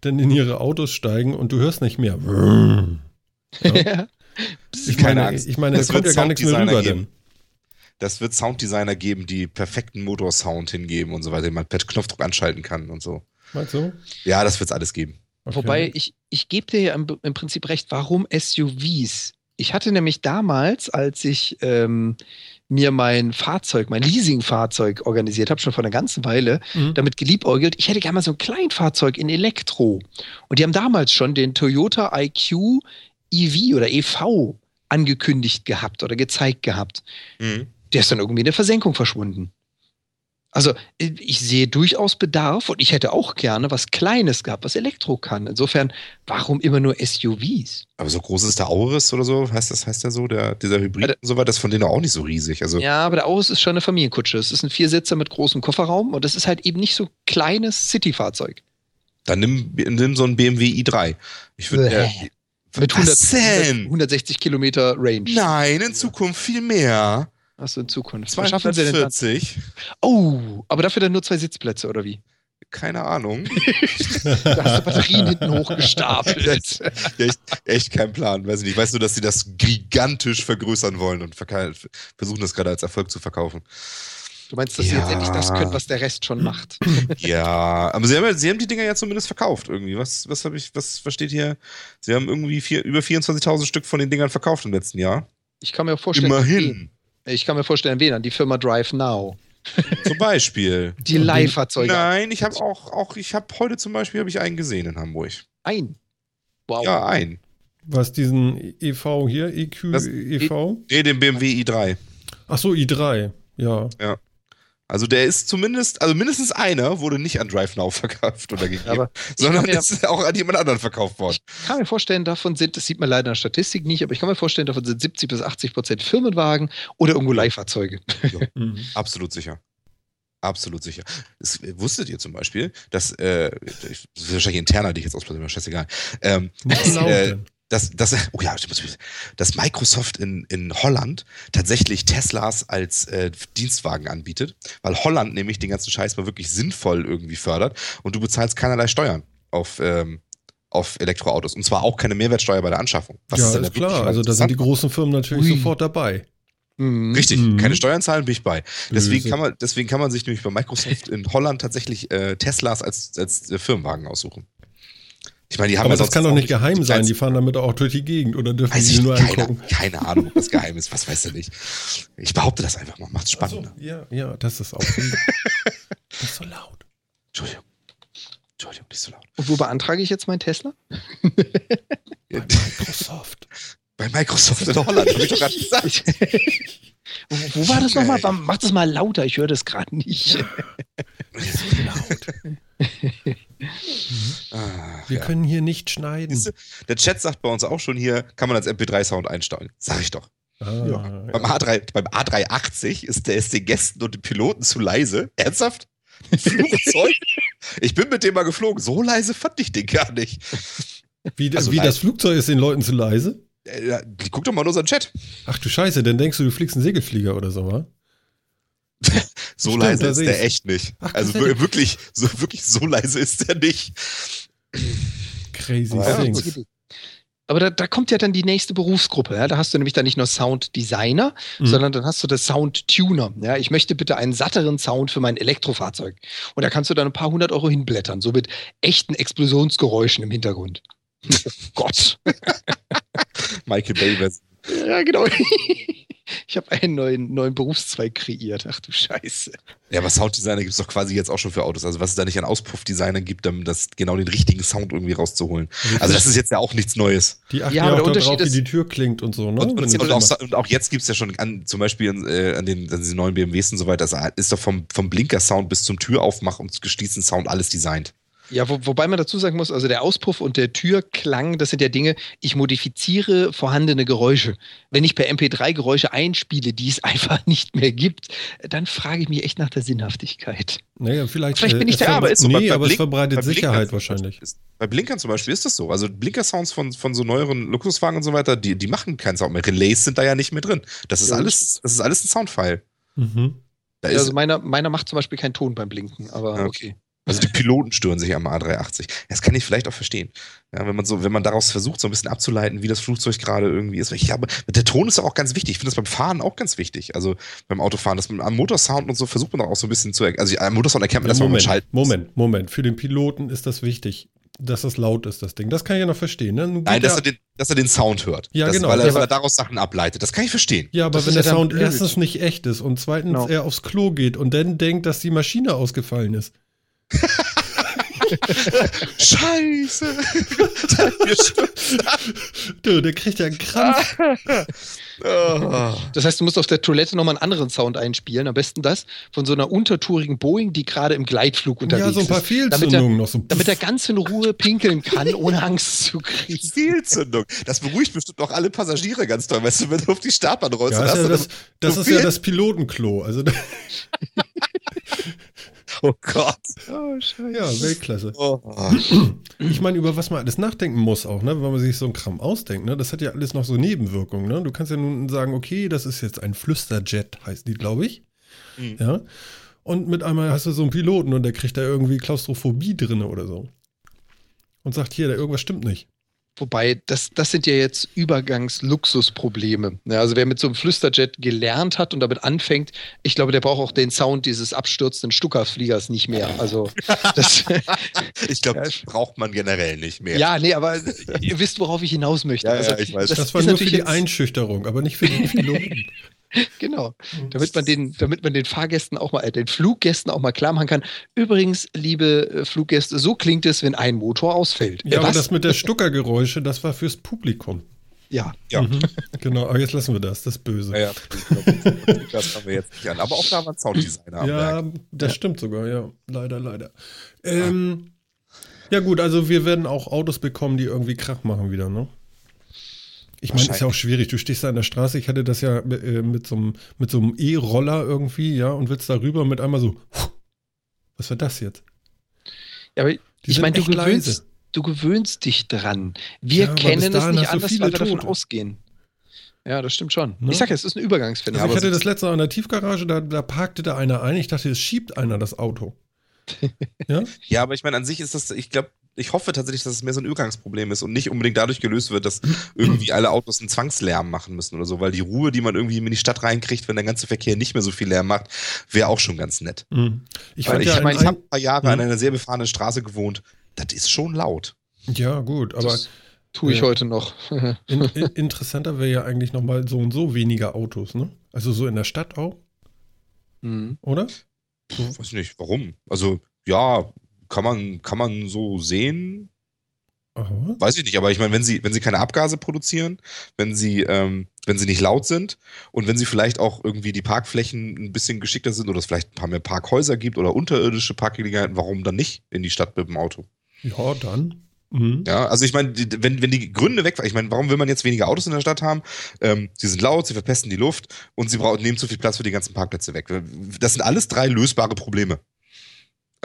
dann in ihre Autos steigen und du hörst nicht mehr. Ja. Ich Keine meine, Angst. ich meine, Das kommt wird ja gar nichts mehr Sounddesigner rüber geben. Das wird Sounddesigner geben, die perfekten Motorsound hingeben und so weiter, den man per Knopfdruck anschalten kann und so. Meinst du? Ja, das wird's alles geben. Okay. Wobei, ich, ich gebe dir ja im, im Prinzip recht, warum SUVs? Ich hatte nämlich damals, als ich ähm, mir mein Fahrzeug, mein Leasingfahrzeug organisiert habe, schon vor einer ganzen Weile, Mhm. damit geliebäugelt, ich hätte gerne mal so ein Kleinfahrzeug in Elektro. Und die haben damals schon den Toyota IQ EV oder EV angekündigt gehabt oder gezeigt gehabt. Mhm. Der ist dann irgendwie in der Versenkung verschwunden. Also äh, ich sehe durchaus Bedarf und ich hätte auch gerne was Kleines gehabt, was Elektro kann. Insofern, warum immer nur SUVs? Aber so groß ist der Auris oder so, heißt das, heißt der so, der, dieser Hybrid Ja, der- und so weiter, das ist von denen auch nicht so riesig. Also, Ja, aber der Auris ist schon eine Familienkutsche. Es ist ein Viersitzer mit großem Kofferraum und das ist halt eben nicht so kleines City-Fahrzeug. dann nimm, nimm so ein BMW i3. Ich würde, äh, Mit was 100, denn? 160 Kilometer Range. Nein, in Zukunft viel mehr. Achso, in Zukunft. Was schaffen sie denn dann? 240. Oh, aber dafür dann nur zwei Sitzplätze, oder wie? Keine Ahnung. Da hast du Batterien hinten hochgestapelt. echt, echt kein Plan. Weiß ich nicht. Weißt du, dass sie das gigantisch vergrößern wollen und versuchen das gerade als Erfolg zu verkaufen. Du meinst, dass sie jetzt Ja. endlich das können, was der Rest schon macht? Ja, aber sie haben, ja- sie haben die Dinger ja zumindest verkauft irgendwie. Was, was habe ich, was, was steht hier? Sie haben irgendwie vier, über 24.000 Stück von den Dingern verkauft im letzten Jahr. Ich kann mir vorstellen, Immerhin. Ich kann mir vorstellen, wen an die Firma Drive Now. Zum Beispiel. Die Leihfahrzeuge. Nein, ich habe auch, auch, ich habe heute zum Beispiel habe ich einen gesehen in Hamburg. Ein. Wow. Ja, einen. Was diesen EV hier, EQ, Das- EV? Nee, den BMW i3. Ach so, i3. Ja. Also der ist zumindest, also mindestens einer wurde nicht an Drive Now verkauft oder gegeben, Aber sondern mir- ist auch an jemand anderen verkauft worden. ich kann mir vorstellen, davon sind, das sieht man leider in der Statistik nicht, aber ich kann mir vorstellen, davon sind 70 bis 80 Prozent Firmenwagen oder irgendwo Leihfahrzeuge. Mhm. Absolut sicher. Absolut sicher. Das, wusstet ihr zum Beispiel, dass, äh, das ist wahrscheinlich interner, die ich jetzt mir scheißegal, ähm, so laut äh. Dass, dass, oh ja, dass Microsoft in, in Holland tatsächlich Teslas als äh, Dienstwagen anbietet, weil Holland nämlich den ganzen Scheiß mal wirklich sinnvoll irgendwie fördert und du bezahlst keinerlei Steuern auf, ähm, auf Elektroautos und zwar auch keine Mehrwertsteuer bei der Anschaffung. Was Ja, ist wirklich klar. Also da sind die großen Firmen natürlich Ui. sofort dabei. Mhm. Richtig, Mhm. keine Steuern zahlen, bin ich bei. Deswegen kann, man, deswegen kann man sich nämlich bei Microsoft in Holland tatsächlich äh, Teslas als, als äh, Firmenwagen aussuchen. Ich meine, die haben Aber ja das kann doch nicht geheim sein. Die Weiß fahren damit auch durch die Gegend oder dürfen ich die nur nicht, keine, angucken. keine Ahnung, ob das geheim ist. Was weiß er nicht. Ich behaupte das einfach mal. Macht's Ach so, spannend. ja, ja, das ist auch. das ist so laut. Entschuldigung. Entschuldigung, nicht so laut. Und wo beantrage ich jetzt meinen Tesla? Bei Microsoft. Bei Microsoft in Holland, habe ich doch gerade gesagt. wo, wo war das nochmal? Mach das mal lauter, ich höre das gerade nicht. so laut. Ah, Wir ja. können hier nicht schneiden. Siehste, Der Chat sagt bei uns auch schon hier, kann man als MP3-Sound einstellen. Sag ich doch. Ah, Beim, A3, beim A380 ist der ist den Gästen und den Piloten zu leise. Ernsthaft? Flugzeug? ich bin mit dem mal geflogen. So leise fand ich den gar nicht. Wie, Also wie das Flugzeug ist den Leuten zu leise? Äh, Guck doch mal in unseren Chat. Ach du Scheiße, dann denkst du, du fliegst einen Segelflieger oder so, wa? So Stimmt, leise ist der echt nicht. Ach, also wirklich, so, wirklich so leise ist der nicht. Crazy Aber ja, things. Aber da, da kommt ja dann die nächste Berufsgruppe. Ja? Da hast du nämlich dann nicht nur Sounddesigner, mhm. sondern dann hast du das Soundtuner. Ja? Ich möchte bitte einen satteren Sound für mein Elektrofahrzeug. Und da kannst du dann ein paar hundert Euro hinblättern, so mit echten Explosionsgeräuschen im Hintergrund. Oh Gott. Michael Bay. Ja, genau. Ich habe einen neuen, neuen Berufszweig kreiert. Ach du Scheiße. Ja, aber Sounddesigner gibt es doch quasi jetzt auch schon für Autos. Also was es da nicht an Auspuffdesignern gibt, um das genau den richtigen Sound irgendwie rauszuholen. Also das ist jetzt ja auch nichts Neues. Die achten ja, ja auch darauf, wie die Tür klingt und so. Ne? Und, und, und, auch, und auch, jetzt gibt es ja schon an, zum Beispiel an, äh, an, den, an den neuen BMWs und so weiter, das ist doch vom, vom Blinker-Sound bis zum Türaufmach und Geschließen Sound alles designt. Ja, wo, wobei man dazu sagen muss, also der Auspuff und der Türklang, das sind ja Dinge, ich modifiziere vorhandene Geräusche. Wenn ich per MP3 Geräusche einspiele, die es einfach nicht mehr gibt, dann frage ich mich echt nach der Sinnhaftigkeit. Naja, vielleicht, vielleicht bin ich der aber ist so. Nee, bei, aber Blink, es verbreitet Sicherheit wahrscheinlich. Ist, bei Blinkern zum Beispiel ist das so. Also Blinker-Sounds von, von so neueren Luxuswagen und so weiter, die, die machen keinen Sound mehr. Relays sind da ja nicht mehr drin. Das ist ja, alles, das ist alles ein Soundfile. Mhm. Ja, also meiner, meiner macht zum Beispiel keinen Ton beim Blinken, aber okay. okay. Also die Piloten stören sich am A380. Das kann ich vielleicht auch verstehen. Ja, wenn man so, wenn man daraus versucht, so ein bisschen abzuleiten, wie das Flugzeug gerade irgendwie ist. Ich glaube, der Ton ist auch ganz wichtig. Ich finde das beim Fahren auch ganz wichtig. Also beim Autofahren, dass man am Motorsound und so versucht man auch so ein bisschen zu, also am Motorsound erkennt man ja, das Moment, Schalten. Moment, Moment. Für den Piloten ist das wichtig dass das laut ist, das Ding. Das kann ich ja noch verstehen. Ne? Nein, dass, er den, dass er den Sound hört. Ja, das, genau. Weil er, weil er, daraus Sachen ableitet. Das kann ich verstehen. Ja, aber das wenn der Sound erstens nicht echt ist und zweitens no. Genau. er aufs Klo geht und dann denkt, dass die Maschine ausgefallen ist. Scheiße. du, der kriegt ja einen Krampf. Das heißt, du musst auf der Toilette nochmal einen anderen Sound einspielen. Am besten das von so einer untertourigen Boeing, die gerade im Gleitflug unterwegs ist. Ja, so ein paar Fehlzündungen noch so. Damit er ganz in Ruhe pinkeln kann, ohne Angst zu kriegen. Fehlzündung. Das beruhigt bestimmt auch alle Passagiere ganz toll. Weißt du, wenn du auf die Startbahn rollst. Ja, das, ja das, das ist ja das Pilotenklo. Also Oh Gott. Oh, scheiße. Ja, Weltklasse. Oh. Ich meine, über was man alles nachdenken muss auch, ne? wenn man sich so ein Kram ausdenkt. Ne? Das hat ja alles noch so Nebenwirkungen. Ne? Du kannst ja nun sagen, okay, das ist jetzt ein Flüsterjet, heißt die, glaube ich. Mhm. Ja. Und mit einmal hast du so einen Piloten und der kriegt da irgendwie Klaustrophobie drin oder so. Und sagt, hier, da irgendwas stimmt nicht. Wobei, das, das sind ja jetzt Übergangsluxusprobleme. Ja, also wer mit so einem Flüsterjet gelernt hat und damit anfängt, ich glaube, der braucht auch den Sound dieses abstürzenden Stuckerfliegers nicht mehr. Also das, ich glaube, das braucht man generell nicht mehr. Ja, nee, aber ihr wisst, worauf ich hinaus möchte. Ja, also, ja, ich weiß. Das, das war nur für die Einschüchterung, aber nicht für die Piloten. genau. Damit man den, damit man den Fahrgästen auch mal, äh, den Fluggästen auch mal klar machen kann. Übrigens, liebe äh, Fluggäste, so klingt es, wenn ein Motor ausfällt. Ja, aber das mit der Stuckergeräusche, das war fürs Publikum. Ja. ja. Mhm. Genau, aber jetzt lassen wir das, das ist böse. Ja, ja. Das haben wir jetzt nicht an. Aber auch da war ein Sounddesigner. Ja, das ja. stimmt sogar, ja. Leider, leider. Ähm, ja, gut, also wir werden auch Autos bekommen, die irgendwie Krach machen wieder, ne? Ich meine, ist ja auch schwierig. Du stehst da an der Straße. Ich hatte das ja äh, mit so einem E-Roller irgendwie, ja, und willst da rüber mit einmal so. Was war das jetzt? Ja, aber Die ich meine, du gewöhnst, du gewöhnst dich dran. Wir ja, kennen es nicht anders, weil wir davon ausgehen. Ja, das stimmt schon. Ne? Ich sag ja, es ist ein Übergangsphänomen. Also ich hatte das letzte Mal in der Tiefgarage, da, da parkte da einer ein. Ich dachte, es schiebt einer das Auto. ja? ja, aber ich meine, an sich ist das, ich glaube, ich hoffe tatsächlich, dass es mehr so ein Übergangsproblem ist und nicht unbedingt dadurch gelöst wird, dass irgendwie alle Autos einen Zwangslärm machen müssen oder so, weil die Ruhe, die man irgendwie in die Stadt reinkriegt, wenn der ganze Verkehr nicht mehr so viel Lärm macht, wäre auch schon ganz nett. Mhm. Ich, weil ich, ja mein, ich habe ein paar Jahre mhm. an einer sehr befahrenen Straße gewohnt. Das ist schon laut. Ja, gut, aber. Das tue ich äh, heute noch. in, in, interessanter wäre ja eigentlich nochmal so und so weniger Autos, ne? Also so in der Stadt auch. Mhm. Oder? So. Weiß nicht, warum. Also, ja, kann man, kann man so sehen. Aha. Weiß ich nicht, aber ich meine, wenn sie, wenn sie keine Abgase produzieren, wenn sie, ähm, wenn sie nicht laut sind und wenn sie vielleicht auch irgendwie die Parkflächen ein bisschen geschickter sind oder es vielleicht ein paar mehr Parkhäuser gibt oder unterirdische Parkgelegenheiten, warum dann nicht in die Stadt mit dem Auto? Ja, dann. Mhm. Ja, also ich meine, wenn, wenn die Gründe wegfallen, ich meine, warum will man jetzt weniger Autos in der Stadt haben? Ähm, sie sind laut, sie verpesten die Luft und sie brauchen, nehmen zu viel Platz für die ganzen Parkplätze weg. Das sind alles drei lösbare Probleme.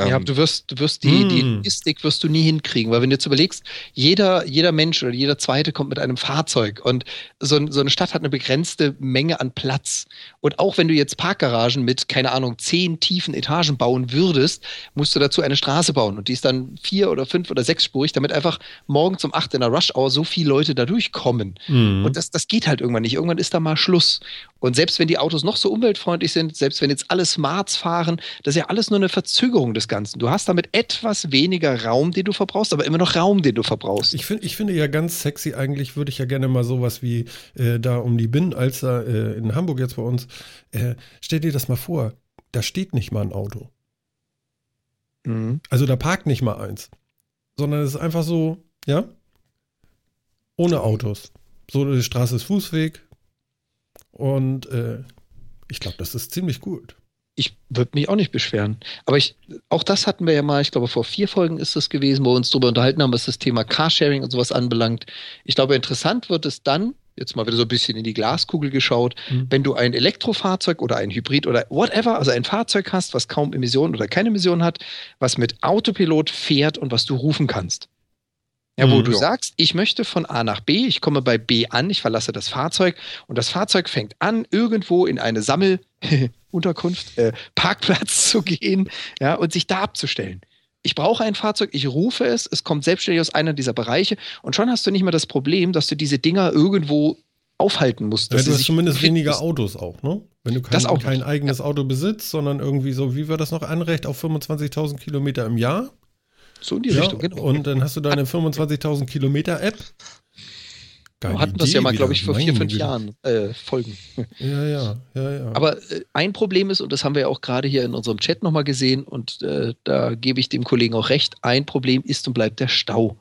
Ja, Ähm, du wirst, du wirst die, die Hm. Logistik wirst du nie hinkriegen, weil wenn du jetzt überlegst, jeder, jeder Mensch oder jeder Zweite kommt mit einem Fahrzeug und so, so eine Stadt hat eine begrenzte Menge an Platz. Und auch wenn du jetzt Parkgaragen mit, keine Ahnung, zehn tiefen Etagen bauen würdest, musst du dazu eine Straße bauen und die ist dann vier oder fünf oder sechsspurig, damit einfach morgens um acht in der Rush Hour so viele Leute da durchkommen. Mhm. Und das, das geht halt irgendwann nicht. Irgendwann ist da mal Schluss. Und selbst wenn die Autos noch so umweltfreundlich sind, selbst wenn jetzt alle Smarts fahren, das ist ja alles nur eine Verzögerung des Ganzen. Du hast damit etwas weniger Raum, den du verbrauchst, aber immer noch Raum, den du verbrauchst. Ich, find, ich finde ja ganz sexy, eigentlich würde ich ja gerne mal sowas wie äh, da um die Binnenalster äh, in Hamburg jetzt bei uns. Äh, stell dir das mal vor, da steht nicht mal ein Auto. Mhm. Also da parkt nicht mal eins. Sondern es ist einfach so, ja, ohne Autos. So, die Straße ist Fußweg. Und äh, ich glaube, das ist ziemlich gut. Ich würde mich auch nicht beschweren. Aber ich, auch das hatten wir ja mal, ich glaube, vor vier Folgen ist es gewesen, wo wir uns darüber unterhalten haben, was das Thema Carsharing und sowas anbelangt. Ich glaube, interessant wird es dann, jetzt mal wieder so ein bisschen in die Glaskugel geschaut, Mhm. wenn du ein Elektrofahrzeug oder ein Hybrid oder whatever, also ein Fahrzeug hast, was kaum Emissionen oder keine Emissionen hat, was mit Autopilot fährt und was du rufen kannst. Ja, wo Mhm. du Ja. sagst, ich möchte von A nach B, ich komme bei B an, ich verlasse das Fahrzeug und das Fahrzeug fängt an, irgendwo in eine Sammelunterkunft, äh, Parkplatz zu gehen, ja, und sich da abzustellen. Ich brauche ein Fahrzeug, ich rufe es, es kommt selbstständig aus einer dieser Bereiche und schon hast du nicht mehr das Problem, dass du diese Dinger irgendwo aufhalten musst. Ja, du hast zumindest weniger müssen. Autos auch, ne? Wenn du kein, kein eigenes Auto besitzt, sondern irgendwie so, wie war das noch, Anrecht auf 25.000 Kilometer im Jahr? So in die Ja, Richtung, genau. Und dann hast du deine 25.000 Kilometer App. Wir hatten das ja mal, glaube ich, vor vier, fünf Güte. Jahren äh, Folgen. Ja, ja, ja, ja. Aber äh, ein Problem ist, und das haben wir ja auch gerade hier in unserem Chat nochmal gesehen, und äh, da gebe ich dem Kollegen auch recht, ein Problem ist und bleibt der Stau.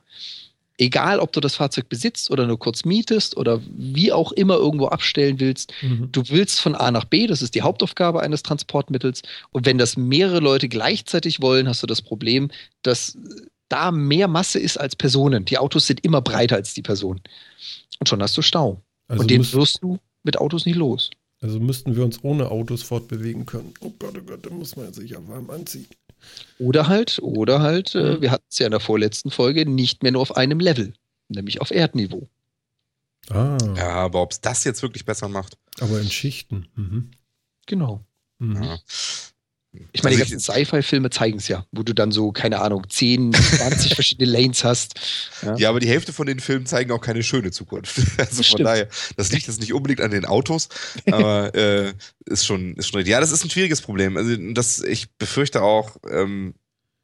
Egal, ob du das Fahrzeug besitzt oder nur kurz mietest oder wie auch immer irgendwo abstellen willst, Mhm. du willst von A nach B, das ist die Hauptaufgabe eines Transportmittels. Und wenn das mehrere Leute gleichzeitig wollen, hast du das Problem, dass äh, da mehr Masse ist als Personen. Die Autos sind immer breiter als die Personen. Und schon hast du Stau. also, und den müsst, wirst du mit Autos nicht los. also müssten wir uns ohne Autos fortbewegen können. Oh Gott, oh Gott, da muss man sich ja warm anziehen. Oder halt, oder halt, äh, Mhm. wir hatten es ja in der vorletzten Folge, nicht mehr nur auf einem Level, nämlich auf Erdniveau. Ah, ja, aber ob es das jetzt wirklich besser macht. aber in Schichten. Mhm. Genau. Mhm. Ja. Ich meine, die Also ganzen Sci-Fi-Filme zeigen es ja, wo du dann so, keine Ahnung, 10, 20 verschiedene Lanes hast. Ja. Ja, aber die Hälfte von den Filmen zeigen auch keine schöne Zukunft. Also von daher, das liegt jetzt nicht unbedingt an den Autos, aber äh, ist schon, ist schon richtig. Ja, das ist ein schwieriges Problem. Also das, ich befürchte auch, ähm,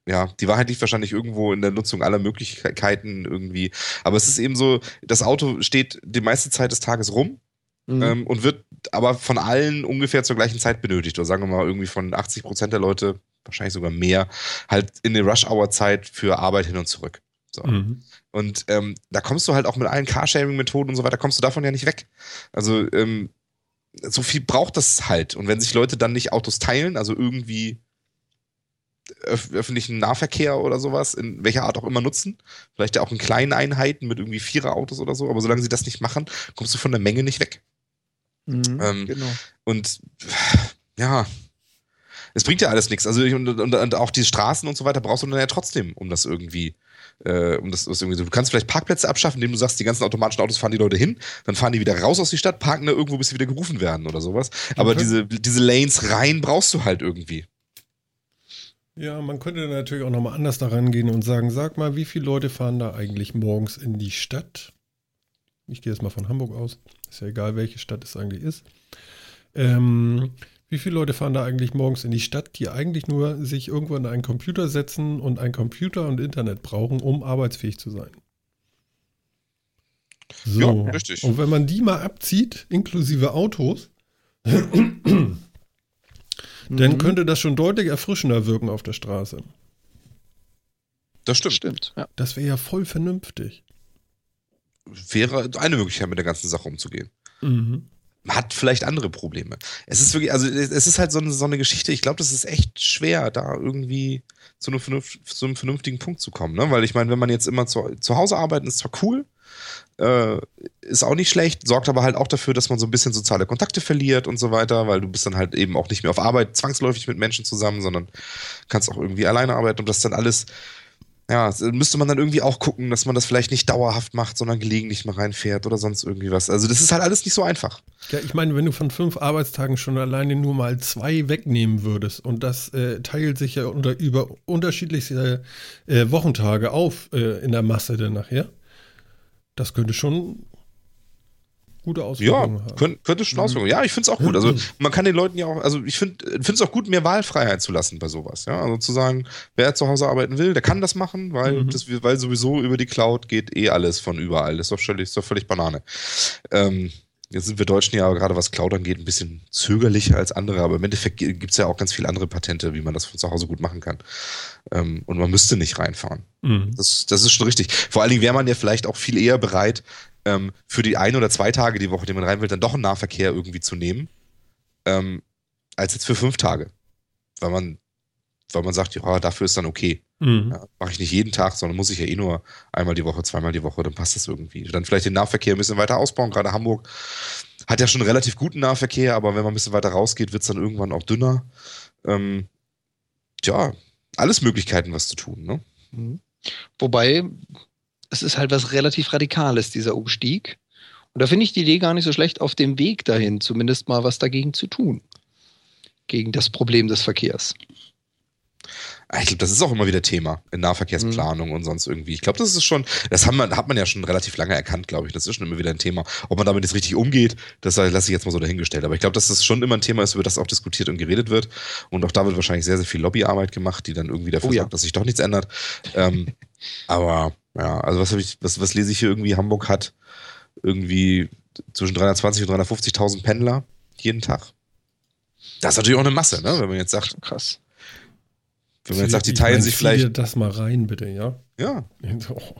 ja, die Wahrheit liegt wahrscheinlich irgendwo in der Nutzung aller Möglichkeiten irgendwie. Aber es ist eben so, das Auto steht die meiste Zeit des Tages rum Mhm. ähm, und wird aber von allen ungefähr zur gleichen Zeit benötigt. Oder sagen wir mal irgendwie von 80 Prozent der Leute, wahrscheinlich sogar mehr, halt in der Rush-Hour-Zeit für Arbeit hin und zurück. So. Mhm. Und ähm, da kommst du halt auch mit allen Carsharing-Methoden und so weiter, kommst du davon ja nicht weg. Also ähm, so viel braucht das halt. Und wenn sich Leute dann nicht Autos teilen, also irgendwie öf öffentlichen Nahverkehr oder sowas, in welcher Art auch immer nutzen, vielleicht ja auch in kleinen Einheiten mit irgendwie Vierer-Autos oder so, aber solange sie das nicht machen, kommst du von der Menge nicht weg. Mhm. ähm, genau. Und ja, es bringt ja alles nichts. Also und, und, und auch die Straßen und so weiter brauchst du dann ja trotzdem, um das irgendwie, äh, um das, das irgendwie so. Du kannst vielleicht Parkplätze abschaffen, indem du sagst, die ganzen automatischen Autos fahren die Leute hin, dann fahren die wieder raus aus die Stadt, parken da irgendwo, bis sie wieder gerufen werden oder sowas. Aber Okay. diese, diese Lanes rein brauchst du halt irgendwie. Ja, man könnte natürlich auch nochmal anders daran gehen und sagen, sag mal, wie viele Leute fahren da eigentlich morgens in die Stadt? Ich gehe jetzt mal von Hamburg aus. Ist ja egal, welche Stadt es eigentlich ist. Ähm, wie viele Leute fahren da eigentlich morgens in die Stadt, die eigentlich nur sich irgendwo an einen Computer setzen und einen Computer und Internet brauchen, um arbeitsfähig zu sein? So. Ja, richtig. Und wenn man die mal abzieht, inklusive Autos, dann Mhm. könnte das schon deutlich erfrischender wirken auf der Straße. Das stimmt. Stimmt, ja. Das wäre ja voll vernünftig. Wäre eine Möglichkeit, mit der ganzen Sache umzugehen. Mhm. hat vielleicht andere Probleme. Es ist wirklich, also es ist halt so eine, so eine Geschichte, ich glaube, das ist echt schwer, da irgendwie zu einem, vernünft, zu einem vernünftigen Punkt zu kommen. Ne? Weil ich meine, wenn man jetzt immer zu, zu Hause arbeitet, ist zwar cool, Äh, ist auch nicht schlecht, sorgt aber halt auch dafür, dass man so ein bisschen soziale Kontakte verliert und so weiter, weil du bist dann halt eben auch nicht mehr auf Arbeit zwangsläufig mit Menschen zusammen, sondern kannst auch irgendwie alleine arbeiten und das dann alles ja, müsste man dann irgendwie auch gucken, dass man das vielleicht nicht dauerhaft macht, sondern gelegentlich mal reinfährt oder sonst irgendwie was. Also das ist halt alles nicht so einfach. Ja, ich meine, wenn du von fünf Arbeitstagen schon alleine nur mal zwei wegnehmen würdest und das äh, teilt sich ja unter, über unterschiedliche äh, Wochentage auf äh, in der Masse dann nachher, das könnte schon gute Auswirkungen ja. Könnt, könnte schon Auswirkungen. Ja, ich finde es auch gut. Also man kann den Leuten ja auch, also ich finde es auch gut, mehr Wahlfreiheit zu lassen bei sowas. Ja, also zu sagen, wer zu Hause arbeiten will, der kann das machen, weil Mhm. das, weil sowieso über die Cloud geht eh alles von überall. Das ist doch völlig, ist doch völlig Banane. Ähm, Jetzt sind wir Deutschen ja gerade was Cloud angeht ein bisschen zögerlicher als andere, aber im Endeffekt gibt es ja auch ganz viele andere Patente, wie man das von zu Hause gut machen kann. Ähm, und man müsste nicht reinfahren. Mhm. Das, das ist schon richtig. Vor allen Dingen wäre man ja vielleicht auch viel eher bereit, ähm, für die ein oder zwei Tage die Woche, die man rein will, dann doch einen Nahverkehr irgendwie zu nehmen, ähm, als jetzt für fünf Tage. Weil man, weil man sagt, ja, dafür ist dann okay. Mhm. Ja, Mache ich nicht jeden Tag, sondern muss ich ja eh nur einmal die Woche, zweimal die Woche, dann passt das irgendwie. Dann vielleicht den Nahverkehr ein bisschen weiter ausbauen. Gerade Hamburg hat ja schon einen relativ guten Nahverkehr, aber wenn man ein bisschen weiter rausgeht, wird es dann irgendwann auch dünner. Ähm, tja, alles Möglichkeiten, was zu tun, ne? Mhm. Wobei, es ist halt was relativ Radikales, dieser Umstieg. Und da finde ich die Idee gar nicht so schlecht, auf dem Weg dahin zumindest mal was dagegen zu tun. Gegen das Problem des Verkehrs. Ah, Ich glaube, das ist auch immer wieder Thema in Nahverkehrsplanung und sonst irgendwie. Ich glaube, das ist schon, das man, hat man ja schon relativ lange erkannt, glaube ich. Das ist schon immer wieder ein Thema. Ob man damit jetzt richtig umgeht, das lasse ich jetzt mal so dahingestellt. Aber ich glaube, dass das schon immer ein Thema ist, über das auch diskutiert und geredet wird. Und auch da wird wahrscheinlich sehr, sehr viel Lobbyarbeit gemacht, die dann irgendwie dafür Oh ja. sorgt, dass sich doch nichts ändert. ähm, aber ja, also was habe ich, was, was lese ich hier irgendwie? Hamburg hat irgendwie zwischen 320 und 350.000 Pendler jeden Tag. Das ist natürlich auch eine Masse, ne? Wenn man jetzt sagt, krass. wenn man jetzt sagt, die Ich teilen mein, sich vielleicht. dir das mal rein, bitte, ja? Ja, Oh.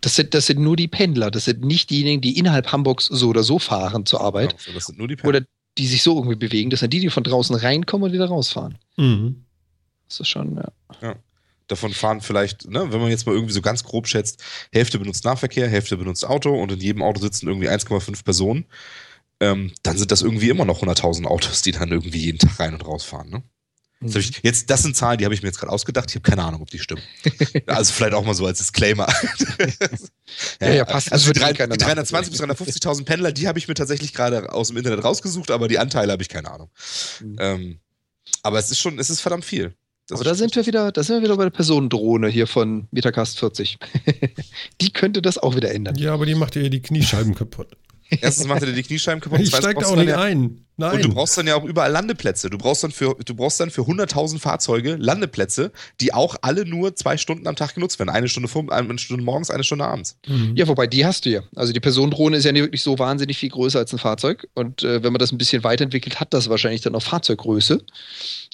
Das sind, das sind nur die Pendler. Das sind nicht diejenigen, die innerhalb Hamburgs so oder so fahren zur Arbeit. Ja, das sind nur die Pendler. Oder die sich so irgendwie bewegen. Das sind die, die von draußen reinkommen und wieder rausfahren. Mhm. Das ist schon, ja. Davon fahren vielleicht, ne, wenn man jetzt mal irgendwie so ganz grob schätzt, Hälfte benutzt Nahverkehr, Hälfte benutzt Auto und in jedem Auto sitzen irgendwie 1,5 Personen. Ähm, dann sind das irgendwie immer noch 100.000 Autos, die dann irgendwie jeden Tag rein und rausfahren. Ne? Das, ich, jetzt, das sind Zahlen, die habe ich mir jetzt gerade ausgedacht. Ich habe keine Ahnung, ob die stimmen. also vielleicht auch mal so als Disclaimer. Ja, ja, passt. Also Das die, die 320 bis 350.000 Pendler, die habe ich mir tatsächlich gerade aus dem Internet rausgesucht, aber die Anteile habe ich keine Ahnung. Mhm. Ähm, aber es ist schon, es ist verdammt viel. Das Aber da sind wir wieder, da sind wir wieder bei der Personendrohne hier von Metacast 40. die könnte das auch wieder ändern. Ja, aber die macht dir die Kniescheiben kaputt. Erstens macht er dir die Kniescheiben kaputt. Ich zweitens steig da brauchst auch nicht ja, ein. Nein. Und du brauchst dann ja auch überall Landeplätze. Du brauchst dann für, du brauchst dann für 100.000 Fahrzeuge Landeplätze, die auch alle nur zwei Stunden am Tag genutzt werden. Eine Stunde, vor, eine Stunde morgens, eine Stunde abends. Mhm. Ja, wobei die hast du ja. Also die Personendrohne ist ja nicht wirklich so wahnsinnig viel größer als ein Fahrzeug. Und äh, wenn man das ein bisschen weiterentwickelt, hat das wahrscheinlich dann auch Fahrzeuggröße.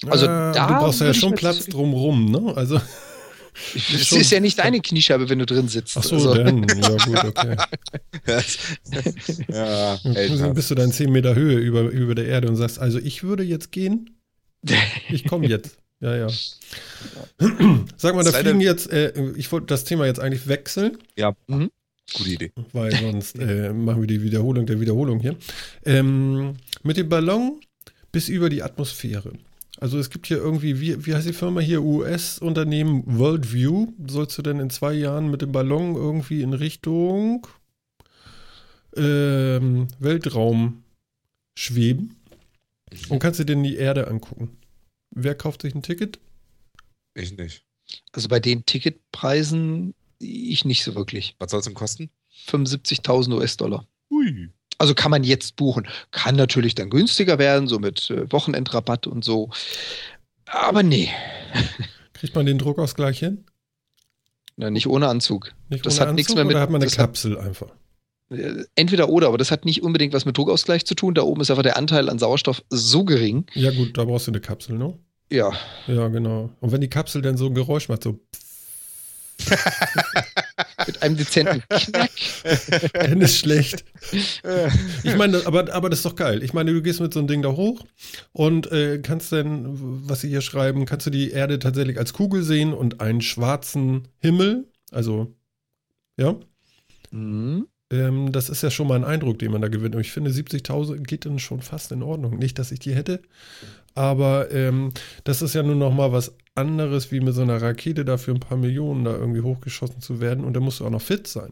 Also Ah, da du brauchst ja schon Platz drumrum, ne? Also, Es ist ja nicht deine Kniescheibe, wenn du drin sitzt. ach so, also, dann. Ja, gut, okay. ja, Dann bist du dann 10 Meter Höhe über, über der Erde und sagst, also ich würde jetzt gehen. Ich komme jetzt. Ja, ja. Sag mal, da fliegen jetzt, äh, ich wollte das Thema jetzt eigentlich wechseln, Gute Idee. weil sonst äh, machen wir die Wiederholung der Wiederholung hier. Ähm, mit dem Ballon bis über die Atmosphäre. Also es gibt hier irgendwie, wie, wie heißt die Firma hier, US-Unternehmen Worldview. Sollst du denn in zwei Jahren mit dem Ballon irgendwie in Richtung ähm, Weltraum schweben und kannst dir denn die Erde angucken. Wer kauft sich ein Ticket? Ich nicht. also bei den Ticketpreisen ich nicht so wirklich. Was soll es denn kosten? 75.000 US-Dollar. Hui. Also kann man jetzt buchen. Kann natürlich dann günstiger werden, so mit äh, Wochenendrabatt und so. Aber nee, Kriegt man den Druckausgleich hin? na, nicht ohne Anzug. Nicht Das ohne hat nichts Anzug mehr mit- Oder hat man eine das hat- Kapsel einfach? Äh, Entweder oder, aber das hat nicht unbedingt was mit Druckausgleich zu tun. Da oben ist einfach der Anteil an Sauerstoff so gering. Ja gut, da brauchst du eine Kapsel, ne? Ja, Ja, genau. Und wenn die Kapsel dann so ein Geräusch macht, so, mit einem dezenten Knack. dann ist schlecht. Ich meine, aber, aber das ist doch geil. Ich meine, du gehst mit so einem Ding da hoch und äh, kannst dann, was sie hier schreiben, kannst du die Erde tatsächlich als Kugel sehen und einen schwarzen Himmel. Also, ja. Mhm. Ähm, das ist ja schon mal ein Eindruck, den man da gewinnt. Und ich finde, 70.000 geht dann schon fast in Ordnung. Nicht, dass ich die hätte, aber ähm, das ist ja nun noch mal was anderes, wie mit so einer Rakete da für ein paar Millionen da irgendwie hochgeschossen zu werden. Und da musst du auch noch fit sein.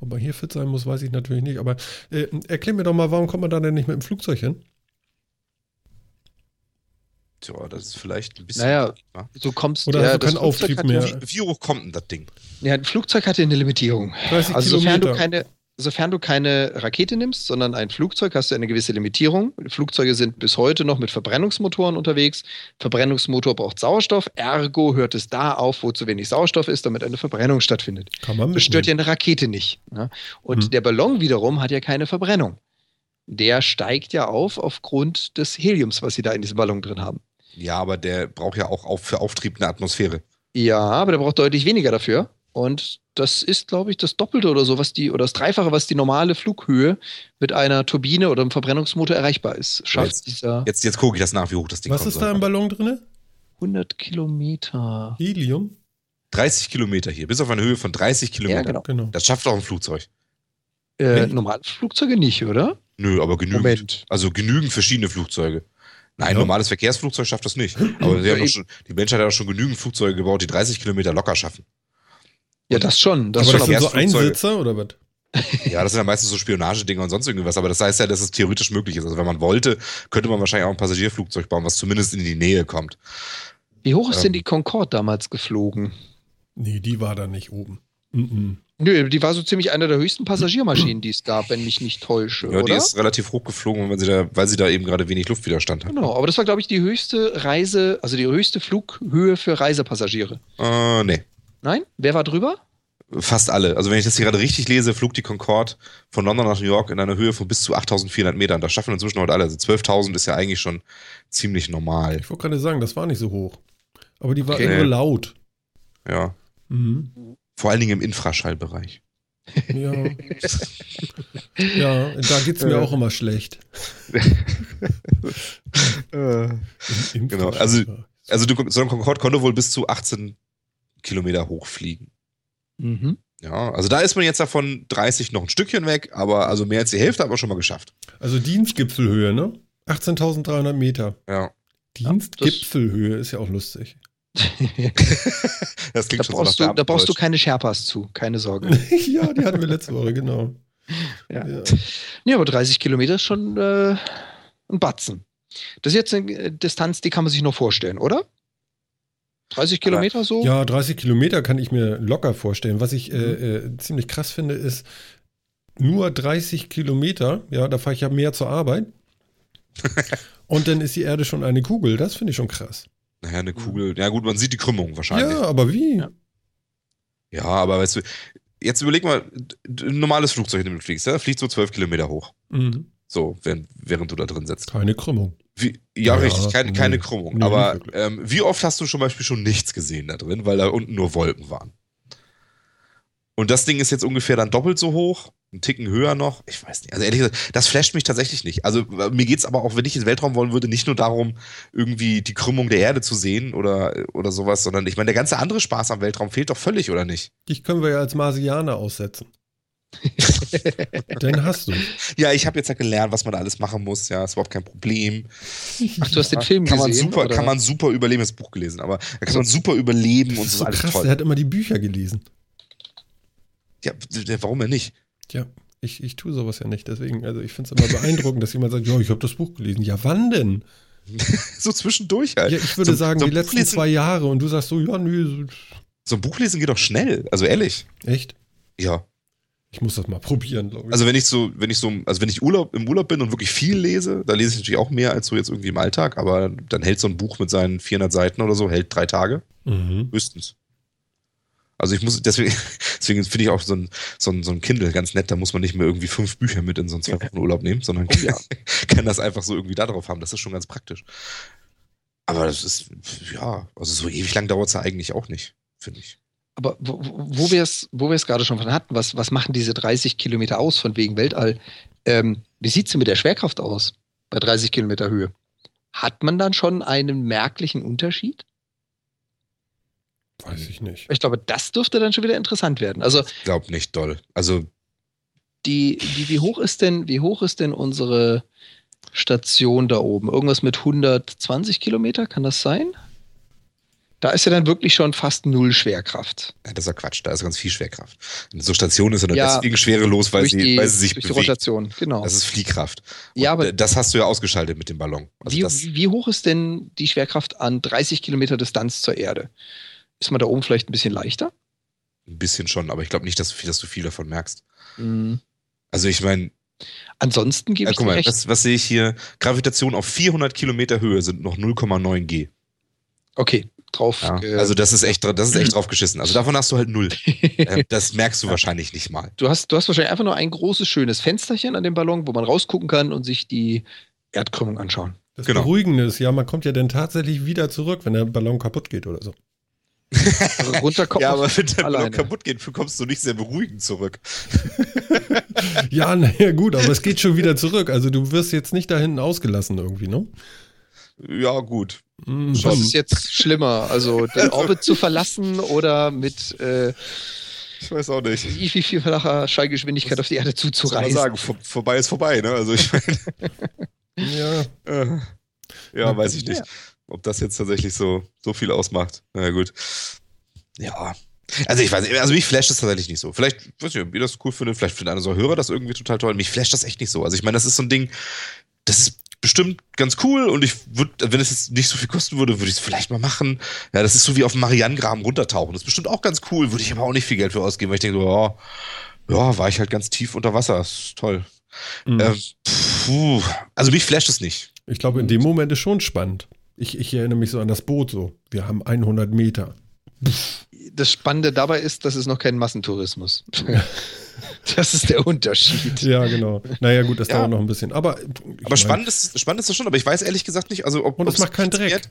Ob man hier fit sein muss, weiß ich natürlich nicht. Aber äh, erklär mir doch mal, warum kommt man da denn nicht mit dem Flugzeug hin? Tja, das ist vielleicht ein bisschen. Naja, Ja. du kommst Oder ja, hast du keinen Auftrieb mehr? Ja, Wie, wie hoch kommt denn das Ding? ja, ein Flugzeug hat ja eine Limitierung. 30 Also sofern du keine, sofern du keine Rakete nimmst, sondern ein Flugzeug, hast du eine gewisse Limitierung. Flugzeuge sind bis heute noch mit Verbrennungsmotoren unterwegs. Verbrennungsmotor braucht Sauerstoff, ergo hört es da auf, wo zu wenig Sauerstoff ist, damit eine Verbrennung stattfindet. Kann man Das stört ja eine Rakete nicht. Ne? Und Hm. der Ballon wiederum hat ja keine Verbrennung. Der steigt ja auf aufgrund des Heliums, was sie da in diesem Ballon drin haben. Ja, aber der braucht ja auch für Auftrieb eine Atmosphäre. Ja, aber der braucht deutlich weniger dafür. Und das ist, glaube ich, das Doppelte oder so, was die, oder das Dreifache, was die normale Flughöhe mit einer Turbine oder einem Verbrennungsmotor erreichbar ist. Schafft Jetzt- dieser Jetzt, jetzt gucke ich das nach, wie hoch das Ding Was kommen ist da im Ballon drin? 100 Kilometer. Helium? 30 Kilometer hier, bis auf eine Höhe von 30 Kilometer. Ja, genau. Genau. Das schafft auch ein Flugzeug. Äh, normale Flugzeuge nicht, oder? Nö, aber genügend. Moment. Also genügend verschiedene Flugzeuge. Nein, ein Ja. normales Verkehrsflugzeug schafft das nicht. Aber schon, die Menschheit hat auch schon genügend Flugzeuge gebaut, die 30 Kilometer locker schaffen. Ja, das schon. Das aber schon das aber sind so. Einsitzer oder was? Ja, das sind ja meistens so Spionagedinger und sonst irgendwas, aber das heißt ja, dass es theoretisch möglich ist. Also wenn man wollte, könnte man wahrscheinlich auch ein Passagierflugzeug bauen, was zumindest in die Nähe kommt. Wie hoch ist denn Ähm. die Concorde damals geflogen? Nee, die war da nicht oben. Mhm. Nö, die war so ziemlich eine der höchsten Passagiermaschinen, die es gab, wenn mich nicht täusche, Ja, die oder? ist relativ hoch geflogen, weil sie da, weil sie da eben gerade wenig Luftwiderstand hat. Genau, aber das war, glaube ich, die höchste Reise, also die höchste Flughöhe für Reisepassagiere. Äh, nee. Nein? Wer war drüber? Fast alle. Also wenn ich das hier gerade richtig lese, flog die Concorde von London nach New York in einer Höhe von bis zu 8400 Metern. Das schaffen inzwischen heute alle. Also 12.000 ist ja eigentlich schon ziemlich normal. Ich wollte gerade sagen, das war nicht so hoch. Aber die war Okay. nur laut. Ja. Mhm. Vor allen Dingen im Infraschallbereich. Ja. ja, da geht es mir Äh. auch immer schlecht. Im- im Genau, also- Also du, so ein Concorde konnte wohl bis zu 18 Kilometer hochfliegen. Mhm. Ja, also da ist man jetzt davon 30 noch ein Stückchen weg, aber also mehr als die Hälfte haben wir schon mal geschafft. Also Dienstgipfelhöhe, ne? 18.300 Meter. Ja. Dienstgipfelhöhe ist ja auch lustig. Das Da klingt schon brauchst, so du, da brauchst du keine Sherpas zu, keine Sorge. ja, die hatten wir letzte Woche, genau. Ja. Ja. Nee, aber 30 Kilometer ist schon äh, ein Batzen. Das ist jetzt eine äh, Distanz, die kann man sich noch vorstellen, oder? 30 Kilometer so? Ja, 30 Kilometer kann ich mir locker vorstellen. Was ich äh, äh, ziemlich krass finde, ist nur 30 Kilometer. Ja, da fahre ich ja mehr zur Arbeit. Und dann ist die Erde schon eine Kugel. Das finde ich schon krass. Naja, eine Kugel. Ja gut, man sieht die Krümmung wahrscheinlich. Ja, aber wie? Ja. Ja, aber weißt du, jetzt überleg mal, ein normales Flugzeug, in dem du fliegst, ja, fliegt so 12 Kilometer hoch. Mhm. So, während, während du da drin sitzt. Keine Krümmung. Wie, ja, Ja, richtig, keine, keine nee. Krümmung. Nee, aber ähm, wie oft hast du zum Beispiel schon nichts gesehen da drin, weil da unten nur Wolken waren? Und das Ding ist jetzt ungefähr dann doppelt so hoch, einen Ticken höher noch. Ich weiß nicht. Also ehrlich gesagt, das flasht mich tatsächlich nicht. Also äh, mir geht's aber auch, wenn ich in den Weltraum wollen würde, nicht nur darum, irgendwie die Krümmung der Erde zu sehen oder, oder sowas, sondern ich meine, der ganze andere Spaß am Weltraum fehlt doch völlig, oder nicht? Dich können wir ja als Marsianer aussetzen. Dann hast du. Ja, ich habe jetzt ja gelernt, was man da alles machen muss. Ja, ist überhaupt kein Problem. Ach, du hast den Film Kann man gesehen? super, oder? kann man super überleben. Ich hab Das Buch gelesen, aber da kann man super überleben und Das so ist so alles krass, toll. der hat immer die Bücher gelesen. Ja, warum denn nicht? Tja, ich, ich tue sowas ja nicht. Deswegen, also ich finde es immer beeindruckend, dass jemand sagt, ja, ich habe das Buch gelesen. Ja, wann denn? so zwischendurch halt. Ja, ich würde So- sagen, so die letzten Buchlesen- zwei Jahre und du sagst so, ja, nö, So ein Buch lesen geht doch schnell. Also ehrlich. echt? Ja. Ich muss das mal probieren, glaube ich. Also wenn ich so, wenn ich so, also wenn ich Urlaub, im Urlaub bin und wirklich viel lese, da lese ich natürlich auch mehr als so jetzt irgendwie im Alltag, aber dann hält so ein Buch mit seinen 400 Seiten oder so, hält drei Tage. mhm. Höchstens. Also ich muss, deswegen, deswegen finde ich auch so ein, so, ein, so ein Kindle ganz nett, da muss man nicht mehr irgendwie fünf Bücher mit in so einen zwei Wochen Urlaub nehmen, sondern Oh ja. kann das einfach so irgendwie da drauf haben. Das ist schon ganz praktisch. Aber das ist, ja, also so ewig lang dauert es ja eigentlich auch nicht, finde ich. Aber wo, wo wir es wo wir es gerade schon von hatten, was, was machen diese 30 Kilometer aus von wegen Weltall? Ähm, wie sieht es denn mit der Schwerkraft aus bei 30 Kilometer Höhe? Hat man dann schon einen merklichen Unterschied? Weiß ich nicht. Ich glaube, das dürfte dann schon wieder interessant werden. Also, Ich glaube nicht doll. Also die, die, wie hoch ist denn, wie hoch ist denn unsere Station da oben? Irgendwas mit 120 Kilometer, kann das sein? Da ist ja dann wirklich schon fast null Schwerkraft. Ja, das ist ja Quatsch, da ist ganz viel Schwerkraft. Und so Station ist ja nur Ja, deswegen schwerelos, weil durch sie, die, weil sie sich durch die bewegt. Rotation, genau. Das ist Fliehkraft. Und Ja, aber- das hast du ja ausgeschaltet mit dem Ballon. Also wie, das, wie hoch ist denn die Schwerkraft an 30 Kilometer Distanz zur Erde? Ist man da oben vielleicht ein bisschen leichter? ein bisschen schon, aber ich glaube nicht, dass du, viel, dass du viel davon merkst. Mhm. Also ich meine, Ansonsten gebe ja, ich guck mal, recht. was, was sehe ich hier? Gravitation auf 400 Kilometer Höhe sind noch 0,9 G. Okay, drauf. Ja, äh, also das ist echt, das ist echt drauf geschissen. Also davon hast du halt null. Ähm, das merkst du wahrscheinlich nicht mal. du, hast, du hast wahrscheinlich einfach nur ein großes, schönes Fensterchen an dem Ballon, wo man rausgucken kann und sich die Erdkrümmung anschauen. Das Genau. Beruhigende ist, ja, man kommt ja dann tatsächlich wieder zurück, wenn der Ballon kaputt geht oder so. Also runter kommt Ja, aber wenn der Ballon alleine. kaputt geht, kommst du nicht sehr beruhigend zurück. Ja, naja, gut, aber es geht schon wieder zurück. Also du wirst jetzt nicht da hinten ausgelassen irgendwie, ne? Ja, gut. Was schon. ist jetzt schlimmer? Also den Orbit zu verlassen oder mit äh, Ich weiß auch nicht. wie wie vielfacher Schallgeschwindigkeit auf die Erde man zuzureisen? sagen, vor, vorbei ist vorbei, ne? Also ich meine, Ja, äh, ja, Ja, weiß ich nicht, ja. Ob das jetzt tatsächlich so, so viel ausmacht. Na gut. Ja. Also ich weiß nicht, also mich flasht das tatsächlich nicht so. Vielleicht, weiß nicht, ob ihr das cool findet, vielleicht findet einer so Hörer das irgendwie total toll. Mich flasht das echt nicht so. Also ich meine, das ist so ein Ding, das ist bestimmt ganz cool und ich würde, wenn es jetzt nicht so viel kosten würde, würde ich es vielleicht mal machen. Ja, das ist so wie auf Marianengraben runtertauchen. Das ist bestimmt auch ganz cool, würde ich aber auch nicht viel Geld für ausgeben, weil ich denke so, ja, war ich halt ganz tief unter Wasser. ist toll. mm. Ähm, also mich flasht es nicht. ich glaube, in dem Moment ist schon spannend. Ich, ich erinnere mich so an das Boot so. Wir haben 100 Meter. Das Spannende dabei ist, das ist noch kein Massentourismus. das ist der Unterschied. Ja, genau. Naja, gut, das Ja. dauert noch ein bisschen. Aber, Aber spannend ist, spannend ist das schon, aber ich weiß ehrlich gesagt nicht, also ob Und es macht keinen Dreck.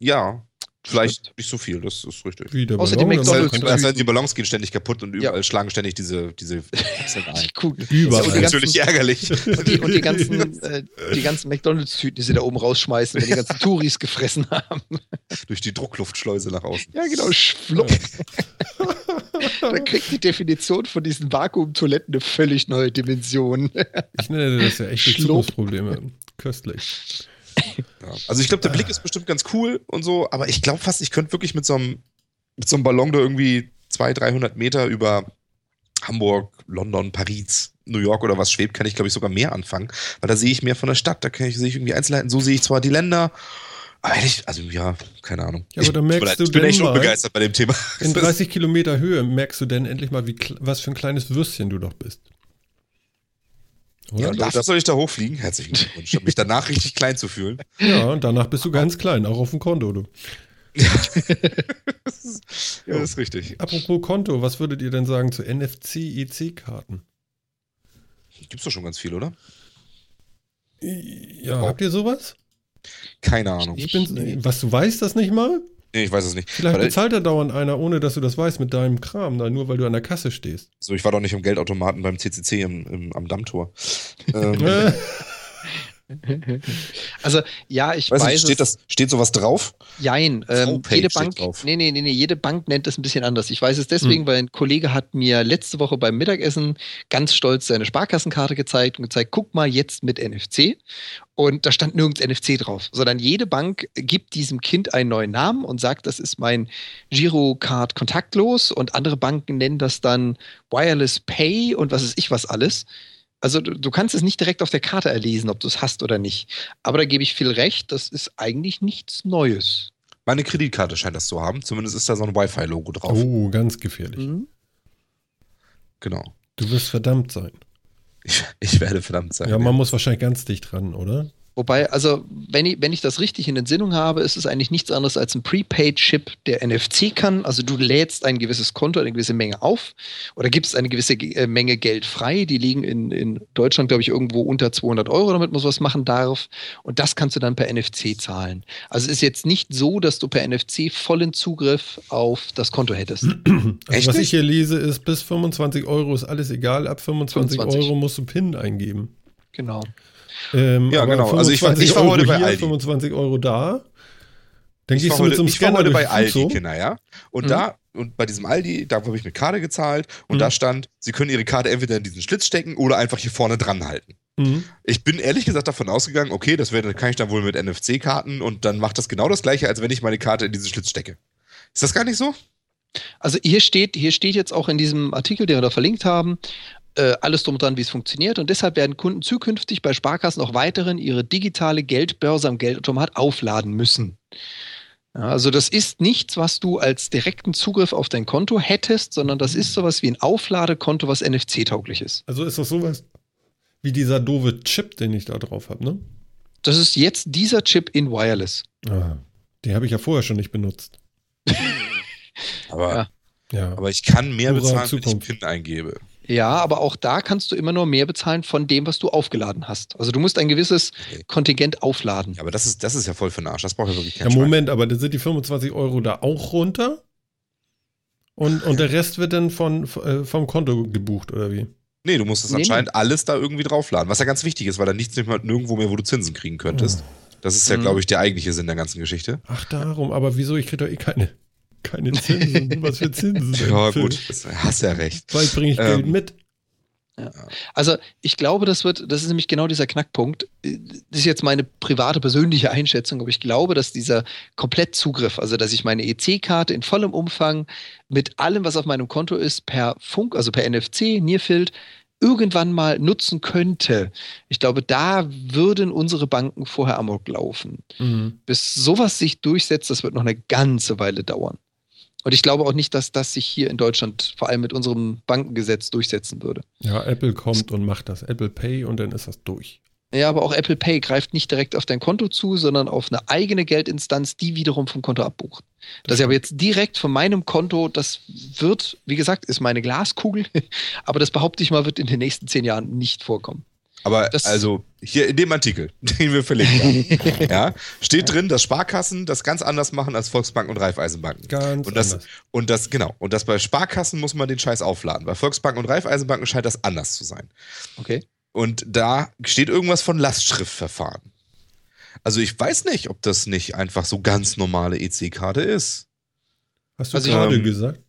Ja, vielleicht nicht so viel, das ist richtig. Wie der Außer die Ballon, McDonald's- könnte- Das heißt, die Ballons gehen ständig kaputt und überall Ja. schlagen ständig diese, diese. Die Kugel. Überall. Das ist natürlich ärgerlich. Und die, und die ganzen, äh, die ganzen McDonalds-Tüten, die sie da oben rausschmeißen, wenn die ganzen Touris gefressen haben. Durch die Druckluftschleuse nach außen. Ja, genau, schwupp. da kriegt die Definition von diesen Vakuumtoiletten eine völlig neue Dimension. Ich nenne das ja echte Schluck. Zukunftsprobleme. Köstlich. Ja. Also ich glaube, der Blick ist bestimmt ganz cool und so, aber ich glaube fast, ich könnte wirklich mit so einem, mit so einem Ballon da irgendwie 200, 300 Meter über Hamburg, London, Paris, New York oder was schwebt, kann ich glaube ich sogar mehr anfangen, weil da sehe ich mehr von der Stadt, da kann ich, sehe ich irgendwie Einzelheiten, so sehe ich zwar die Länder, aber ehrlich, also ja, keine Ahnung. Ja, aber da Ich- merkst tut mir leid, du ich bin echt unbegeistert bei dem Thema. In 30 Kilometer Höhe merkst du denn endlich mal, wie, was für ein kleines Würstchen du doch bist. Ja, Oder? und dafür soll ich da hochfliegen? Herzlichen Glückwunsch. Um mich danach richtig klein zu fühlen. Ja, und danach bist du ganz klein, auch auf dem Konto. Du. Ja, das ist richtig. Apropos Konto, was würdet ihr denn sagen zu NFC-EC-Karten? Gibt's doch schon ganz viel, oder? Ja, habt ihr sowas? Keine Ahnung. Ich bin, was, du weißt das nicht mal? Nee, ich weiß es nicht. Vielleicht Weil, bezahlt da dauernd einer, ohne dass du das weißt, mit deinem Kram, da, nur weil du an der Kasse stehst. so, ich war doch nicht im Geldautomaten beim CCC im, im, am Dammtor. Ähm, Äh, Also, ja, ich weiß weiß, nicht, steht, das, steht sowas drauf? Jein, ähm, jede Bank, drauf. nee, nee, nee, nee, jede Bank nennt das ein bisschen anders. Ich weiß es deswegen, weil ein Kollege hat mir letzte Woche beim Mittagessen ganz stolz seine Sparkassenkarte gezeigt und gezeigt, guck mal jetzt mit NFC. Und da stand nirgends NFC drauf, sondern jede Bank gibt diesem Kind einen neuen Namen und sagt, das ist mein Girocard kontaktlos und andere Banken nennen das dann Wireless Pay und was ist ich was alles. Also du, du kannst es nicht direkt auf der Karte erlesen, ob du es hast oder nicht. Aber da gebe ich viel recht, das ist eigentlich nichts Neues. Meine Kreditkarte scheint das zu haben. Zumindest ist da so ein Wi-Fi-Logo drauf. oh, ganz gefährlich. Mhm. Genau. Du wirst verdammt sein. Ich, ich werde verdammt sein. Ja, man muss wahrscheinlich ganz dicht dran, oder? Wobei, also, wenn ich, wenn ich das richtig in Entsinnung habe, ist es eigentlich nichts anderes als ein Prepaid-Chip, der NFC kann. Also du lädst ein gewisses Konto, eine gewisse Menge auf oder gibst eine gewisse äh, Menge Geld frei. Die liegen in, in Deutschland, glaube ich, irgendwo unter 200 Euro, damit man sowas machen darf. Und das kannst du dann per NFC zahlen. Also es ist jetzt nicht so, dass du per NFC vollen Zugriff auf das Konto hättest. Also Echt was ich hier lese, ist bis 25 Euro ist alles egal. Ab 25, 25. Euro musst du PIN eingeben. Genau. Ähm, Ja, aber genau. Also ich war- 25 ich war Euro heute bei hier, Aldi. 25 Euro da. Dann Ich heute, so einem ich war heute bei Aldi, so. Kinder, ja. Und Mhm. da und bei diesem Aldi, da habe ich mit Karte gezahlt und Mhm. da stand, Sie können Ihre Karte entweder in diesen Schlitz stecken oder einfach hier vorne dran halten. Mhm. Ich bin ehrlich gesagt davon ausgegangen, okay, das wär, kann ich dann wohl mit NFC-Karten und dann macht das genau das gleiche, als wenn ich meine Karte in diesen Schlitz stecke. Ist das gar nicht so? Also hier steht, hier steht jetzt auch in diesem Artikel, den wir da verlinkt haben, äh, alles drum und dran, wie es funktioniert. Und deshalb werden Kunden zukünftig bei Sparkassen auch weiterhin ihre digitale Geldbörse am Geldautomat aufladen müssen. Ja, also das ist nichts, was du als direkten Zugriff auf dein Konto hättest, sondern das ist sowas wie ein Aufladekonto, was NFC-tauglich ist. Also ist das sowas wie dieser doofe Chip, den ich da drauf habe, ne? Das ist jetzt dieser Chip in Wireless. Ah, den habe ich ja vorher schon nicht benutzt. Aber, Ja. Ja. aber ich kann mehr Pure bezahlen, wenn ich Zukunft. PIN eingebe. Ja, aber auch da kannst du immer nur mehr bezahlen von dem, was du aufgeladen hast. Also du musst ein gewisses Okay. Kontingent aufladen. Ja, aber das ist, das ist ja voll für den Arsch. Das braucht ja wirklich Ja, kein Schwein. Moment, aber dann sind die 25 Euro da auch runter? Und, und der Rest wird dann von, äh, vom Konto gebucht, oder wie? Nee, du musst es Nee, anscheinend alles da irgendwie draufladen. Was ja ganz wichtig ist, weil da nichts nicht mehr nirgendwo mehr, wo du Zinsen kriegen könntest. Das ist ja, Mhm. glaube ich, der eigentliche Sinn der ganzen Geschichte. Ach, darum, aber wieso? Ich kriege doch eh keine, keine Zinsen. Was für Zinsen? Ja, Phil? gut, hast ja recht. Bald bringe ich Geld Ähm, mit. Also ich glaube, das wird, das ist nämlich genau dieser Knackpunkt. Das ist jetzt meine private, persönliche Einschätzung, aber ich glaube, dass dieser Komplettzugriff, also dass ich meine EC-Karte in vollem Umfang mit allem, was auf meinem Konto ist, per Funk, also per NFC, Nearfield, irgendwann mal nutzen könnte. Ich glaube, da würden unsere Banken vorher amok laufen. Mhm. Bis sowas sich durchsetzt, das wird noch eine ganze Weile dauern. Und ich glaube auch nicht, dass das sich hier in Deutschland vor allem mit unserem Bankengesetz durchsetzen würde. Ja, Apple kommt und macht das. Apple Pay und dann ist das durch. Ja, aber auch Apple Pay greift nicht direkt auf dein Konto zu, sondern auf eine eigene Geldinstanz, die wiederum vom Konto abbucht. Das ist aber jetzt direkt von meinem Konto, das wird, wie gesagt, ist meine Glaskugel, aber das behaupte ich mal, wird in den nächsten zehn Jahren nicht vorkommen. Aber Das- also hier in dem Artikel, den wir verlinkt haben, ja, steht drin, dass Sparkassen das ganz anders machen als Volksbanken und Raiffeisenbanken. Ganz Und das, anders. und das, genau. Und das bei Sparkassen muss man den Scheiß aufladen. Bei Volksbanken und Raiffeisenbanken scheint das anders zu sein. Okay. Und da steht irgendwas von Lastschriftverfahren. Also ich weiß nicht, ob das nicht einfach so ganz normale EC-Karte ist. Hast du Also, gerade ähm, gesagt?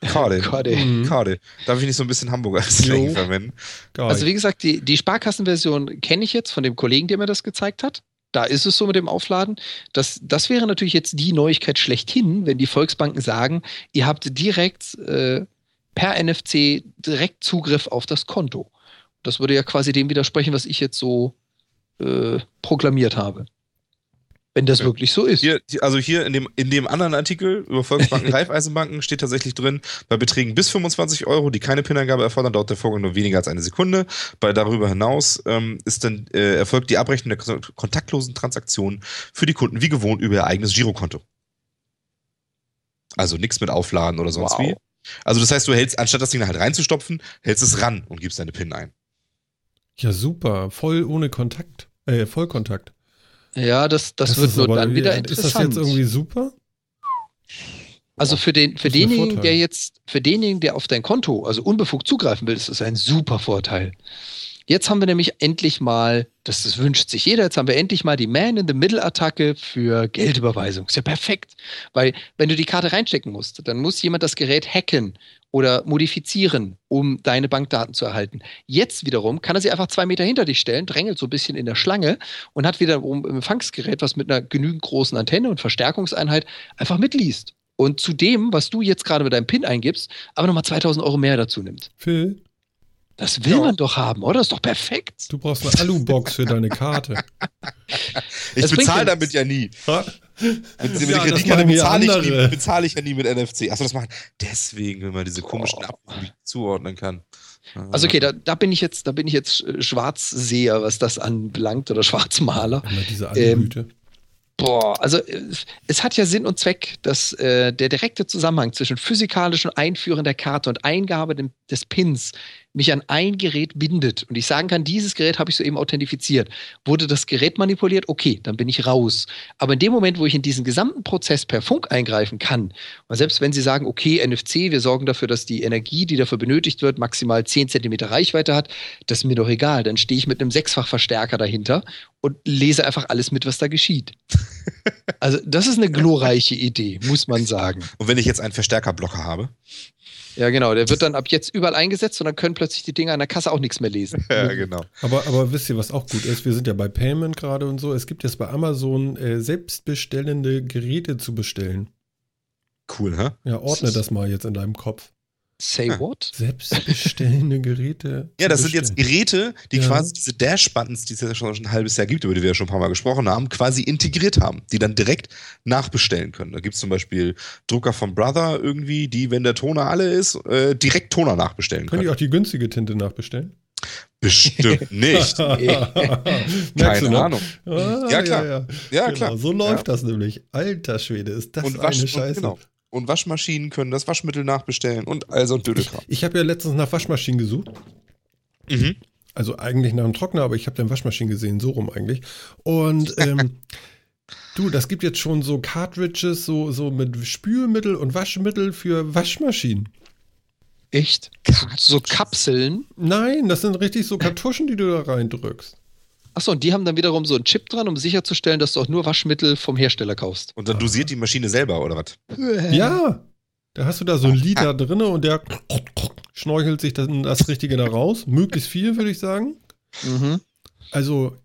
Karte. Karte. Mhm. Karte. Darf ich nicht so ein bisschen Hamburger Slang verwenden? Geil. Also wie gesagt, die, die Sparkassenversion kenne ich jetzt von dem Kollegen, der mir das gezeigt hat. Da ist es so mit dem Aufladen. Das, das wäre natürlich jetzt die Neuigkeit schlechthin, wenn die Volksbanken sagen, ihr habt direkt äh, per NFC direkt Zugriff auf das Konto. Das würde ja quasi dem widersprechen, was ich jetzt so äh, proklamiert habe. Wenn das Ja. wirklich so ist. Hier, also hier in dem, in dem anderen Artikel über Volksbanken, Raiffeisenbanken steht tatsächlich drin, bei Beträgen bis 25 Euro, die keine PIN-Eingabe erfordern, dauert der Vorgang nur weniger als eine Sekunde. Bei darüber hinaus ähm, ist dann, äh, erfolgt die Abrechnung der kon- kontaktlosen Transaktionen für die Kunden wie gewohnt über ihr eigenes Girokonto. Also nichts mit Aufladen oder sonst Wow. wie. Also das heißt, du hältst, anstatt das Ding halt reinzustopfen, hältst es ran und gibst deine PIN ein. ja, super. Voll ohne Kontakt. Äh, Vollkontakt. Ja, das, das, wird ist nur dann wieder Ist das interessant. jetzt irgendwie super? Also für den, für Das denjenigen, der jetzt, für denjenigen, der auf dein Konto, also unbefugt zugreifen will, ist das ein super Vorteil. Jetzt haben wir nämlich endlich mal, das, das wünscht sich jeder, jetzt haben wir endlich mal die Man-in-the-Middle-Attacke für Geldüberweisung. Ist ja perfekt. Weil, wenn du die Karte reinstecken musst, dann muss jemand das Gerät hacken oder modifizieren, um deine Bankdaten zu erhalten. Jetzt wiederum kann er sie einfach zwei Meter hinter dich stellen, drängelt so ein bisschen in der Schlange und hat wiederum ein Empfangsgerät, was mit einer genügend großen Antenne und Verstärkungseinheit einfach mitliest. Und zu dem, was du jetzt gerade mit deinem PIN eingibst, aber nochmal 2000 Euro mehr dazu nimmt. Phil, Das will Ja. man doch haben, oder? ist doch perfekt. du brauchst eine Alu-Box für deine Karte. Ich Das bezahle damit ja nie. Ha? Mit, mit Ja, der das Kreditkarte bezahle ich, nie- bezahle ich ja nie mit NFC. Achso, das machen. Deswegen, wenn man diese komischen nicht zuordnen kann. Also okay, da, da bin ich jetzt, da bin ich jetzt äh, Schwarzseher, was das anbelangt, oder Schwarzmaler. Immer diese Ähm. Boah, also äh, es hat ja Sinn und Zweck, dass äh, der direkte Zusammenhang zwischen physikalischem Einführen der Karte und Eingabe dem, des Pins mich an ein Gerät bindet und ich sagen kann, dieses Gerät habe ich soeben authentifiziert, wurde das Gerät manipuliert, okay, dann bin ich raus. Aber in dem Moment, wo ich in diesen gesamten Prozess per Funk eingreifen kann, und selbst wenn Sie sagen, okay, NFC, wir sorgen dafür, dass die Energie, die dafür benötigt wird, maximal 10 Zentimeter Reichweite hat, das ist mir doch egal. Dann stehe ich mit einem Sechsfachverstärker dahinter und lese einfach alles mit, was da geschieht. Also, das ist eine glorreiche Idee, muss man sagen. Und wenn ich jetzt einen Verstärkerblocker habe? Ja, genau. Der wird dann ab jetzt überall eingesetzt und dann können plötzlich die Dinger an der Kasse auch nichts mehr lesen. Ja, genau. Aber, aber wisst ihr, was auch gut ist? Wir sind ja bei Payment gerade und so. Es gibt jetzt bei Amazon äh, selbstbestellende Geräte zu bestellen. Cool, hä? Ja, ordne das mal jetzt in deinem Kopf. Say Ah. what? Selbstbestellende Geräte. Ja, das sind jetzt. Geräte, die Ja. quasi diese Dash-Buttons, die es ja schon ein halbes Jahr gibt, über die wir ja schon ein paar Mal gesprochen haben, quasi integriert haben, die dann direkt nachbestellen können. Da gibt es zum Beispiel Drucker von Brother irgendwie, die, wenn der Toner alle ist, äh, direkt Toner nachbestellen Können die können. auch die günstige Tinte nachbestellen? Bestimmt nicht. Keine du, ne? Ahnung. Ah, Ja, klar. Ja, ja. Ja, genau, klar. So läuft Ja. das nämlich. Alter Schwede, ist das Und, eine Wasch, und, Scheiße. genau. Und Waschmaschinen können das Waschmittel nachbestellen und all so ein Ich, Dödelkram. ich habe ja letztens nach Waschmaschinen gesucht. Mhm. Also eigentlich nach einem Trockner, aber ich habe dann Waschmaschinen gesehen, so rum eigentlich. Und ähm, du, das gibt jetzt schon so Cartridges, so, so mit Spülmittel und Waschmittel für Waschmaschinen. Echt? So, so Kapseln. Nein, das sind richtig so Kartuschen, die du da reindrückst. Achso, und die haben dann wiederum so einen Chip dran, um sicherzustellen, dass du auch nur Waschmittel vom Hersteller kaufst. Und dann dosiert die Maschine selber, oder was? Ja, da hast du da so einen Liter drinne und der schnorchelt sich dann das Richtige da raus. Möglichst viel, würde ich sagen. Mhm. Also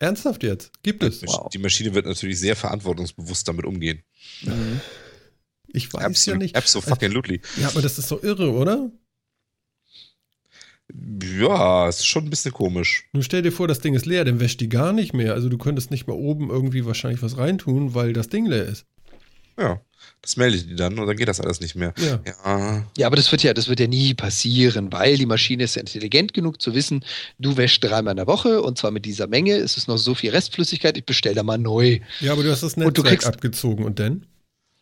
ernsthaft jetzt, gibt es. Die Maschine wird natürlich sehr verantwortungsbewusst damit umgehen. Mhm. Ich weiß ja Absolut, nicht. absolutely. Ja, aber das ist doch irre, oder? Ja, ist schon ein bisschen komisch. Nun stell dir vor, das Ding ist leer, dann wäscht die gar nicht mehr. Also du könntest nicht mal oben irgendwie wahrscheinlich was reintun, weil das Ding leer ist. Ja, das meldet die dann und dann geht das alles nicht mehr. Ja. Ja, Ja, aber das wird ja, das wird ja nie passieren, weil die Maschine ist ja intelligent genug zu wissen, du wäschst dreimal in der Woche und zwar mit dieser Menge, es ist noch so viel Restflüssigkeit, ich bestelle da mal neu. Ja, aber du hast das Und du Netzwerk kriegst- abgezogen und dann?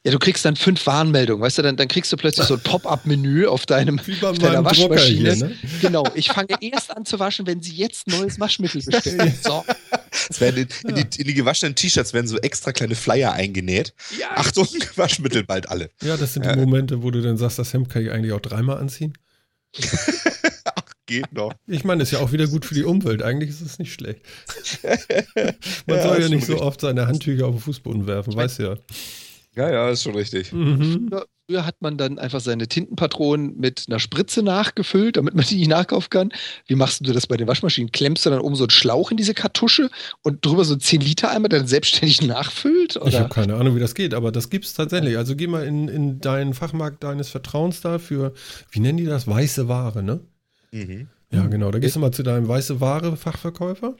Ja, du kriegst dann fünf Warnmeldungen, weißt du, dann, dann kriegst du plötzlich so ein Pop-up-Menü auf deinem Wie bei auf deiner Waschmaschine. hier, ne? Genau, ich fange erst an zu waschen, wenn sie jetzt neues Waschmittel bestellen. So. es werden in, in, die, in die gewaschenen T-Shirts werden so extra kleine Flyer eingenäht. Ja, Achtung, Waschmittel bald alle. Ja, das sind die Momente, wo du dann sagst, das Hemd kann ich eigentlich auch dreimal anziehen. Geht noch. Ich meine, ist ja auch wieder gut für die Umwelt. Eigentlich ist es nicht schlecht. Man Ja, soll ja nicht so oft seine Handtücher auf den Fußboden werfen, weißt du ja. Ja, ja, ist schon richtig. Mhm. Früher, früher hat man dann einfach seine Tintenpatronen mit einer Spritze nachgefüllt, damit man die nicht nachkaufen kann. Wie machst du das bei den Waschmaschinen? Klemmst du dann oben so einen Schlauch in diese Kartusche und drüber so einen 10-Liter-Eimer, der dann selbstständig nachfüllt? Ich Oder? habe keine Ahnung, wie das geht, aber das gibt es tatsächlich. Also geh mal in, in deinen Fachmarkt deines Vertrauens da für, wie nennen die das? Weiße Ware, ne? Mhm. Ja, genau. Da gehst du mal zu deinem weiße Ware-Fachverkäufer und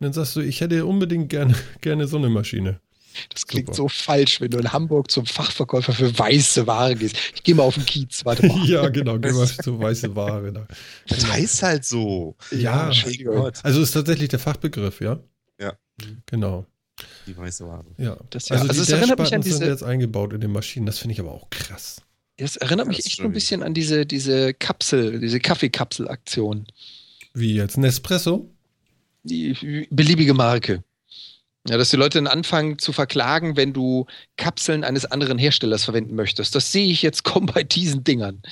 dann sagst du, ich hätte unbedingt gerne, gerne so eine Maschine. Das klingt Super. so falsch, wenn du in Hamburg zum Fachverkäufer für weiße Ware gehst. Ich gehe mal auf den Kiez, warte mal. ja, genau. Geh mal zu weiße Ware da. Das heißt halt so. Ja, Entschuldigung. Gott. Also ist tatsächlich der Fachbegriff, ja? Ja. Genau. Die weiße Ware. Ja. Das- ja, also, also die es erinnert mich an Dashbuttons sind diese- jetzt eingebaut in den Maschinen. Das finde ich aber auch krass. Das erinnert mich Das echt so ein bisschen an diese, diese Kapsel, diese Kaffeekapsel-Aktion. Wie jetzt Nespresso? Die beliebige Marke. Ja, dass die Leute dann anfangen zu verklagen, wenn du Kapseln eines anderen Herstellers verwenden möchtest. Das sehe ich jetzt kommen bei diesen Dingern.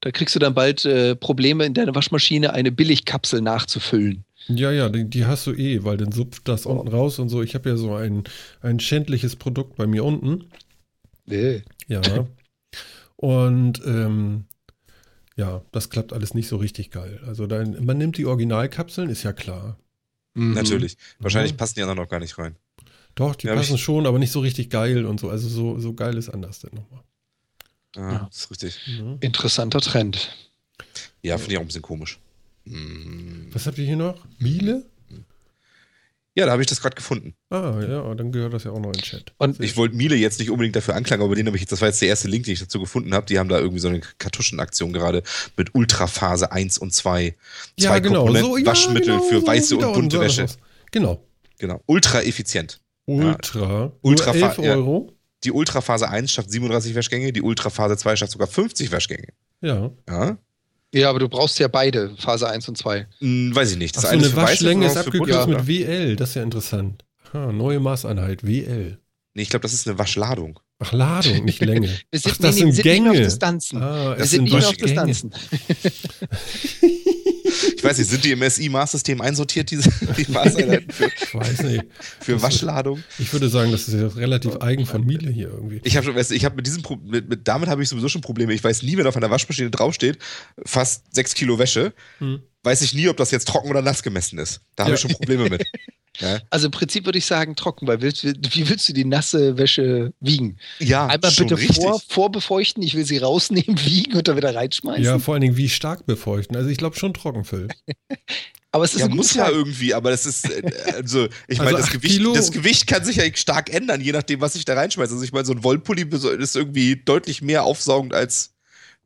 Da kriegst du dann bald äh, Probleme in deiner Waschmaschine, eine Billigkapsel nachzufüllen. Ja, ja, die, die hast du eh, weil dann supft das unten raus und so. Ich habe ja so ein, ein schändliches Produkt bei mir unten. Ja. Und ähm, ja, das klappt alles nicht so richtig geil. Also dann, man nimmt die Originalkapseln, ist ja klar. Mhm. Natürlich. Wahrscheinlich Mhm. passen die anderen noch gar nicht rein. Doch, die Ja, passen schon, aber nicht so richtig geil und so. Also so, so geil ist anders dann nochmal. Ja, Ja. ist richtig. Mhm. Interessanter Trend. Ja, finde ich auch ein bisschen komisch. Hm. Was habt ihr hier noch? Miele? Ja, da habe ich das gerade gefunden. Ah, ja, dann gehört das ja auch noch in den Chat. Und Ich wollte Miele jetzt nicht unbedingt dafür anklagen, aber den habe ich jetzt, das war jetzt der erste Link, den ich dazu gefunden habe. Die haben da irgendwie so eine Kartuschenaktion gerade mit Ultraphase 1 und 2. Ja, Zwei genau. Komponenten So, ja, Waschmittel genau, für so weiße und da bunte Wäsche. Genau. Genau. Ultra effizient. Ultra. Ultra- Nur 11 ja. Euro. Die Ultraphase 1 schafft 37 Waschgänge, die Ultraphase 2 schafft sogar 50 Waschgänge. Ja. Ja? Ja, aber du brauchst ja beide, Phase 1 und 2. Hm, weiß ich nicht. Ach Das so, eine Waschlänge ist abgekürzt mit? WL. Das ist ja interessant. Ah, neue Maßeinheit, WL. Nee, ich glaube, das ist eine Waschladung. Ach, Ladung, nicht Länge. Wir sind, Ach, das nee, sind nee, sind nicht mehr auf Gänge. Distanzen. Ah, wir sind nicht mehr auf. Distanzen. Ich weiß nicht, sind die im SI-Maß-System einsortiert, diese die Maßeinheiten für, Ich weiß nicht. für Waschladung? Ich würde sagen, das ist ja relativ eigen von Miele hier irgendwie. Ich habe ich habe mit diesem, mit, mit, damit habe ich sowieso schon Probleme. Ich weiß nie, wenn auf einer Waschmaschine draufsteht, fast sechs Kilo Wäsche, Hm. weiß ich nie, ob das jetzt trocken oder nass gemessen ist. Da habe Ja. ich schon Probleme mit. Ja, Also im Prinzip würde ich sagen trocken, weil willst, wie willst du die nasse Wäsche wiegen? ja Einmal schon bitte richtig. vor, vorbefeuchten, ich will sie rausnehmen, wiegen und dann wieder reinschmeißen. Ja, vor allen Dingen, wie stark befeuchten. Also ich glaube schon Trockenfüll. aber es ist Ja, muss ja irgendwie, aber das ist, äh, also, ich Also meine, das acht Gewicht, Kilo- das Gewicht kann sich ja stark ändern, je nachdem, was ich da reinschmeiße. Also, ich meine, so ein Wollpulli ist irgendwie deutlich mehr aufsaugend als,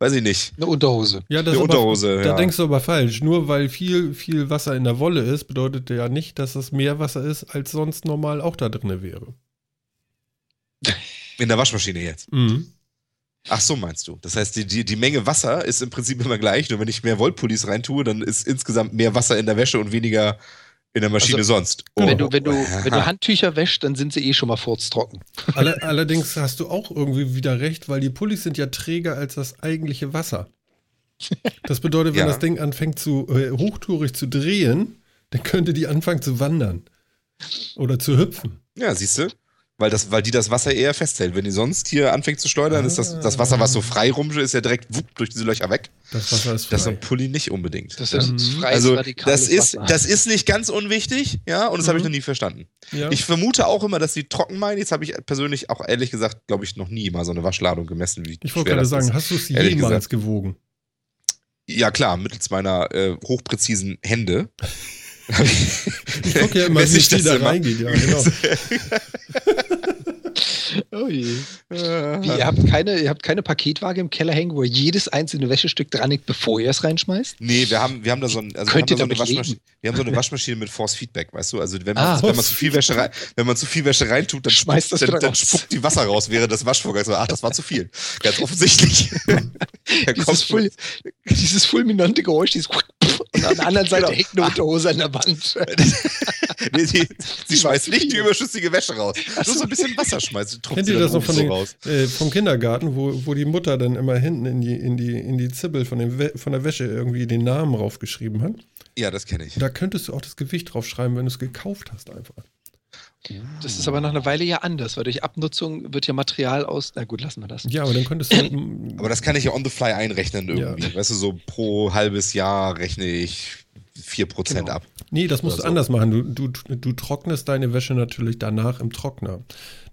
weiß ich nicht. Eine Unterhose. Ja, das Eine ist aber, Unterhose, Da ja. denkst du aber falsch. Nur weil viel, viel Wasser in der Wolle ist, bedeutet ja nicht, dass es mehr Wasser ist, als sonst normal auch da drin wäre. In der Waschmaschine jetzt. Mhm. Ach so, meinst du? Das heißt, die, die, die Menge Wasser ist im Prinzip immer gleich, nur wenn ich mehr Wollpullis reintue, dann ist insgesamt mehr Wasser in der Wäsche und weniger in der Maschine Also, sonst. Wenn, du, wenn, du, wenn du Handtücher wäschst, dann sind sie eh schon mal furztrocken. Alle, allerdings hast du auch irgendwie wieder recht, weil die Pullis sind ja träger als das eigentliche Wasser. Das bedeutet, wenn Ja. das Ding anfängt zu äh, hochtourig zu drehen, dann könnte die anfangen zu wandern. Oder zu hüpfen. Ja, siehst du? Weil, das, weil die das Wasser eher festhält. Wenn die sonst hier anfängt zu schleudern, ist das, das Wasser, was so frei rumscht, ist ja direkt wupp, durch diese Löcher weg. Das Wasser ist frei. Das ist am Pulli nicht unbedingt. Das ist Mhm. freies, also das ist, Wasser. das ist nicht ganz unwichtig, ja, und das habe ich Mhm. noch nie verstanden. ja. Ich vermute auch immer, dass die trocken meinen. Jetzt habe ich persönlich auch ehrlich gesagt, glaube ich, noch nie mal so eine Waschladung gemessen, wie ich wollte gerade sagen, ist. hast du es Ehrlich jemals gesagt. gewogen? Ja klar, mittels meiner äh, hochpräzisen Hände. Ich gucke ja immer, Messe wie ich viel das da reingeht. Ja, genau. Oh je. Wie, Äh, ihr, habt keine, ihr habt keine Paketwaage im Keller hängen, wo ihr jedes einzelne Wäschestück dran liegt, bevor ihr es reinschmeißt? Nee, wir haben, wir haben da so, ein, also wir haben da so eine Waschmaschine. Wir haben so eine Waschmaschine mit Force Feedback, weißt du? Also wenn man, Ah. wenn man zu viel Wäsche rein, wenn man zu viel Wäsche reintut, dann Schmeißt spuckt, das dann, dann spuckt die Wasser raus während des Waschvorgangs. Ach, das war zu viel. Ganz offensichtlich. Da Dieses, kommt- Ful dieses fulminante Geräusch, dieses und an der anderen Seite Genau. hängt eine Unterhose an der Wand. nee, sie, sie schmeißt nicht die überschüssige Wäsche raus. Nur so. ein bisschen Wasser schmeißt. Kennt sie ihr das noch von den, raus. äh, vom Kindergarten, wo, wo die Mutter dann immer hinten in die, in die, in die Zibbel von, den von der Wäsche irgendwie den Namen raufgeschrieben hat? Ja, das kenne ich. Da könntest du auch das Gewicht draufschreiben, wenn du es gekauft hast einfach. Das ist aber nach einer Weile ja anders, weil durch Abnutzung wird ja Material aus. Na gut, lassen wir das. Ja, aber dann könntest du. Aber das kann ich ja on the fly einrechnen irgendwie. Ja. Weißt du, so pro halbes Jahr rechne ich 4% Genau. ab. nee, das musst Oder du so. anders machen. Du, du, du trocknest deine Wäsche natürlich danach im Trockner.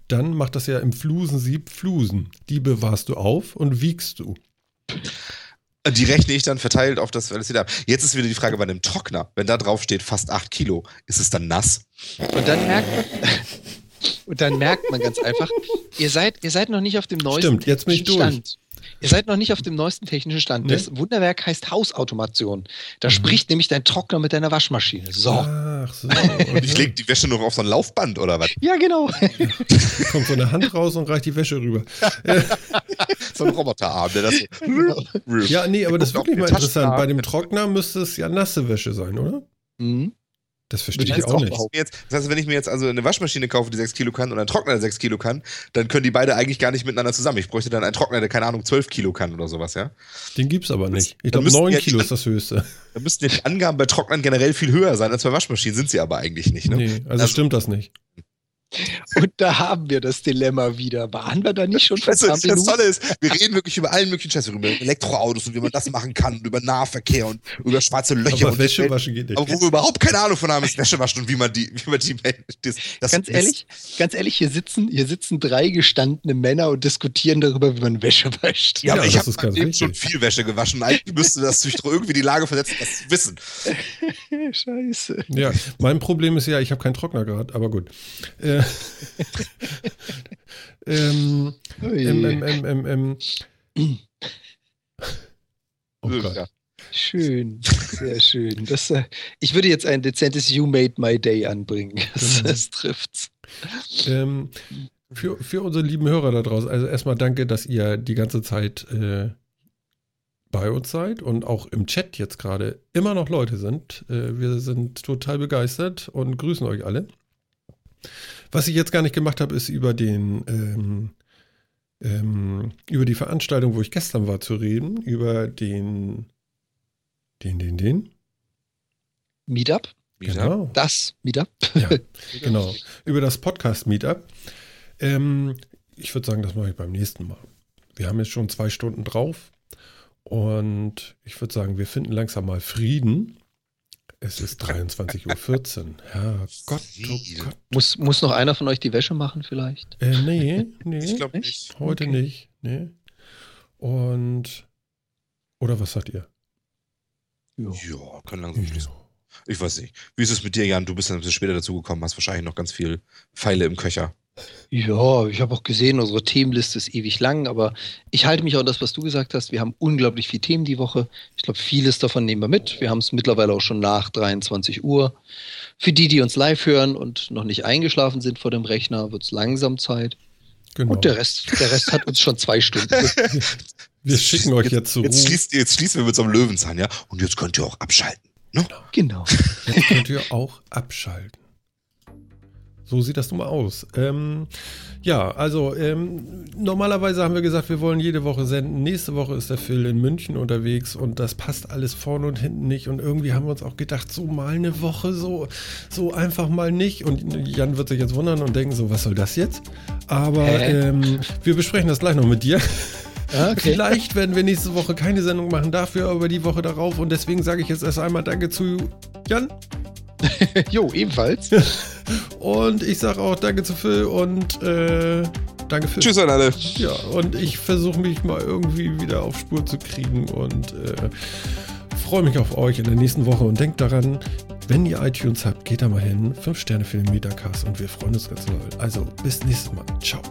Dann macht das ja im Flusensieb Flusen. Die bewahrst du auf und wiegst du. Die rechne ich dann verteilt auf das alles wieder ab. Jetzt ist wieder die Frage bei einem Trockner. Wenn da drauf steht fast 8 Kilo, ist es dann nass? Und dann merkt man, und dann merkt man ganz einfach, ihr seid, ihr seid noch nicht auf dem neuesten Stimmt, jetzt bin ich technischen durch. Stand. Ihr seid noch nicht auf dem neuesten technischen Stand. Nee. Das Wunderwerk heißt Hausautomation. Da Mhm. spricht nämlich dein Trockner mit deiner Waschmaschine. So. Ach so. Und ich lege die Wäsche nur auf so ein Laufband oder was? Ja, genau. kommt so eine Hand raus und reicht die Wäsche rüber. So ein Roboterarm, der das so. Ja, nee, aber das ist wirklich mal interessant. Bei dem Trockner müsste es ja nasse Wäsche sein, oder? Mhm. Das verstehe ich ich auch auch nicht. Jetzt, das heißt, wenn ich mir jetzt also eine Waschmaschine kaufe, die 6 Kilo kann und einen Trockner, der 6 Kilo kann, dann können die beide eigentlich gar nicht miteinander zusammen. Ich bräuchte dann einen Trockner, der, keine Ahnung, 12 Kilo kann oder sowas, ja? Den gibt's aber nicht. Ich glaube, müssten 9 ja Kilo ist das höchste. Da müssten die Angaben bei Trocknern generell viel höher sein als bei Waschmaschinen, sind sie aber eigentlich nicht, ne? Nee, also, Also- stimmt das nicht. Und da haben wir das Dilemma wieder. Waren wir da nicht schon ein das, das? Tolle ist, wir reden wirklich über allen möglichen Scheiß, über Elektroautos und wie man das machen kann und über Nahverkehr und über schwarze Löcher Aber und Wäsche waschen geht nicht. aber wo wir überhaupt keine Ahnung von haben, ist Wäsche waschen und wie man die, wie man die, das, das Ganz ehrlich, ganz ehrlich, hier sitzen, hier sitzen drei gestandene Männer und diskutieren darüber, wie man Wäsche wäscht. Ja, aber Ja, ich das habe eben wichtig. schon viel Wäsche gewaschen. Eigentlich müsste das sich doch irgendwie in die Lage versetzen, das zu wissen. Scheiße. Ja, mein Problem ist ja, ich habe keinen Trockner gerade, aber gut. Äh, ähm, ähm, ähm, ähm, ähm, ähm. Oh Gott. Ja. Schön, sehr schön. Das, äh, ich würde jetzt ein dezentes You Made My Day anbringen. Das, Genau. das trifft's. Ähm, für, für unsere lieben Hörer da draußen, also erstmal danke, dass ihr die ganze Zeit äh, bei uns seid und auch im Chat jetzt gerade immer noch Leute sind. Äh, wir sind total begeistert und grüßen euch alle. Was ich jetzt gar nicht gemacht habe, ist über den ähm, ähm, über die Veranstaltung, wo ich gestern war, zu reden, über den den, den, den Meetup. Genau. Das Meetup. Ja, genau. Über das Podcast Meetup. Ähm, ich würde sagen, das mache ich beim nächsten Mal. Wir haben jetzt schon zwei Stunden drauf. Und ich würde sagen, wir finden langsam mal Frieden. Es ist 23.14 Uhr. Ja, Gott, oh Gott. Muss, muss noch einer von euch die Wäsche machen vielleicht? Äh, nee, nee. Ich glaube nicht. Heute Okay. nicht. Nee. Und. Oder was sagt ihr? Ja. Ja, kann langsam schließen. Ich weiß nicht. Wie ist es mit dir, Jan? Du bist ein bisschen später dazugekommen, hast wahrscheinlich noch ganz viel Pfeile im Köcher. Ja, ich habe auch gesehen, unsere Themenliste ist ewig lang, aber ich halte mich auch an das, was du gesagt hast. Wir haben unglaublich viele Themen die Woche. Ich glaube, vieles davon nehmen wir mit. Wir haben es mittlerweile auch schon nach 23 Uhr. Für die, die uns live hören und noch nicht eingeschlafen sind vor dem Rechner, wird es langsam Zeit. Genau. Und der Rest, der Rest hat uns schon zwei Stunden. wir schicken euch jetzt zur Jetzt schließt, jetzt schließen wir mit so einem Löwenzahn, ja? Und jetzt könnt ihr auch abschalten. Ne? genau. Jetzt könnt ihr auch abschalten. So sieht das nun mal aus. Ähm, ja, also ähm, normalerweise haben wir gesagt, wir wollen jede Woche senden. Nächste Woche ist der Phil in München unterwegs und das passt alles vorne und hinten nicht. Und irgendwie haben wir uns auch gedacht, so mal eine Woche, so, so einfach mal nicht. Und Jan wird sich jetzt wundern und denken, so, was soll das jetzt? Aber ähm, wir besprechen das gleich noch mit dir. Ah, okay. Vielleicht werden wir nächste Woche keine Sendung machen, dafür aber die Woche darauf. Und deswegen sage ich jetzt erst einmal Danke zu Jan. Jo, ebenfalls. Und ich sage auch Danke zu Phil und äh, Danke Phil. Tschüss an alle. Ja, und ich versuche mich mal irgendwie wieder auf Spur zu kriegen und äh, freue mich auf euch in der nächsten Woche. Und denkt daran, wenn ihr iTunes habt, geht da mal hin. Fünf Sterne für den Metacast und wir freuen uns ganz doll. Also bis nächstes Mal. Ciao.